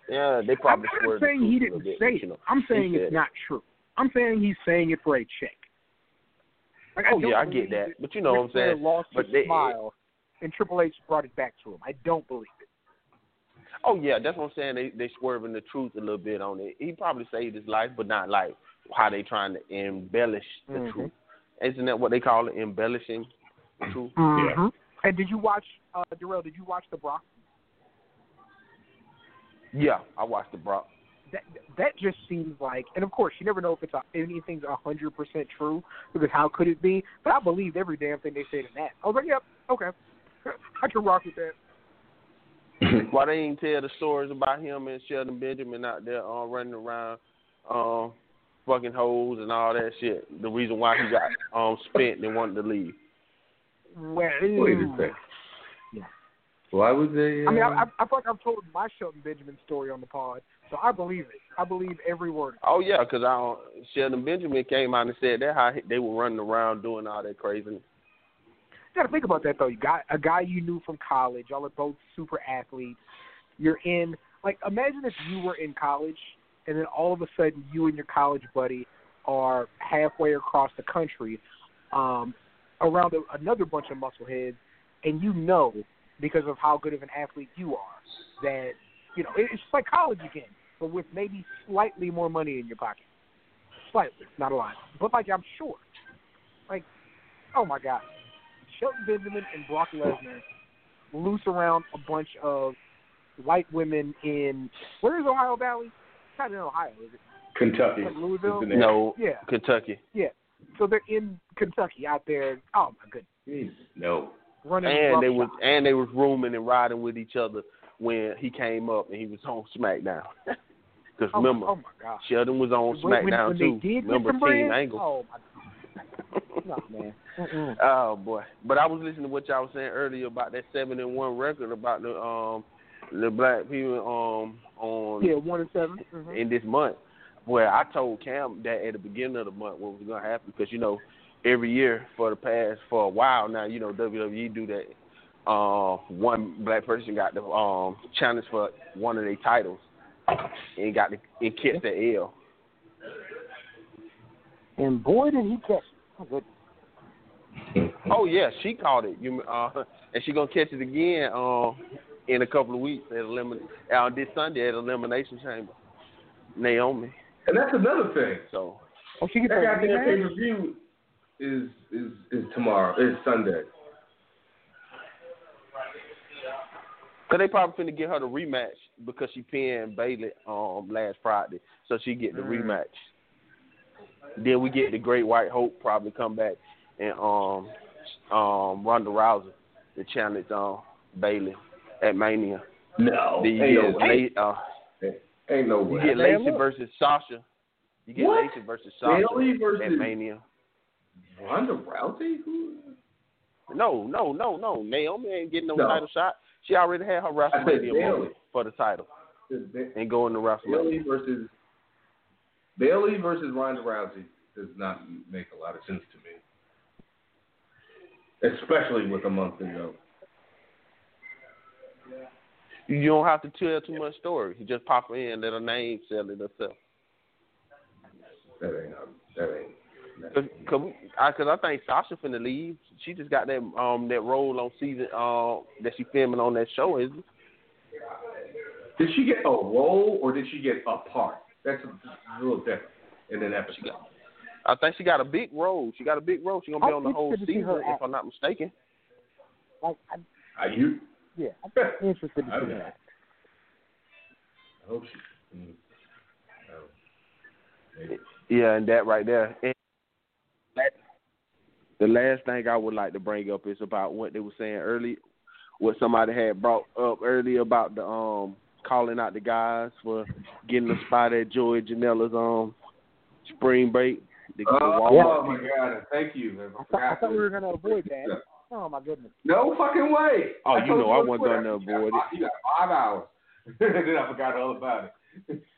[SPEAKER 6] yeah, they probably. I'm not
[SPEAKER 4] saying he didn't
[SPEAKER 6] bit,
[SPEAKER 4] say it.
[SPEAKER 6] you know,
[SPEAKER 4] I'm saying it's
[SPEAKER 6] said
[SPEAKER 4] not true. I'm saying he's saying it for a check. Like,
[SPEAKER 6] Oh
[SPEAKER 4] don't
[SPEAKER 6] yeah, I get that,
[SPEAKER 4] that
[SPEAKER 6] but you know what I'm saying.
[SPEAKER 4] Lost
[SPEAKER 6] But
[SPEAKER 4] his
[SPEAKER 6] they-
[SPEAKER 4] smile, and Triple H brought it back to him. I don't believe it.
[SPEAKER 6] Oh yeah, that's what I'm saying. They they swerving the truth a little bit on it. He probably saved his life, but not like how they trying to embellish the
[SPEAKER 4] Mhm.
[SPEAKER 6] truth. Isn't that what they call it, embellishing the truth?
[SPEAKER 4] Mm-hmm. And did you watch, uh, Darrell? Did you watch the Brock?
[SPEAKER 6] Yeah, I watched the Brock.
[SPEAKER 4] that that just seems like, and of course, you never know if it's a, anything's a hundred percent true because how could it be? But I believed every damn thing they said in that. I was like, yep, okay, I can rock with that.
[SPEAKER 6] Why they didn't tell the stories about him and Shelton Benjamin out there uh, running around, um, fucking hoes and all that shit? The reason why he got um spent and wanted to leave.
[SPEAKER 4] Well,
[SPEAKER 3] Wait a second.
[SPEAKER 4] Yeah.
[SPEAKER 3] Why was they? Uh,
[SPEAKER 4] I mean, I, I, I feel like I've told my Shelton Benjamin story on the pod, so I believe it. I believe every word.
[SPEAKER 6] Oh yeah, because I Shelton Benjamin came out and said that how he- they were running around doing all that crazy.
[SPEAKER 4] You got to think about that though. You got a guy you knew from college. Y'all are both super athletes. You're in like imagine if you were in college and then all of a sudden you and your college buddy are halfway across the country um, around a, another bunch of muscleheads, and you know because of how good of an athlete you are that you know it, it's like college again, but with maybe slightly more money in your pocket. Slightly, not a lot, but like I'm sure. Like, oh my god, Shelton Benjamin and Brock Lesnar loose around a bunch of white women in where is Ohio Valley? It's not in Ohio, is it?
[SPEAKER 3] Kentucky.
[SPEAKER 4] Like Louisville?
[SPEAKER 3] is the name.
[SPEAKER 6] No,
[SPEAKER 4] Yeah,
[SPEAKER 6] Kentucky.
[SPEAKER 4] yeah. So they're in Kentucky out there. Oh my goodness,
[SPEAKER 3] Jeez, No.
[SPEAKER 4] running
[SPEAKER 6] And they was and they was rooming and riding with each other when he came up and he was on SmackDown. Because
[SPEAKER 4] Oh,
[SPEAKER 6] remember,
[SPEAKER 4] oh my gosh.
[SPEAKER 6] Shelton was on
[SPEAKER 4] When- when-
[SPEAKER 6] SmackDown
[SPEAKER 4] when
[SPEAKER 6] too.
[SPEAKER 4] They did
[SPEAKER 6] remember Team
[SPEAKER 4] bread?
[SPEAKER 6] Angle?
[SPEAKER 4] Oh my no, man. Mm-mm.
[SPEAKER 6] Oh boy! But I was listening to what y'all was saying earlier about that seven and one record about the um the black people um on
[SPEAKER 4] Yeah, one and 7 Mhm.
[SPEAKER 6] in this month. Well, I told Cam that at the beginning of the month what was gonna happen because you know every year for the past for a while now you know WWE do that. Uh, one black person got the um challenge for one of their titles and got the and catch the L.
[SPEAKER 4] And boy, did he catch! Oh, good.
[SPEAKER 6] Oh yeah, she caught it. You uh, and she gonna catch it again um in a couple of weeks at elimin uh, this Sunday at Elimination Chamber. Naomi.
[SPEAKER 3] And that's another thing.
[SPEAKER 6] So
[SPEAKER 4] Oh, she
[SPEAKER 3] That
[SPEAKER 4] a
[SPEAKER 3] goddamn pay per view is is is tomorrow. Is Sunday.
[SPEAKER 6] Cause they probably finna get her the rematch because she pinned Bayley um last Friday, so she get the
[SPEAKER 7] Mm.
[SPEAKER 6] rematch. Then we get the Great White Hope probably come back and um um Ronda Rousey to challenge um Bayley at Mania.
[SPEAKER 3] No,
[SPEAKER 6] Then you
[SPEAKER 3] ain't,
[SPEAKER 6] get
[SPEAKER 3] no,
[SPEAKER 6] La- uh,
[SPEAKER 3] ain't no
[SPEAKER 6] you get Lacey versus Sasha. You get
[SPEAKER 3] What?
[SPEAKER 6] Lacey versus Sasha
[SPEAKER 3] Bayley versus
[SPEAKER 6] at Mania.
[SPEAKER 3] Ronda Rousey? Who?
[SPEAKER 6] No, no, no, no. Naomi ain't getting no,
[SPEAKER 3] No.
[SPEAKER 6] title shot. She already had her
[SPEAKER 3] I said
[SPEAKER 6] WrestleMania moment for the title
[SPEAKER 3] Ba-
[SPEAKER 6] and going to WrestleMania.
[SPEAKER 3] Bayley versus Bayley versus Ronda Rousey does not make a lot of sense to me, especially with a month to go.
[SPEAKER 6] You don't have to tell too much story. You just pop in, let her name sell it herself.
[SPEAKER 3] That ain't. That ain't.
[SPEAKER 6] Cause, cause, I, cause I think Sasha finna leave. She just got that um that role on season um that she filming on that show, isn't it?
[SPEAKER 3] Did she get a role or did she get a part? That's a, a little different in an episode.
[SPEAKER 6] I think she got a big role. She got a big role. She gonna be
[SPEAKER 4] I'm
[SPEAKER 6] on the whole
[SPEAKER 4] interested to see
[SPEAKER 6] season, if. I'm not mistaken.
[SPEAKER 4] Like, I,
[SPEAKER 3] Are you?
[SPEAKER 4] yeah, I'm interested to see
[SPEAKER 3] mean,
[SPEAKER 4] that.
[SPEAKER 3] I hope she. mm, oh, maybe.
[SPEAKER 6] Yeah, and that right there. And that, the last thing I would like to bring up is about what they were saying early, what somebody had brought up earlier about the um calling out the guys for getting a spot at Joey Janela's um spring break. The, the
[SPEAKER 3] Oh,
[SPEAKER 6] Walmart
[SPEAKER 3] my God! Thank you. I,
[SPEAKER 4] I thought, I thought we were going to avoid that. Oh, my goodness.
[SPEAKER 3] No fucking way.
[SPEAKER 6] Oh,
[SPEAKER 3] I
[SPEAKER 6] you
[SPEAKER 3] told
[SPEAKER 6] know I wasn't
[SPEAKER 3] Twitter,
[SPEAKER 6] gonna avoid it.
[SPEAKER 3] You got five hours. then I forgot all about it.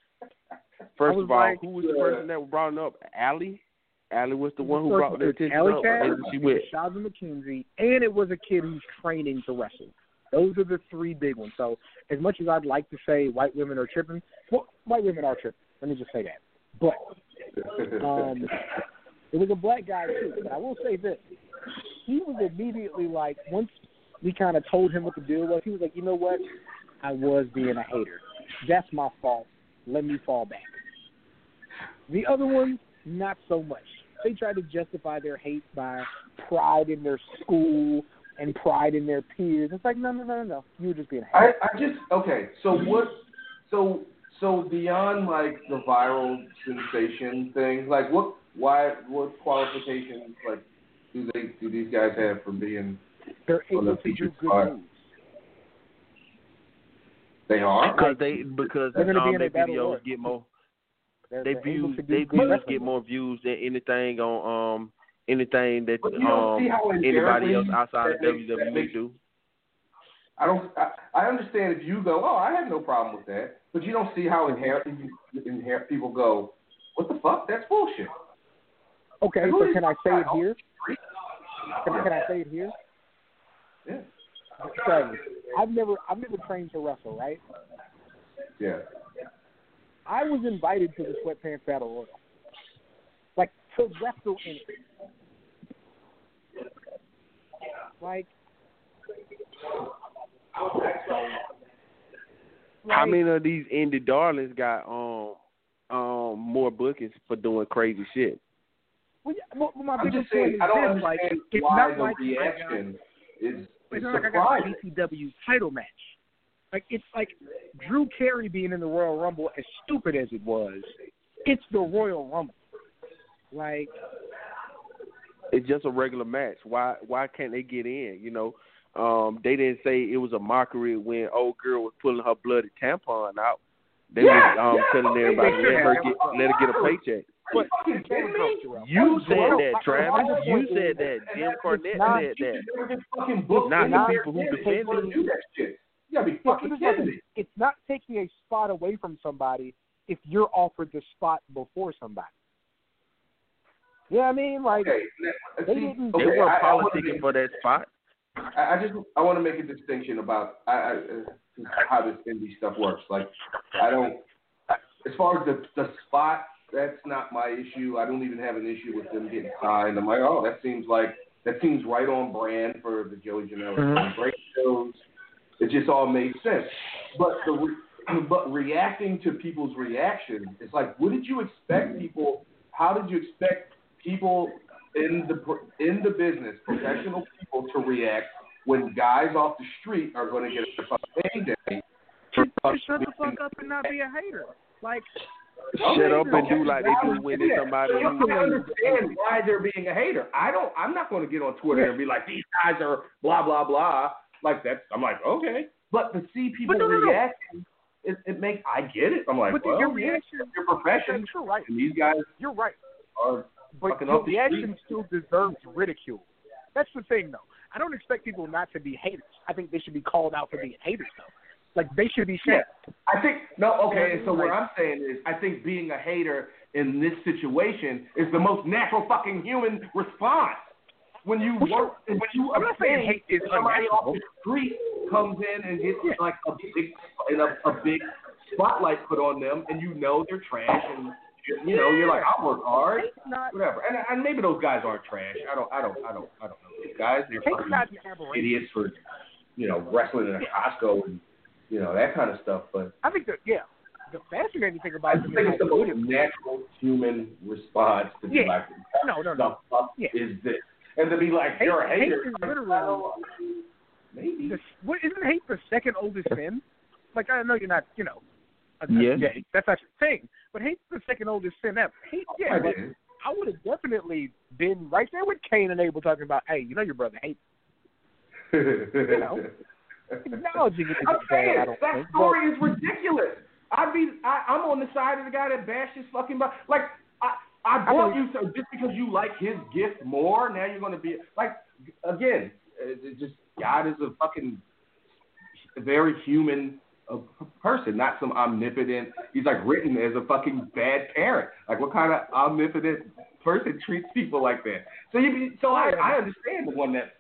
[SPEAKER 6] First of all,
[SPEAKER 4] like,
[SPEAKER 6] who was the
[SPEAKER 3] uh,
[SPEAKER 6] person that brought it up? Allie. Allie was the one who
[SPEAKER 4] First,
[SPEAKER 6] brought the
[SPEAKER 4] it's
[SPEAKER 6] attention
[SPEAKER 4] Alley
[SPEAKER 6] up.
[SPEAKER 4] Cat,
[SPEAKER 6] And she went.
[SPEAKER 4] Shazza McKenzie, and it was a kid who's training to wrestle. Those are the three big ones. So, as much as I'd like to say white women are tripping, well, white women are tripping. Let me just say that. But um, it was a black guy too. But I will say this: he was immediately like, once we kind of told him what the deal was, he was like, you know what? I was being a hater. That's my fault. Let me fall back. The other ones, not so much. They tried to justify their hate by pride in their school and pride in their peers. It's like, no, no, no, no, no. You were just being a
[SPEAKER 3] I. I just okay. So what? So so beyond like the viral sensation thing, like what? Why? What qualifications like do they do these guys have for being?
[SPEAKER 4] They're able
[SPEAKER 3] the
[SPEAKER 4] to do good
[SPEAKER 3] part.
[SPEAKER 4] moves.
[SPEAKER 3] They are.
[SPEAKER 6] Because they because
[SPEAKER 4] They're gonna be
[SPEAKER 6] um,
[SPEAKER 4] in
[SPEAKER 6] their videos
[SPEAKER 4] royal.
[SPEAKER 6] get more
[SPEAKER 4] They're,
[SPEAKER 6] they
[SPEAKER 4] they're
[SPEAKER 6] views they views
[SPEAKER 4] wrestling
[SPEAKER 6] get more views than anything on um anything that
[SPEAKER 3] But you don't see
[SPEAKER 6] um anybody else outside of
[SPEAKER 3] that makes- that
[SPEAKER 6] WWE
[SPEAKER 3] makes-
[SPEAKER 6] do.
[SPEAKER 3] I don't. I, I understand if you go, oh, I have no problem with that, but you don't see how inherently inherent people go, what the fuck? That's bullshit.
[SPEAKER 4] Okay, so can I say it here? Can, can I say it here?
[SPEAKER 3] Yeah.
[SPEAKER 4] I've never I've never trained to wrestle, right?
[SPEAKER 3] Yeah.
[SPEAKER 4] I was invited to the Sweatpants Battle Royal. Like to wrestle in it. Like
[SPEAKER 6] How many of these indie darlings got um um more bookings for doing crazy shit?
[SPEAKER 4] well, yeah, well, my
[SPEAKER 3] I'm
[SPEAKER 4] biggest
[SPEAKER 3] just saying,
[SPEAKER 4] point is
[SPEAKER 3] I don't
[SPEAKER 4] this, like it's
[SPEAKER 3] why
[SPEAKER 4] not
[SPEAKER 3] the
[SPEAKER 4] like I got-
[SPEAKER 3] reaction is,
[SPEAKER 4] It's
[SPEAKER 3] is
[SPEAKER 4] not like I got a BCW title match. Like it's like Drew Carey being in the Royal Rumble, as stupid as it was, it's the Royal Rumble. Like
[SPEAKER 6] It's just a regular match. Why why can't they get in? You know, um, they didn't say it was a mockery when old girl was pulling her bloody tampon out. They
[SPEAKER 3] Yeah,
[SPEAKER 6] was um,
[SPEAKER 3] yeah,
[SPEAKER 6] telling
[SPEAKER 3] okay,
[SPEAKER 6] everybody let her get let her get a paycheck.
[SPEAKER 3] But you fucking kidding me?
[SPEAKER 6] You said that, Travis. You said that. Jim
[SPEAKER 3] that's
[SPEAKER 6] Cornette said
[SPEAKER 3] You
[SPEAKER 6] that.
[SPEAKER 3] should never get fucking booked
[SPEAKER 6] Not the people who defended
[SPEAKER 3] they
[SPEAKER 6] it.
[SPEAKER 3] do that shit. You gotta be
[SPEAKER 4] Yeah,
[SPEAKER 3] fucking
[SPEAKER 4] here's
[SPEAKER 3] kidding me.
[SPEAKER 4] It's not taking a spot away from somebody if you're offered the spot before somebody. You know I mean? Like
[SPEAKER 3] Okay,
[SPEAKER 4] They didn't-
[SPEAKER 6] They
[SPEAKER 3] okay,
[SPEAKER 6] were
[SPEAKER 3] I, I
[SPEAKER 6] politicking for that spot.
[SPEAKER 3] I, I just I want to make a distinction about I, I, uh, how this indie stuff works. Like I don't, as far as the the spot, that's not my issue. I don't even have an issue with them getting signed. I'm like, oh, that seems like that seems right on brand for the Joey Janela
[SPEAKER 4] Mhm.
[SPEAKER 3] break shows. It just all made sense. But the re- but reacting to people's reactions, it's like, what did you expect people? How did you expect people in the pro- in the business, professional people, to react when guys off the street are going to get a fucking day.
[SPEAKER 4] Just, just shut the fuck up and not be a hater. Like,
[SPEAKER 6] Shut up and do like they do when it's somebody.
[SPEAKER 3] So you can understand why they're being a hater. I don't. I'm not going to get on Twitter and be like, these guys are blah blah blah. Like that. I'm like, okay. But to see people
[SPEAKER 4] But no, no, no.
[SPEAKER 3] reacting, it, it makes. I get it. I'm like,
[SPEAKER 4] but
[SPEAKER 3] well,
[SPEAKER 4] your reaction,
[SPEAKER 3] it's your profession,
[SPEAKER 4] you're right.
[SPEAKER 3] and these guys
[SPEAKER 4] You're right.
[SPEAKER 3] are
[SPEAKER 4] But your
[SPEAKER 3] the
[SPEAKER 4] reaction
[SPEAKER 3] street.
[SPEAKER 4] still deserves ridicule. That's the thing, though. I don't expect people not to be haters. I think they should be called out for being haters, though. Like they should be shamed.
[SPEAKER 3] Yeah. I think no. Okay, so what I'm saying is, I think being a hater in this situation is the most natural fucking human response. When you
[SPEAKER 4] Well, sure.
[SPEAKER 3] work, when you
[SPEAKER 4] I'm not saying hate is
[SPEAKER 3] somebody off the street comes in and gets
[SPEAKER 4] Yeah.
[SPEAKER 3] like a big, and a, a big spotlight put on them, and you know they're trash, and you know you're like, I work hard,
[SPEAKER 4] not.
[SPEAKER 3] whatever. And, and maybe those guys aren't trash. I don't, I don't, I don't, I don't know these guys. They're fucking
[SPEAKER 4] not an aberration.
[SPEAKER 3] idiots for, you know, wrestling in a Costco and you know that kind of stuff, but.
[SPEAKER 4] I think that yeah. The fascinating thing about
[SPEAKER 3] I
[SPEAKER 4] it
[SPEAKER 3] just
[SPEAKER 4] is
[SPEAKER 3] think it's the most natural human response to be
[SPEAKER 4] Yeah.
[SPEAKER 3] like,
[SPEAKER 4] No, no,
[SPEAKER 3] the
[SPEAKER 4] no.
[SPEAKER 3] fuck
[SPEAKER 4] Yeah.
[SPEAKER 3] is this? And to be like,
[SPEAKER 4] Hate-
[SPEAKER 3] you're a
[SPEAKER 4] hate is literally-
[SPEAKER 3] maybe.
[SPEAKER 4] The, what isn't hate the second oldest sin? Like I know you're not, you know, a,
[SPEAKER 6] Yeah.
[SPEAKER 4] that's actually your thing. But hate's the second oldest sin ever. Hate, yeah,
[SPEAKER 3] I
[SPEAKER 4] like. I would have definitely been right there with Cain and Abel talking about, hey, you know your brother hates.
[SPEAKER 3] you
[SPEAKER 4] know. Acknowledging it
[SPEAKER 3] I'm
[SPEAKER 4] bad,
[SPEAKER 3] saying
[SPEAKER 4] I don't
[SPEAKER 3] that
[SPEAKER 4] think.
[SPEAKER 3] story is ridiculous. I'd be, I, I'm on the side of the guy that bashed his fucking, bu- like, I, I bought you so just because you like his gift more, now you're going to be like, again, it, it just God is a fucking very human uh, person, not some omnipotent. He's like written as a fucking bad parent. Like, what kind of omnipotent person treats people like that? So you, so I, I understand the one that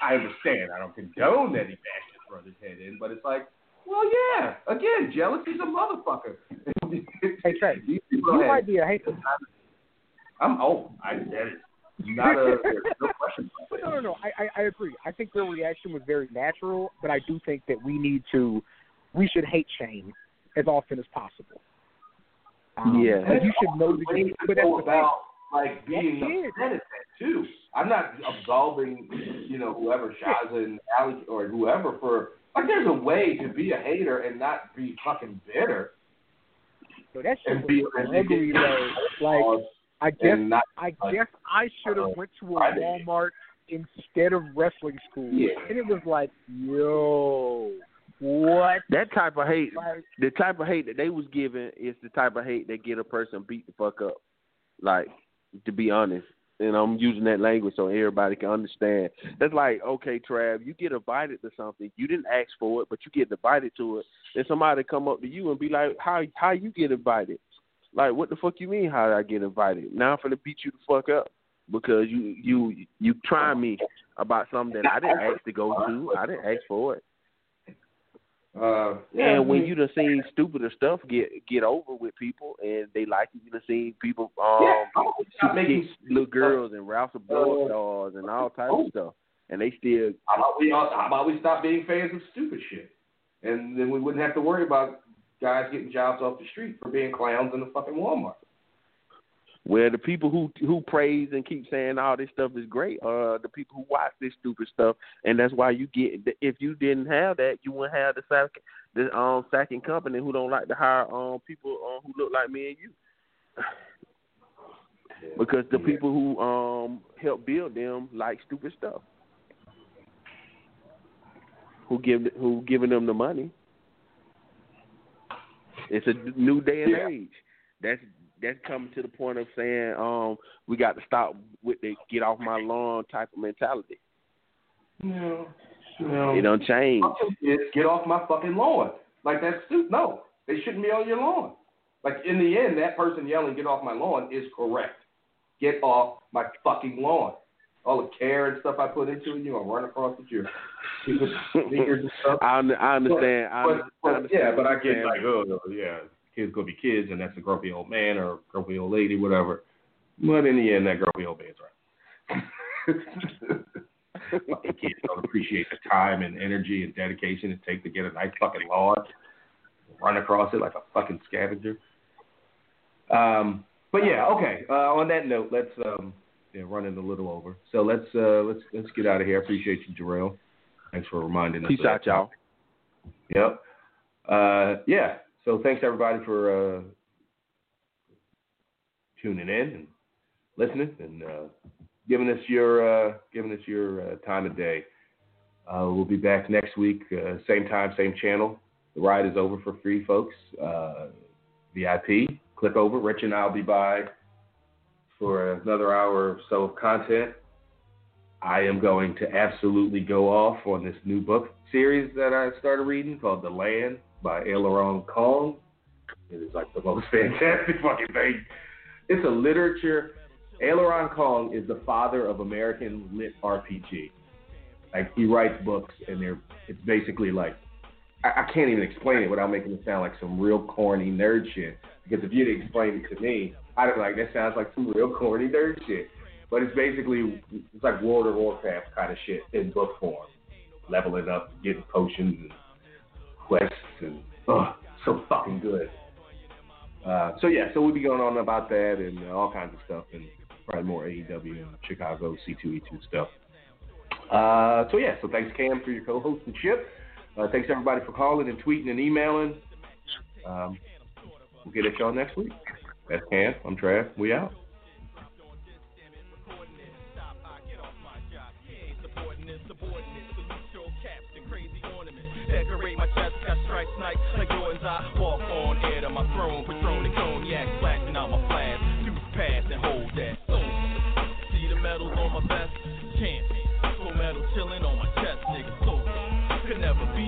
[SPEAKER 3] I understand. I don't condone that he bashed his brother's head in, but it's like, well, yeah. Again, jealousy's a motherfucker.
[SPEAKER 4] Hey, Trey, You
[SPEAKER 3] have-
[SPEAKER 4] might be a hater.
[SPEAKER 3] I'm old. I that is not a no question.
[SPEAKER 4] No, no, no. I, I, I agree. I think their reaction was very natural, but I do think that we need to, we should hate shame as often as possible. Um,
[SPEAKER 6] Yeah.
[SPEAKER 4] like you should know the
[SPEAKER 3] Ways
[SPEAKER 4] game, but that's
[SPEAKER 3] go
[SPEAKER 4] the thing.
[SPEAKER 3] about like being
[SPEAKER 4] That's it.
[SPEAKER 3] upset at that too. I'm not absolving, you know, whoever Shazza and Alex or whoever for like. There's a way to be a hater and not be fucking bitter
[SPEAKER 4] So that shit
[SPEAKER 3] and be
[SPEAKER 4] was
[SPEAKER 3] and
[SPEAKER 4] ugly
[SPEAKER 3] get-
[SPEAKER 4] though. Like I guess
[SPEAKER 3] not
[SPEAKER 4] I guess I should have went to a
[SPEAKER 3] I did.
[SPEAKER 4] Walmart instead of wrestling school,
[SPEAKER 3] Yeah.
[SPEAKER 4] and it was like, yo, what?
[SPEAKER 6] That type of hate,
[SPEAKER 4] Like,
[SPEAKER 6] the type of hate that they was giving is the type of hate that get a person beat the fuck up. Like, to be honest, and I'm using that language so everybody can understand. That's like, okay, Trav, you get invited to something, you didn't ask for it, but you get invited to it. Then somebody come up to you and be like, how how you get invited? Like, what the fuck you mean? How did I get invited? Now I'm finna beat you the fuck up because you you you trying me about something that I didn't ask to go to. I didn't ask for it.
[SPEAKER 3] Uh, yeah,
[SPEAKER 6] and when you done seen stupider stuff get get over with people, and they like it, you done seen people um
[SPEAKER 3] yeah, I'm gonna stop
[SPEAKER 6] kick
[SPEAKER 3] making
[SPEAKER 6] little girls and Ralph the Blood Stars and all types of stuff, and they still
[SPEAKER 3] How about we all, how about we stop being fans of stupid shit, and then we wouldn't have to worry about guys getting jobs off the street for being clowns in the fucking Walmart.
[SPEAKER 6] Where the people who who praise and keep saying all this stuff is great are the people who watch this stupid stuff, and that's why you get. If you didn't have that, you wouldn't have the sack the um sacking company who don't like to hire um people um, who look like me and you. Because the people who um help build them like stupid stuff. Who give who giving them the money? It's a new day and
[SPEAKER 3] Yeah.
[SPEAKER 6] age. That's that's coming to the point of saying um we got to stop with the get off my lawn type of mentality.
[SPEAKER 3] No, no.
[SPEAKER 6] It don't change.
[SPEAKER 3] It's get off my fucking lawn. Like that's stupid. No, they shouldn't be on your lawn. Like in the end, that person yelling "get off my lawn" is correct. Get off my fucking lawn. All the care and stuff I put into it, you gonna run across with your stupid sneakers and stuff.
[SPEAKER 6] I, I understand. I,
[SPEAKER 3] But,
[SPEAKER 6] I understand
[SPEAKER 3] yeah, but I get like, oh yeah, kids gonna be kids, and that's a grumpy old man or a grumpy old lady, whatever. But in the end, that grumpy old man's right. fucking kids don't appreciate the time and energy and dedication it takes to get a nice fucking lawn, run across it like a fucking scavenger. Um, but yeah, okay. Uh, on that note, let's um, yeah, running a little over. So let's uh, let's let's get out of here. I appreciate you, Jarrell. Thanks for reminding us.
[SPEAKER 6] Peace out, y'all.
[SPEAKER 3] Yep. Uh, yeah. So thanks everybody for uh, tuning in and listening and uh, giving us your uh, giving us your uh, time of day. Uh, we'll be back next week, uh, same time, same channel. The ride is over for free folks. VIP, click over. Rich and I'll be by for another hour or so of content. I am going to absolutely go off on this new book series that I started reading called The Land by Aleron Kong. It is like the most fantastic fucking thing. It's a literature. Aleron Kong is the father of American lit RPG. Like he writes books, and they're it's basically like I, I can't even explain it without making it sound like some real corny nerd shit. Because if you'd explained it to me, I'd be like, that sounds like some real corny nerd shit. But it's basically it's like World of Warcraft kind of shit in book form, leveling up, getting potions and quests, and oh, so fucking good. Uh, so yeah, so we'll be going on about that and all kinds of stuff, and probably more AEW and Chicago C2E2 stuff. Uh, so yeah, so thanks Cam for your co-hostship. Uh, thanks everybody for calling and tweeting and emailing. Um, we'll get at y'all next week. That's Cam. I'm Trav. We out.
[SPEAKER 2] Night like Jordan's. I walk on air to my throne, Patron and cognac, flashing out my flash. Two pass and hold that. Boom. See the medals on my vest? Champion. Full metal chilling on my chest, nigga. So could never be